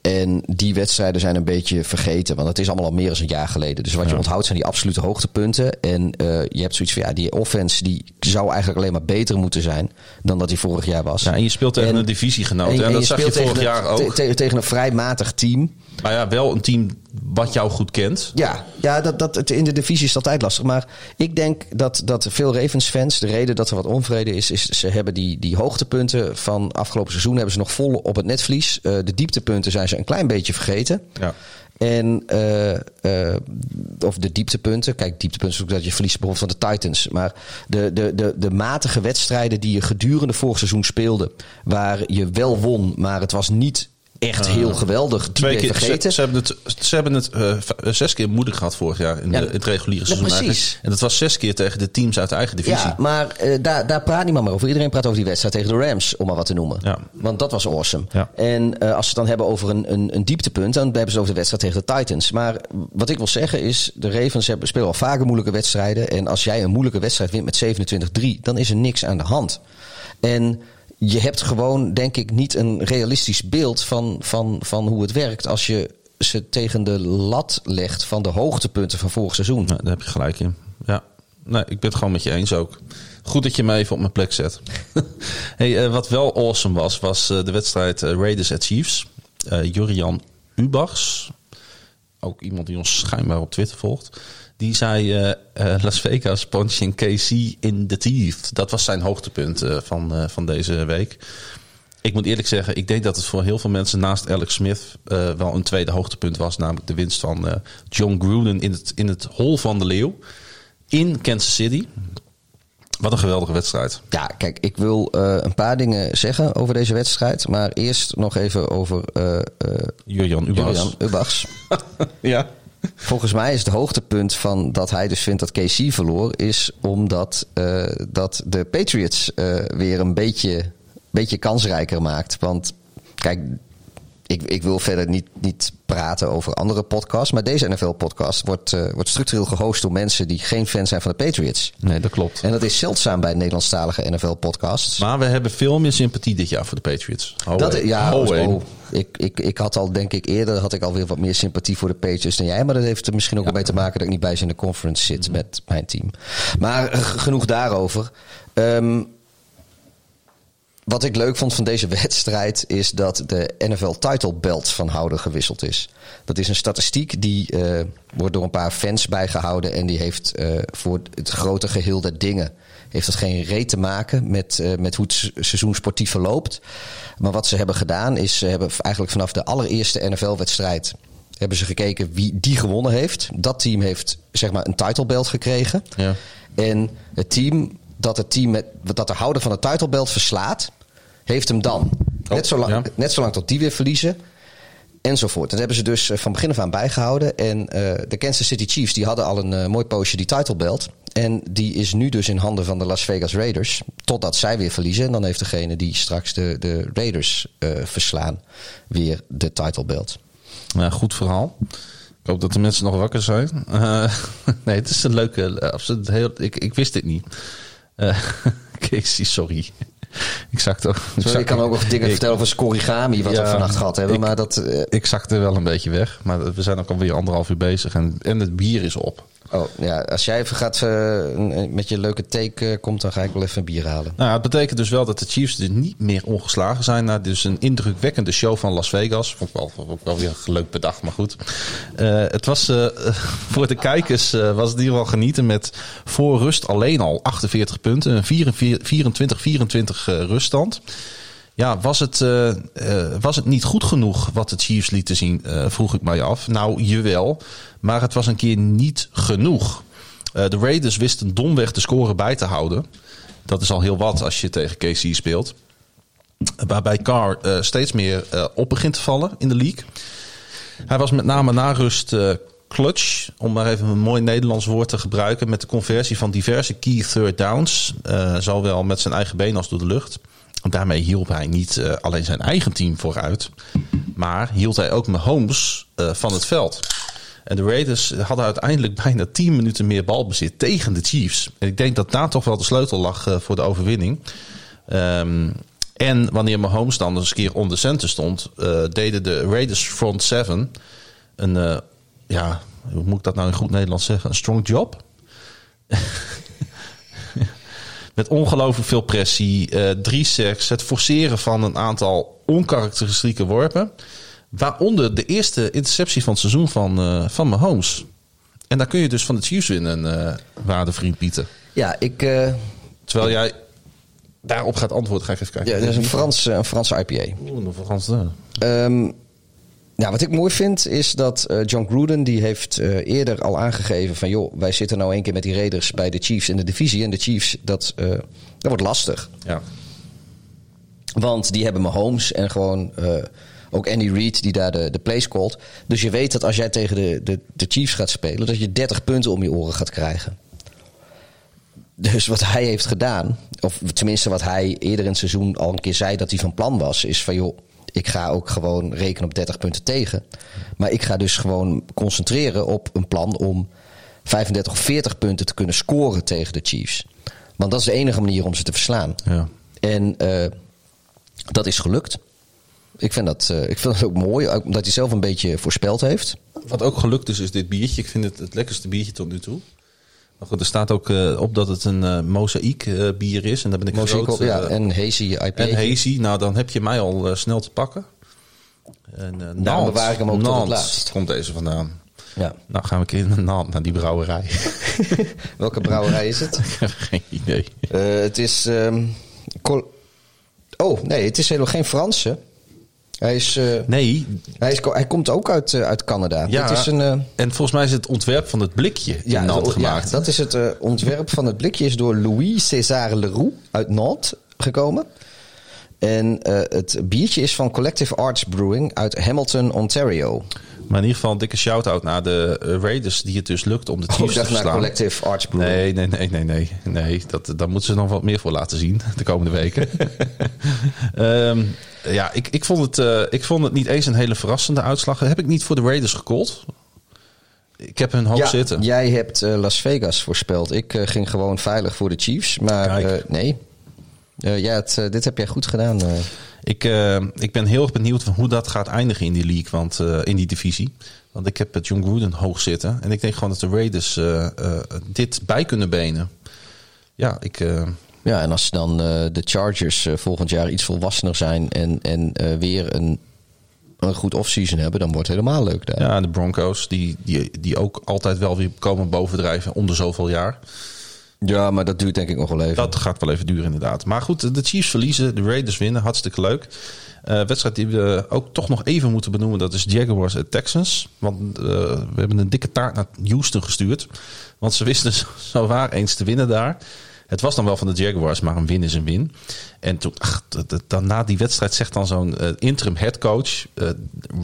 En die wedstrijden zijn een beetje vergeten, want het is allemaal al meer dan een jaar geleden. Dus wat je onthoudt zijn die absolute hoogtepunten. En eh, je hebt zoiets van, ja, die offense die zou eigenlijk alleen maar beter moeten zijn dan dat die vorig jaar was. ja, en je speelt tegen En- een divisiegenoot. En, en dat je zag je vorig jaar ook. te- te- tegen een vrij matig team. Maar ja, wel een team wat jou goed kent. Ja, ja dat, dat, het, in de divisie is altijd lastig. Maar ik denk dat, dat veel Ravens-fans, de reden dat er wat onvrede is, is ze hebben die, die hoogtepunten van afgelopen seizoen hebben ze nog vol op het netvlies. Eh, de dieptepunten zijn ze een klein beetje vergeten. Ja. En, eh, eh, of de dieptepunten. Kijk, dieptepunten is ook dat je verliest bijvoorbeeld van de Titans. Maar de, de, de, de matige wedstrijden die je gedurende vorig seizoen speelde. Waar je wel won, maar het was niet echt heel geweldig. Die Twee keer, vergeten. ze hebben het, ze hebben het eh, eh, zes keer moeilijk gehad vorig jaar in, Ja, de, in het reguliere seizoen. precies. eigenlijk. En dat was zes keer tegen de teams uit de eigen divisie. Ja, maar eh, daar, daar praat niemand meer over. Iedereen praat over die wedstrijd tegen de Rams, om maar wat te noemen. Ja. Want dat was awesome. Ja. En eh, als ze het dan hebben over een, een, een dieptepunt, dan hebben ze over de wedstrijd tegen de Titans. Maar wat ik wil zeggen is, de Ravens hebben, spelen al vaker moeilijke wedstrijden. En als jij een moeilijke wedstrijd wint met 27-3, dan is er niks aan de hand. En je hebt gewoon, denk ik, niet een realistisch beeld van, van, van hoe het werkt als je ze tegen de lat legt van de hoogtepunten van vorig seizoen. Daar heb je gelijk in. Ja, nee, ik ben het gewoon met je eens ook. Goed dat je me even op mijn plek zet. hey, eh, wat wel awesome was, was eh, de wedstrijd eh, Raiders at Chiefs. Jurian Ubachs, ook iemand die ons schijnbaar op Twitter volgt. Die zei eh, eh, Las Vegas punching KC in the teeth. Dat was zijn hoogtepunt eh, van, van deze week. Ik moet eerlijk zeggen, ik denk dat het voor heel veel mensen naast Alex Smith wel een tweede hoogtepunt was. Namelijk de winst van John Gruden in het, in het hol van de leeuw in Kansas City. Wat een geweldige wedstrijd. Ja, kijk, ik wil een paar dingen zeggen over deze wedstrijd. Maar eerst nog even over eh eh Jurjan Ubas. Julian Ubbachs. Ja. Volgens mij is het hoogtepunt van dat hij dus vindt dat KC verloor... is omdat eh, dat de Patriots eh, weer een beetje, beetje kansrijker maakt. Want kijk, ik, ik wil verder niet, niet praten over andere podcasts... maar deze NFL-podcast wordt, eh, wordt structureel gehost door mensen... die geen fan zijn van de Patriots. Nee, dat klopt. En dat is zeldzaam bij Nederlandstalige NFL-podcasts. Maar we hebben veel meer sympathie dit jaar voor de Patriots. Ho, Dat, hey. ja, oh, hey. oh. ik, ik, ik had al, denk ik, eerder had ik alweer wat meer sympathie voor de Patriots dan jij. Maar dat heeft er misschien ook wel mee te maken dat ik niet bij ze in de conference zit met mijn team. Maar eh, genoeg daarover. Ehm, wat ik leuk vond van deze wedstrijd is dat de NFL title belt van Houder gewisseld is. Dat is een statistiek die eh, wordt door een paar fans bijgehouden en die heeft eh, voor het grote geheel der dingen heeft dat geen reet te maken met, eh, met hoe het se- seizoen sportief verloopt. Maar wat ze hebben gedaan is, ze hebben eigenlijk vanaf de allereerste NFL-wedstrijd hebben ze gekeken wie die gewonnen heeft. Dat team heeft zeg maar een title belt gekregen. Ja. En het team dat het team met, dat de houder van de title belt verslaat, heeft hem dan. net, zolang, ja. net zolang tot die weer verliezen. Enzovoort. Dat hebben ze dus eh, van begin af aan bijgehouden. En eh, de Kansas City Chiefs die hadden al een eh, mooi poosje die title belt. En die is nu dus in handen van de Las Vegas Raiders. Totdat zij weer verliezen. En dan heeft degene die straks de, de Raiders verslaan weer de title belt. Ja, goed verhaal. Ik hoop dat de mensen nog wakker zijn. Nee, het is een leuke... absoluut heel, ik, ik wist dit niet. Casey, sorry. Ik ook. Sorry, ik kan ook nog dingen ik- vertellen over scorigami, wat Ja, we vannacht gehad hebben. ik- maar dat, eh, Ik zakte wel een beetje weg, maar we zijn ook alweer anderhalf uur bezig en, en het bier is op. oh, ja, als jij even gaat eh, met je leuke take eh, komt, dan ga ik wel even een bier halen. Nou, het betekent dus wel dat de Chiefs er niet meer ongeslagen zijn. Na dus een indrukwekkende show van Las Vegas. Vond ik wel, vond ik wel weer leuk bedacht, maar goed. Eh, het was voor de kijkers was het hier wel genieten met voor rust alleen al 48 punten. Een 24-24 eh, ruststand. Ja, was het, was het niet goed genoeg wat de Chiefs lieten zien, vroeg ik mij af. Nou, jawel, maar het was een keer niet genoeg. Eh, de Raiders wisten domweg de score bij te houden. Dat is al heel wat als je tegen KC speelt. Waarbij Carr eh, steeds meer eh, op begint te vallen in de league. Hij was met name na rust clutch, om maar even een mooi Nederlands woord te gebruiken, met de conversie van diverse key third downs, eh, zowel met zijn eigen been als door de lucht. Daarmee hielp hij niet alleen zijn eigen team vooruit, maar hield hij ook Mahomes eh van het veld. En de Raiders hadden uiteindelijk bijna 10 minuten meer balbezit tegen de Chiefs. En ik denk dat daar toch wel de sleutel lag eh, voor de overwinning. Ehm, en wanneer Mahomes dan eens een keer on the center stond, eh, deden de Raiders front seven een, eh, ja, hoe moet ik dat nou in goed Nederlands zeggen? Een strong job. Met ongelooflijk veel pressie, drie sacks, het forceren van een aantal onkarakteristieke worpen. Waaronder de eerste interceptie van het seizoen van, eh, van Mahomes. En daar kun je dus van de Chiefs winnen, eh waarde vriend Pieter. Ja, ik, eh, Terwijl jij daarop gaat antwoorden, ga ik even kijken. ja, dat is een, Frans, een Franse IPA. Oeh, een Frans daar. Ehm, ja, wat ik mooi vind is dat eh, John Gruden die heeft eh, eerder al aangegeven van joh, wij zitten nou één keer met die Raiders bij de Chiefs in de divisie en de Chiefs dat, eh, dat wordt lastig, Ja. want die hebben Mahomes en gewoon eh, ook Andy Reid die daar de, de plays called. Dus je weet dat als jij tegen de, de, de Chiefs gaat spelen, dat je 30 punten om je oren gaat krijgen. Dus wat hij heeft gedaan, of tenminste wat hij eerder in het seizoen al een keer zei dat hij van plan was, is van joh, ik ga ook gewoon rekenen op 30 punten tegen. Maar ik ga dus gewoon concentreren op een plan om 35 of 40 punten te kunnen scoren tegen de Chiefs. Want dat is de enige manier om ze te verslaan. Ja. En eh, dat is gelukt. Ik vind dat, eh, ik vind dat ook mooi, omdat hij zelf een beetje voorspeld heeft. Wat ook gelukt is, is dit biertje. Ik vind het het lekkerste biertje tot nu toe. Maar goed, er staat ook eh, op dat het een eh mozaïek bier is. En daar ben ik Mozaïek, groot, ja, en hazy IPA. en hazy. Nou, dan heb je mij al snel te pakken. En, uh, Daarom bewaar ik hem ook tot het laatst. komt deze vandaan. Ja. Nou gaan we een keer naar die brouwerij. Welke brouwerij is het? ik heb geen idee. Het is. ehm, oh, nee, het is helemaal geen Franse. Hij, is, eh, Nee, hij, is, hij komt ook uit, eh, uit Canada. ja, Dit is een, eh, en volgens mij is het ontwerp van het blikje in ja, Nantes ja, gemaakt. dat is het ontwerp van het blikje. Is door Louis César Leroux uit Nantes gekomen. En het biertje is van Collective Arts Brewing uit Hamilton, Ontario. Maar in ieder geval een dikke shout-out naar de eh, Raiders die het dus lukt om de Oh, Chiefs te verslaan. Collective Arts Brewing. Nee, nee, nee, nee, nee. nee dat, daar moeten ze nog wat meer voor laten zien de komende weken. Ehm, ja, ik, ik, vond het, eh, ik vond het niet eens een hele verrassende uitslag. Heb ik niet voor de Raiders gecallt? Ik heb hun hoog Ja, zitten. jij hebt eh, Las Vegas voorspeld. Ik ging gewoon veilig voor de Chiefs. Maar nee. Ja, het, dit heb jij goed gedaan. Eh. Ik, eh, ik ben heel erg benieuwd van hoe dat gaat eindigen in die league, want, eh, in die divisie. Want ik heb het John Gruden hoog zitten. En ik denk gewoon dat de Raiders eh, eh, dit bij kunnen benen. Ja, ik... eh, Ja, en als dan eh, de Chargers eh, volgend jaar iets volwassener zijn en, en eh, weer een, een goed offseason hebben, dan wordt het helemaal leuk daar. Ja, de Broncos, die, die, die ook altijd wel weer komen bovendrijven onder zoveel jaar. Ja, maar dat duurt denk ik nog wel even. Dat gaat wel even duren inderdaad. Maar goed, de Chiefs verliezen, de Raiders winnen, hartstikke leuk. Eh, wedstrijd die we ook toch nog even moeten benoemen, dat is Jaguars en Texans. Want eh, we hebben een dikke taart naar Houston gestuurd. Want ze wisten zo waar eens te winnen daar. Het was dan wel van de Jaguars, maar een win is een win. En toen, ach, dan na die wedstrijd zegt dan zo'n eh, interim headcoach, eh,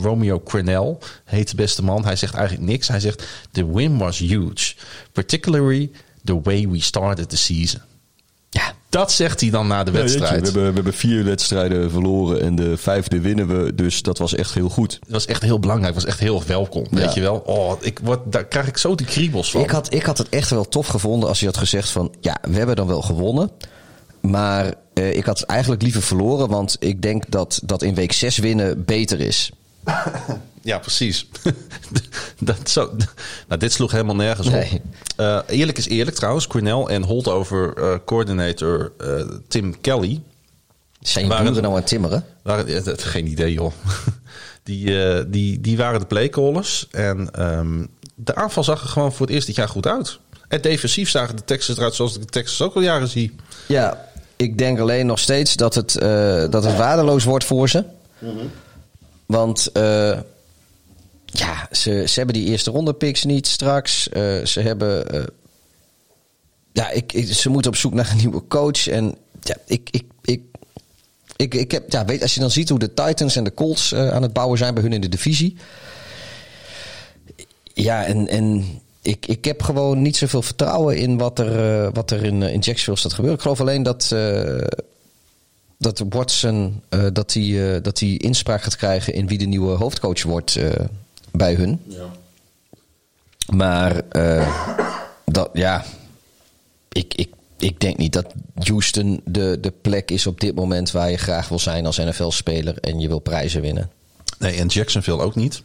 Romeo Crennel, heet de beste man. Hij zegt eigenlijk niks. Hij zegt, the win was huge. Particularly the way we started the season. Ja, Dat zegt hij dan na de Ja, weet je, wedstrijd. we, hebben, we hebben vier wedstrijden verloren en de vijfde winnen we. Dus dat was echt heel goed. Dat was echt heel belangrijk. was echt heel welkom. Ja. Weet je wel? Oh, ik word, daar krijg ik zo die kriebels van. ik had, ik had het echt wel tof gevonden als hij had gezegd van... ja, we hebben dan wel gewonnen... Maar eh, ik had eigenlijk liever verloren, want ik denk dat, dat in week 6 winnen beter is. Ja, precies. dat zo, nou, dit sloeg helemaal nergens op. Nee. Eh, eerlijk is eerlijk trouwens. Cornell en holdover eh coordinator eh, Tim Kelly. Zijn je Waren- buren nou aan timmeren? Waren, ja, dat- geen idee joh. Die, eh, die, die waren de playcallers. En ehm, de aanval zag er gewoon voor het eerst dit jaar goed uit. En defensief zagen de Texans eruit zoals ik de Texans ook al jaren zie. Ja, ik denk alleen nog steeds dat het, eh, dat het waardeloos wordt voor ze. Want eh, ja, ze, ze hebben die eerste ronde picks niet straks. Eh, ze hebben. eh, ja, ik, ze moeten op zoek naar een nieuwe coach. En ja, ik. ik, ik ik, ik heb, ja, weet, als je dan ziet hoe de Titans en de Colts eh, aan het bouwen zijn bij hun in de divisie. Ja, en, en ik, ik heb gewoon niet zoveel vertrouwen in wat er, wat er in, in Jacksonville staat gebeuren. Ik geloof alleen dat, dat Watson dat hij dat hij inspraak gaat krijgen in wie de nieuwe hoofdcoach wordt bij hun. Maar eh, dat, ja, ik, ik, ik denk niet dat Houston de, de plek is op dit moment waar je graag wil zijn als NFL-speler en je wil prijzen winnen. Nee, en Jacksonville ook niet.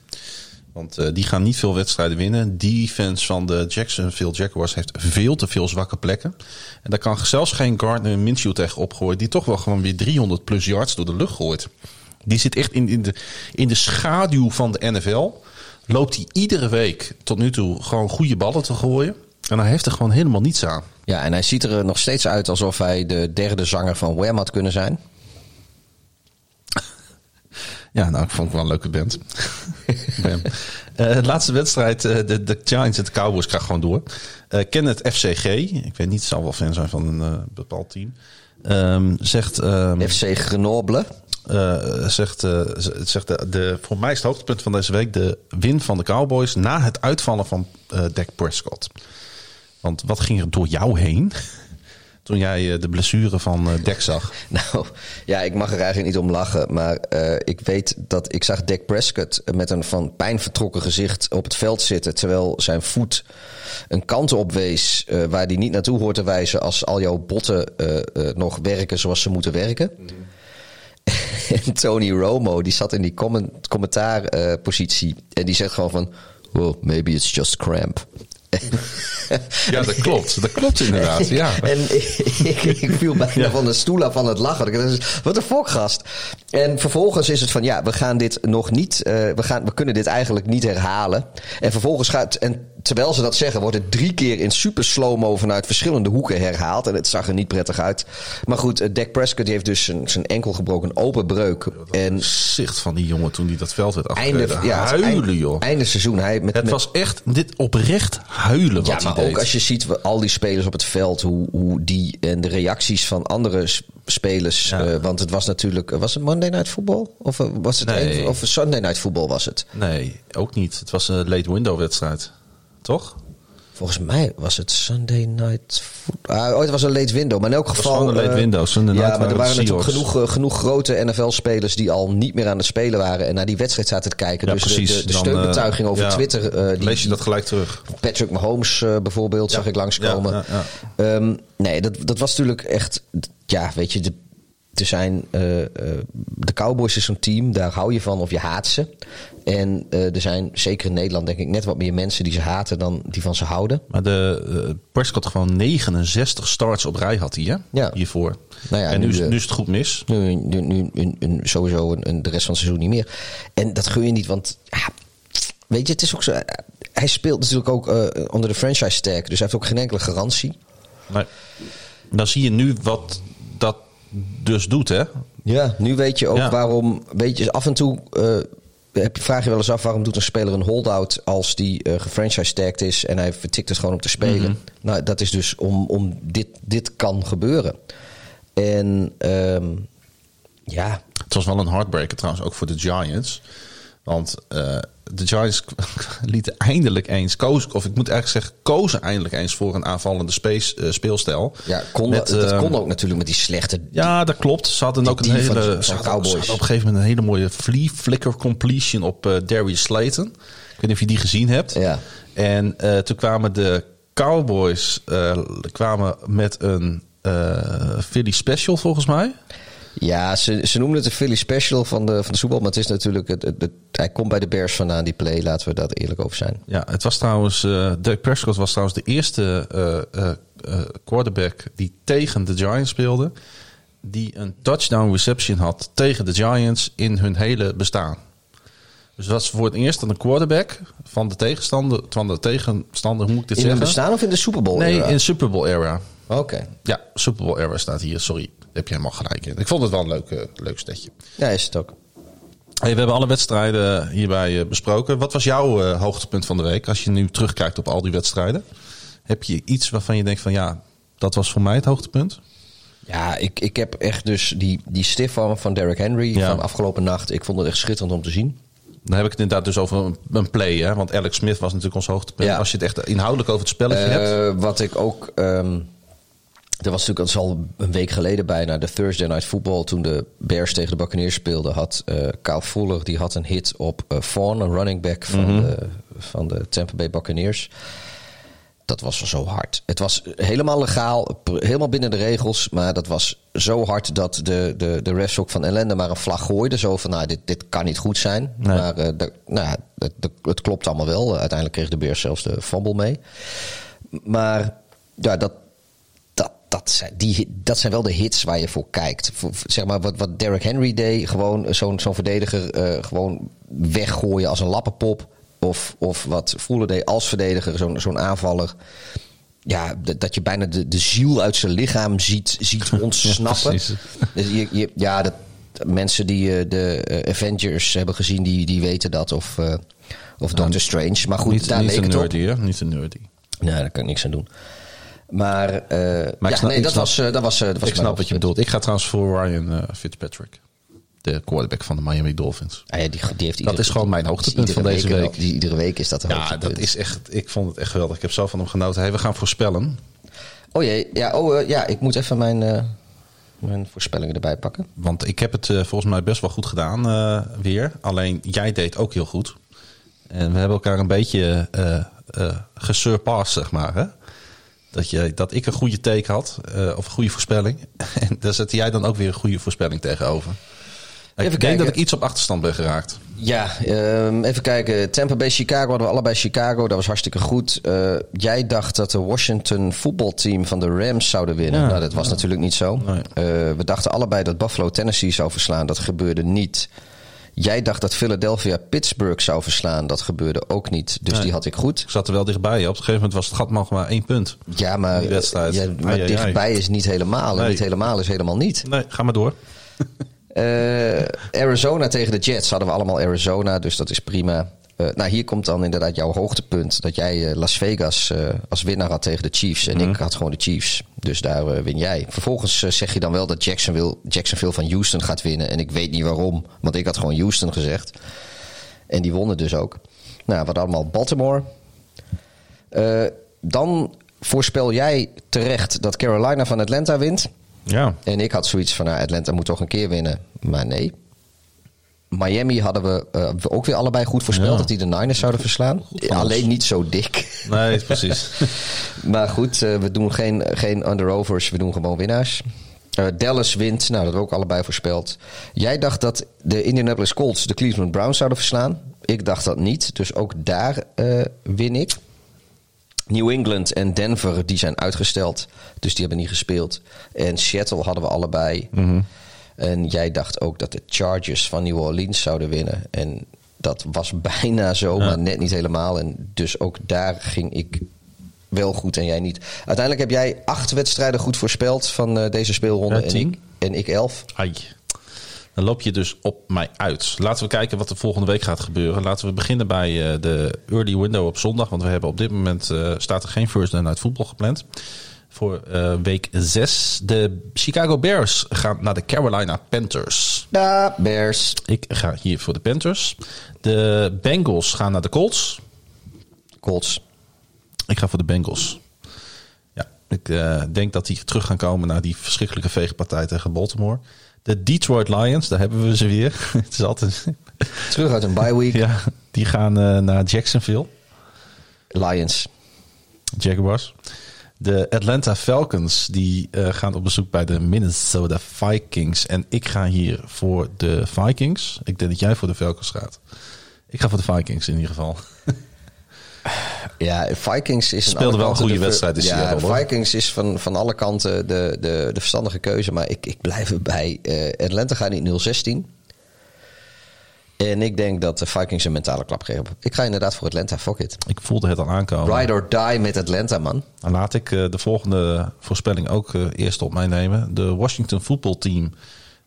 Want eh, die gaan niet veel wedstrijden winnen. Defense van de Jacksonville Jaguars heeft veel te veel zwakke plekken. En daar kan zelfs geen Gardner Minshew tegen opgooien. Die toch wel gewoon weer 300 plus yards door de lucht gooit. Die zit echt in, in, de, in de schaduw van de NFL. Loopt hij iedere week tot nu toe gewoon goede ballen te gooien. En hij heeft er gewoon helemaal niets aan. Ja, en hij ziet er nog steeds uit alsof hij de derde zanger van Wham had kunnen zijn. Ja, nou, ik vond het wel een leuke band. De laatste wedstrijd, eh, de, de Giants en de Cowboys krijgen gewoon door. Eh ken het FCG, ik weet niet, het zal wel fan zijn van een bepaald team. Ehm, zegt, ehm, FC Grenoble. Eh, zegt, eh, z- zegt de, de, voor mij is het hoogtepunt van deze week de win van de Cowboys na het uitvallen van eh Dak Prescott. Want wat ging er door jou heen toen jij de blessure van eh Dak zag? Nou, ja, ik mag er eigenlijk niet om lachen. Maar eh, ik weet dat ik zag Dak Prescott met een van pijn vertrokken gezicht op het veld zitten. Terwijl zijn voet een kant op wees eh, waar die niet naartoe hoort te wijzen als al jouw botten eh, eh, nog werken zoals ze moeten werken. En Tony Romo, die zat in die comment, commentaarpositie. en die zegt gewoon van, well, maybe it's just cramp. Ja, dat klopt. Dat klopt inderdaad. Ja. En ik, ik, viel bijna Ja. van de stoel af van het lachen. Wat een fokgast. En vervolgens is het van, ja, we gaan dit nog niet, eh, we, gaan, we kunnen dit eigenlijk niet herhalen. En vervolgens gaat, en terwijl ze dat zeggen, wordt het drie keer in super slow-mo vanuit verschillende hoeken herhaald. En het zag er niet prettig uit. Maar goed, eh, Dak Prescott die heeft dus zijn, zijn enkel gebroken, open breuk. En zicht van die jongen toen hij dat veld werd einde, afgereden. ja, huilen, joh. einde seizoen. Hij met, Het met- was echt dit oprecht huilen Ja, wat maar hij ook als je ziet we- al die spelers op het veld, hoe, hoe die en de reacties van andere spelers. Ja. eh, want het was natuurlijk, was het Monday Night Football? Of eh, was het Nee. een- of Sunday Night Football was het? Nee, ook niet. Het was een late window wedstrijd. Toch? Volgens mij was het Sunday Night Football. Ah, het was een late window. Maar in elk was geval. gewoon een late eh, window. Sunday ja, night maar er waren natuurlijk genoeg, eh, genoeg grote NFL-spelers die al niet meer aan het spelen waren. En naar die wedstrijd zaten te kijken. Ja, dus de- precies. de, de Dan, steunbetuiging eh, over ja, Twitter. die, Lees je dat gelijk terug. Patrick Mahomes bijvoorbeeld, zag ik langskomen. Ja, ja, Ehm, nee, dat, dat was natuurlijk echt... Ja, weet je, de, er zijn... eh, eh, de Cowboys is zo'n team, daar hou je van of je haat ze. En eh, er zijn, zeker in Nederland denk ik, net wat meer mensen die ze haten dan die van ze houden. Maar de Prescott gewoon 69 starts op rij had hij, hè? Ja. Hiervoor. Nou ja, en nu, nu, is- nu is het goed mis. Nu, nu, sowieso een, de rest van het seizoen niet meer. En dat gun je niet, want ja, weet je, het is ook zo. Hij speelt natuurlijk ook onder de franchise tag, dus hij heeft ook geen enkele garantie. Maar dan zie je nu wat dus doet, hè? Ja, nu weet je ook Ja. waarom. Weet je, af en toe eh, heb je, vraag je wel eens af waarom doet een speler een holdout als die eh gefranchise tagged is en hij vertikt het gewoon om te spelen. Nou, dat is dus om, om dit, dit kan gebeuren. En ehm, ja, Het was wel een heartbreaker trouwens, ook voor de Giants. Want eh, de Giants lieten eindelijk eens kozen, of ik moet eigenlijk zeggen, kozen eindelijk eens voor een aanvallende space, eh, speelstijl. ja kon, Met, dat ehm, kon ook natuurlijk met die slechte. Ja, dat klopt. Ze hadden ook een van- hele. van Ze hadden, Cowboys. ze hadden op een gegeven moment een hele mooie flea flicker completion op eh Darius Slayton. Ik weet niet of je die gezien hebt. Ja. En eh, toen kwamen de Cowboys kwamen met een Philly Special volgens mij. Ja, ze, ze noemen het de Philly Special van de, van de Super Bowl. Maar het is natuurlijk... Het, het, het- hij komt bij de Bears vandaan, die play. Laten we daar eerlijk over zijn. Ja, het was trouwens. eh Dirk Prescott was trouwens de eerste eh, eh, quarterback die tegen de Giants speelde. Die een touchdown reception had tegen de Giants in hun hele bestaan. Dus dat was voor het eerst een quarterback van de tegenstander, van de tegenstander, hoe moet ik dit In hun zeggen? bestaan of in de Super Bowl? Nee, era? in Super Bowl era. Oké. Ja, Super Bowl era staat hier. Sorry, heb je helemaal gelijk in. Ik vond het wel een leuk, leuk stetje. Ja, is het ook. Hey, we hebben alle wedstrijden hierbij eh, besproken. Wat was jouw eh, hoogtepunt van de week als je nu terugkijkt op al die wedstrijden? Heb je iets waarvan je denkt van ja, dat was voor mij het hoogtepunt? Ja, ik, ik heb echt dus die, die stifarm van Derrick Henry Ja. van afgelopen nacht. Ik vond het echt schitterend om te zien. Dan heb ik het inderdaad dus over een, een play, hè? want Alex Smith was natuurlijk ons hoogtepunt. Ja. Als je het echt inhoudelijk over het spelletje hebt. Eh, wat ik ook. ehm er was natuurlijk, dat al een week geleden bijna, de Thursday Night Football. Toen de Bears tegen de Buccaneers speelden, had eh Kyle Fuller die had een hit op Vaughn, een running back van, de, van de Tampa Bay Buccaneers. Dat was zo hard. Het was helemaal legaal, helemaal binnen de regels. Maar dat was zo hard dat de, de, de refs ook van ellende maar een vlag gooiden. Zo van, nou, dit, dit kan niet goed zijn. Nee. Maar eh, de, nou, het, het klopt allemaal wel. Uiteindelijk kreeg de Bears zelfs de fumble mee. Maar ja, dat, dat, zijn, die, dat zijn wel de hits waar je voor kijkt. Zeg maar wat, wat Derrick Henry deed, gewoon zo'n zo'n verdediger eh, gewoon weggooien als een lappenpop. Of, of wat Fuller deed als verdediger, zo'n zo'n aanvaller. Ja, dat je bijna de, de ziel uit zijn lichaam ziet, ziet ontsnappen. precies. dus je, je, ja, dat, mensen die eh, de eh, Avengers hebben gezien, die, die weten dat. Of, of Doctor Strange. Maar goed, niet daar niet leek een het op. nerdy, hè? Niet een nerdy. Nee, daar kan ik niks aan doen. Maar, eh Maar ik ja, snap- nee, ik dat, snap- was, eh, dat was, eh, dat was ik snap wat je bedoelt. Ik ga trouwens voor Ryan eh, Fitzpatrick. De quarterback van de Miami Dolphins. Ah, ja, die, die heeft iedere- is gewoon mijn hoogtepunt van deze week. Die, iedere week is dat een Ja, hoogtepunt. dat is echt, ik vond het echt geweldig. Ik heb zo van hem genoten. Hey, we gaan voorspellen. Oh jee, ja, oh, eh, ja, ik moet even mijn, eh, mijn voorspellingen erbij pakken. Want ik heb het eh, volgens mij best wel goed gedaan eh, weer. Alleen jij deed ook heel goed. En we hebben elkaar een beetje eh eh gesurpassed, zeg maar. Hè? Dat, je, dat ik een goede take had, eh, of een goede voorspelling. En daar zette jij dan ook weer een goede voorspelling tegenover. ik denk kijken. dat ik iets op achterstand ben geraakt. Ja, ehm, even kijken. Tampa Bay, Chicago hadden we allebei Chicago. Dat was hartstikke goed. Eh, jij dacht dat de Washington voetbalteam van de Rams zouden winnen. Ja, nou, dat was natuurlijk niet zo. Nee. Eh, we dachten allebei dat Buffalo Tennessee zou verslaan. Dat gebeurde niet. Jij dacht dat Philadelphia Pittsburgh zou verslaan. Dat gebeurde ook niet. Dus Nee. die had ik goed. Ik zat er wel dichtbij. Op een gegeven moment was het gat nog maar één punt. Ja, maar, Die wedstrijd. ja, maar Ai, ai, ai. dichtbij is niet helemaal. En Nee. niet helemaal is helemaal niet. Nee, ga maar door. Eh, Arizona tegen de Jets hadden we allemaal Arizona, dus dat is prima. Eh, nou, hier komt dan inderdaad jouw hoogtepunt. Dat jij eh, Las Vegas als winnaar had tegen de Chiefs. En Mhm. ik had gewoon de Chiefs. Dus daar eh, win jij. Vervolgens eh, zeg je dan wel dat Jacksonville, Jacksonville van Houston gaat winnen. En ik weet niet waarom, want ik had gewoon Houston gezegd. En die wonnen dus ook. Nou, hadden allemaal Baltimore. Eh, dan voorspel jij terecht dat Carolina van Atlanta wint. Ja. En ik had zoiets van, nou, Atlanta moet toch een keer winnen. Maar nee. Miami hadden we eh, ook weer allebei goed voorspeld Ja. dat die de Niners zouden verslaan. Alleen niet zo dik. Nee, precies. maar goed, eh, we doen geen, geen underovers, we doen gewoon winnaars. Eh, Dallas wint, nou dat hebben we ook allebei voorspeld. Jij dacht dat de Indianapolis Colts de Cleveland Browns zouden verslaan. Ik dacht dat niet, dus ook daar win ik. New England en Denver die zijn uitgesteld, dus die hebben niet gespeeld. En Seattle hadden we allebei. En jij dacht ook dat de Chargers van New Orleans zouden winnen. En dat was bijna zo, Ja. maar net niet helemaal. En dus ook daar ging ik wel goed en jij niet. Uiteindelijk heb jij acht wedstrijden goed voorspeld van eh, deze speelronde. En, ik, en ik elf. Ai. Dan loop je dus op mij uit. Laten we kijken wat er volgende week gaat gebeuren. Laten we beginnen bij eh, de early window op zondag. Want we hebben op dit moment eh, staat er geen First Night voetbal gepland. Voor eh, week 6. De Chicago Bears gaan naar de Carolina Panthers. Ja, Bears. Ik ga hier voor de Panthers. De Bengals gaan naar de Colts. Colts. Ik ga voor de Bengals. Ja, ik eh, denk dat die terug gaan komen naar die verschrikkelijke veegpartij tegen Baltimore. De Detroit Lions, daar hebben we ze weer. Het is altijd. Terug uit een bye week. Ja, die gaan eh, naar Jacksonville. Lions. Jaguars. De Atlanta Falcons die eh, gaan op bezoek bij de Minnesota Vikings. En ik ga hier voor de Vikings. Ik denk dat jij voor de Falcons gaat. Ik ga voor de Vikings in ieder geval. Ja, Vikings is Speelde wel een goede wedstrijd in Ja, Seattle. Vikings is van, van alle kanten de, de, de verstandige keuze. Maar ik, ik blijf erbij. Eh Atlanta gaat niet 0-16. En ik denk dat de Vikings een mentale klap geven. Ik ga inderdaad voor Atlanta. Fuck it. Ik voelde het al aankomen. Ride or die met Atlanta, man. Dan laat ik eh, de volgende voorspelling ook eh, eerst op mij nemen. De Washington voetbalteam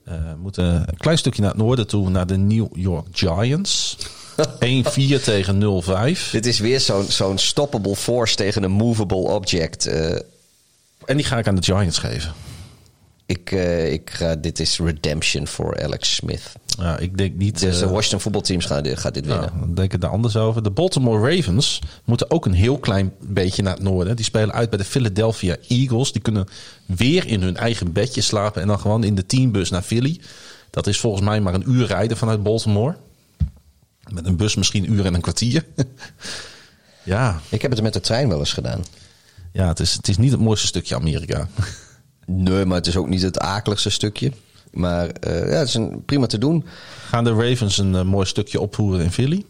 eh moet een klein stukje naar het noorden toe, naar de New York Giants. 1-4 tegen 0-5. Dit is weer zo'n zo'n stoppable force tegen een movable object. En die ga ik aan de Giants geven. ik, ik ga, dit is redemption voor Alex Smith. Ja, ik denk niet. Dus de eh, Washington voetbalteams gaan dit, gaat dit nou, winnen. dan denk ik daar anders over. De Baltimore Ravens moeten ook een heel klein beetje naar het noorden. Die spelen uit bij de Philadelphia Eagles. Die kunnen weer in hun eigen bedje slapen en dan gewoon in de teambus naar Philly. Dat is volgens mij maar een uur rijden vanuit Baltimore. Met een bus misschien een uur en een kwartier. ja, Ik heb het met de trein wel eens gedaan. ja het, is, het is niet het mooiste stukje Amerika. Nee, maar het is ook niet het akeligste stukje. Maar eh, ja, het is een, prima te doen. Gaan de Ravens een eh, mooi stukje opvoeren in Philly?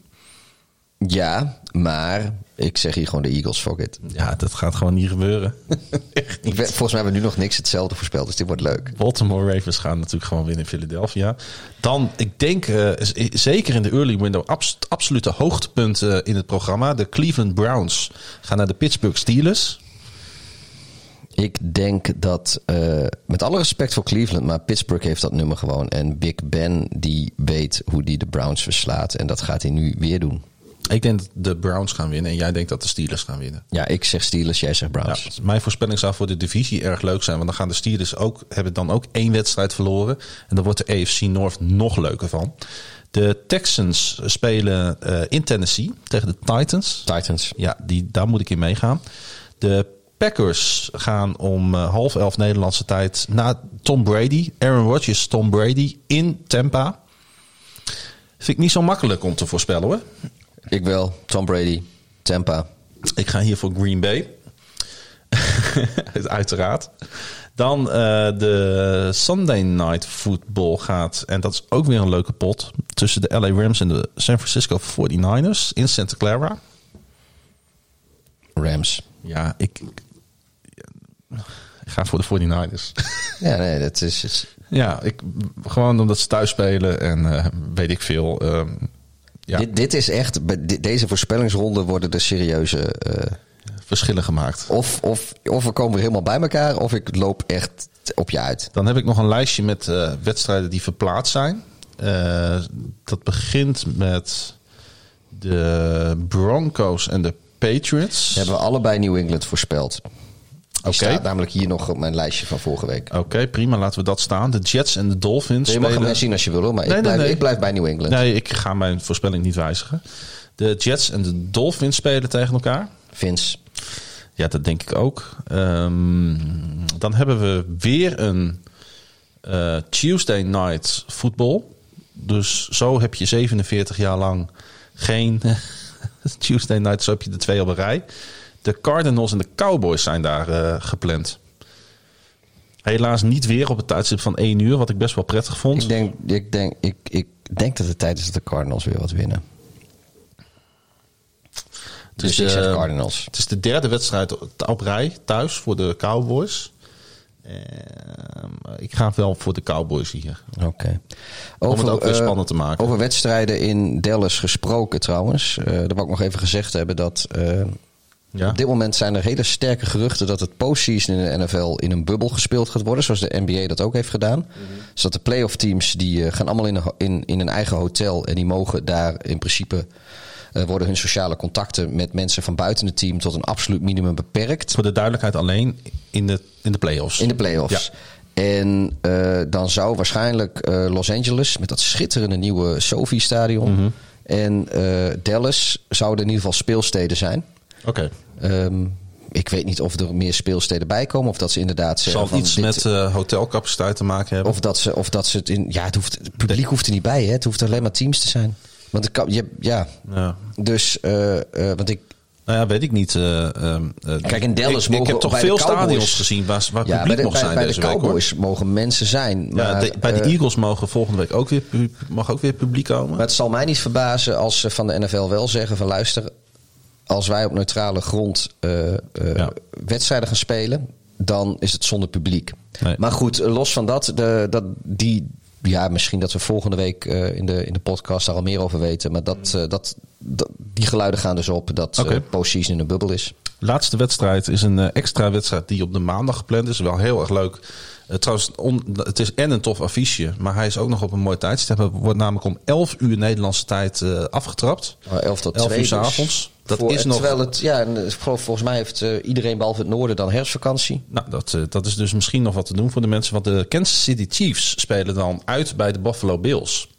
Ja, maar ik zeg hier gewoon de Eagles, fuck it. Ja, dat gaat gewoon niet gebeuren. Echt niet. volgens mij hebben we nu nog niks hetzelfde voorspeld, dus dit wordt leuk. Baltimore Ravens gaan natuurlijk gewoon winnen in Philadelphia. Dan, ik denk, eh, zeker in de early window, abs absolute hoogtepunt in het programma. De Cleveland Browns gaan naar de Pittsburgh Steelers. Ik denk dat, eh, met alle respect voor Cleveland, maar Pittsburgh heeft dat nummer gewoon. En Big Ben, die weet hoe die de Browns verslaat. En dat gaat hij nu weer doen. Ik denk dat de Browns gaan winnen en jij denkt dat de Steelers gaan winnen. Ja, ik zeg Steelers, jij zegt Ja, Browns. mijn voorspelling zou voor de divisie erg leuk zijn. Want dan gaan de Steelers ook, hebben dan ook één wedstrijd verloren. En dan wordt de AFC North nog leuker van. De Texans spelen eh, in Tennessee tegen de Titans. Titans. Ja, die, daar moet ik in meegaan. De Packers gaan om eh, half elf Nederlandse tijd naar Tom Brady. Aaron Rodgers, Tom Brady in Tampa. Vind ik niet zo makkelijk om te voorspellen hoor. Ik wel. Tom Brady, Tampa. Ik ga hier voor Green Bay. Uiteraard. Dan eh, de Sunday Night Football gaat. En dat is ook weer een leuke pot. Tussen de LA Rams en de San Francisco 49ers in Santa Clara. Rams. Ja, ik, ik ga voor de 49ers. Ja, nee, dat is... is- ja, ik, gewoon omdat ze thuis spelen en eh, weet ik veel. ehm, ja, Dit, dit is echt... bij Deze voorspellingsronde worden de serieuze... eh, verschillen gemaakt. of, of, of we komen weer helemaal bij elkaar... of ik loop echt op je uit. Dan heb ik nog een lijstje met eh, wedstrijden die verplaatst zijn. Dat begint met de Broncos en de Patriots. Hebben we allebei New England voorspeld. Die Oké. staat namelijk hier nog op mijn lijstje van vorige week. Oké, prima, laten we dat staan. De Jets en de Dolphins Je mag hem spelen... herzien als je wil, hoor, maar Nee, ik, nee, blijf, nee. ik blijf bij New England. Nee, ik ga mijn voorspelling niet wijzigen. De Jets en de Dolphins spelen tegen elkaar. Vince. Ja, dat denk ik ook. Ehm, dan hebben we weer een eh, Tuesday night football. Dus zo heb je 47 jaar lang geen Tuesday night. Zo heb je de twee op een rij. De Cardinals en de Cowboys zijn daar eh, gepland. Helaas niet weer op het tijdstip van 1 uur, wat ik best wel prettig vond. Ik denk, ik, denk, ik, ik denk dat het tijd is dat de Cardinals weer wat winnen. Dus ik zeg eh, Cardinals. Het is de derde wedstrijd op- rij thuis voor de Cowboys. Ehm, ik ga wel voor de Cowboys hier. Oké. Om het ook weer eh, spannend te maken. Over wedstrijden in Dallas gesproken trouwens. Eh daar wil ik nog even gezegd hebben dat... Ja? Op dit moment zijn er hele sterke geruchten dat het postseason in de NFL in een bubbel gespeeld gaat worden. Zoals de NBA dat ook heeft gedaan. Mhm. Dus dat de playoff teams die eh, gaan allemaal in in, in een eigen hotel. En die mogen daar in principe eh, worden hun sociale contacten met mensen van buiten het team tot een absoluut minimum beperkt. Voor de duidelijkheid alleen in de, in de playoffs. In de playoffs. En eh, dan zou waarschijnlijk Los Angeles met dat schitterende nieuwe Sophie-stadion. Mhm. En Dallas zouden in ieder geval speelsteden zijn. Oké. Ehm, ik weet niet of er meer speelsteden bij komen. Of dat ze inderdaad Zal van iets dit- met eh, hotelcapaciteit te maken hebben? Of dat ze, of dat ze het in. Ja, het, hoeft, het publiek hoeft er niet bij. Hè? Het hoeft alleen maar teams te zijn. Want ik kan, je, ja, ja. dus. eh, eh, want ik, Nou ja, weet ik niet. eh, ehm, eh, Kijk, in Dallas ik, ik mogen heb toch bij de veel stadions gezien waar, waar Ja, publiek bij de, nog bij, zijn bij de deze week. Hoor. Cowboys mogen mensen zijn. Ja, Maar, de- bij de Eagles mogen volgende week ook weer, mag ook weer publiek komen. Maar het zal mij niet verbazen als ze van de NFL wel zeggen van luister, als wij op neutrale grond eh, eh, Ja. wedstrijden gaan spelen, dan is het zonder publiek. Nee. Maar goed, los van dat, de, dat die, ja, misschien dat we volgende week eh, in, de, in de podcast daar al meer over weten. Maar dat, dat, dat, die geluiden gaan dus op dat postseason in een bubbel is. Laatste wedstrijd is een extra wedstrijd die op de maandag gepland is. Wel heel erg leuk. Trouwens, on- het is en een tof affiche, maar hij is ook nog op een mooi tijdstip. Het wordt namelijk om 11 uur Nederlandse tijd afgetrapt. Maar 11 tot 11 2 uur 's dus. avonds. Dat Voor- is nog- Terwijl het, ja, eh, vol- volgens mij heeft eh, iedereen behalve het noorden dan herfstvakantie. Nou, dat, eh, dat is dus misschien nog wat te doen voor de mensen. Want de Kansas City Chiefs spelen dan uit bij de Buffalo Bills.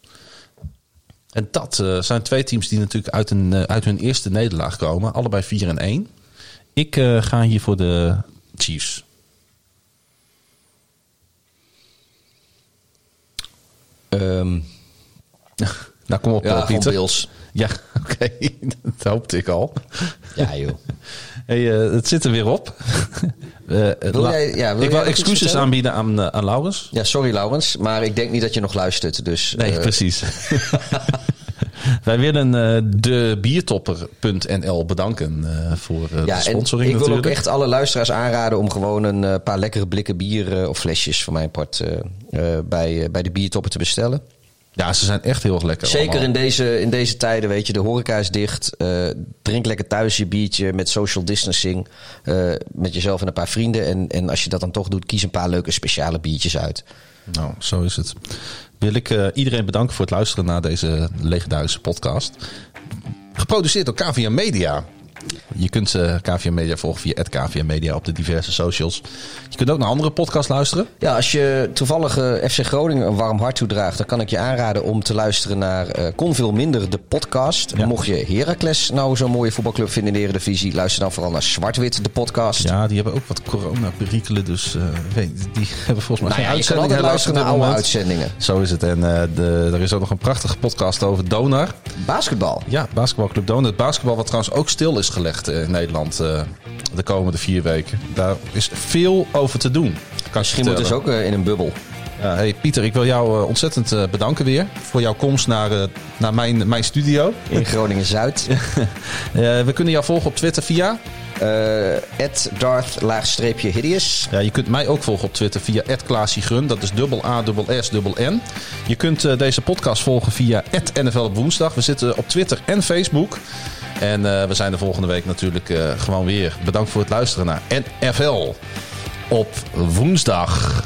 En dat eh, zijn twee teams die natuurlijk uit, een, uit hun eerste nederlaag komen. Allebei 4 en 1. Ik eh, ga hier voor de Chiefs. Ehm Nou, kom op, ja, Pieter. Bills. Ja, oké. dat hoopte ik al. Ja, joh. Hey, eh, het zit er weer op. Eh, Wil la- jij- ja, wil ik wil excuses aanbieden aan, eh, aan Laurens. Ja, sorry Laurens, maar ik denk niet dat je nog luistert. Dus, Nee, eh, precies. Wij willen eh, de biertopper.nl bedanken eh, voor eh, ja, de sponsoring ik wil natuurlijk. ook echt alle luisteraars aanraden om gewoon een eh, paar lekkere blikken bier eh, of flesjes voor mijn part eh, eh, bij, eh, bij de biertoppen te bestellen. Ja, ze zijn echt heel erg lekker Zeker in deze, in deze tijden, weet je, de horeca is dicht. eh, drink lekker thuis je biertje met social distancing. eh, met jezelf en een paar vrienden. En, en als je dat dan toch doet, kies een paar leuke speciale biertjes uit. Nou, zo is het. Wil ik eh, iedereen bedanken voor het luisteren naar deze legendarische podcast. Geproduceerd door KVM Media. Je kunt eh KVM Media volgen via KVM Media op de diverse socials. Je kunt ook naar andere podcasts luisteren. Ja, als je toevallig eh, FC Groningen een warm hart toedraagt, dan kan ik je aanraden om te luisteren naar eh Kon Veel Minder, de podcast. Ja. Mocht je Heracles nou zo'n mooie voetbalclub vinden in de Eredivisie, luister dan vooral naar Zwart-Wit, de podcast. Ja, die hebben ook wat corona-perikelen. Dus weet, die hebben volgens mij Nou ja, geen je kan uitzending altijd helaas luisteren naar oude uitzendingen. Zo is het. En de, er is ook nog een prachtige podcast over Donar. Basketbal. Ja, basketbalclub Donar. Het basketbal wat trouwens ook stil is gelegd eh, in Nederland eh, de komende vier weken. Daar is veel over te doen. Kan je Misschien moeten ze ook eh, in een bubbel. Ja, hey Pieter, ik wil jou eh, ontzettend eh, bedanken weer voor jouw komst naar, eh, naar mijn, mijn studio. In Groningen-Zuid. Eh, we kunnen jou volgen op Twitter via. Eh Darth-hideous. Ja, je kunt mij ook volgen op Twitter via @klaasiegrun. Dat is dubbel A, dubbel S, dubbel N. Je kunt eh, deze podcast volgen via NFL op woensdag. We zitten op Twitter en Facebook. En eh, we zijn de volgende week natuurlijk eh, gewoon weer. Bedankt voor het luisteren naar NFL op woensdag.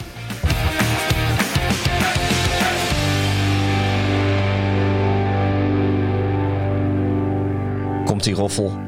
Komt die roffel.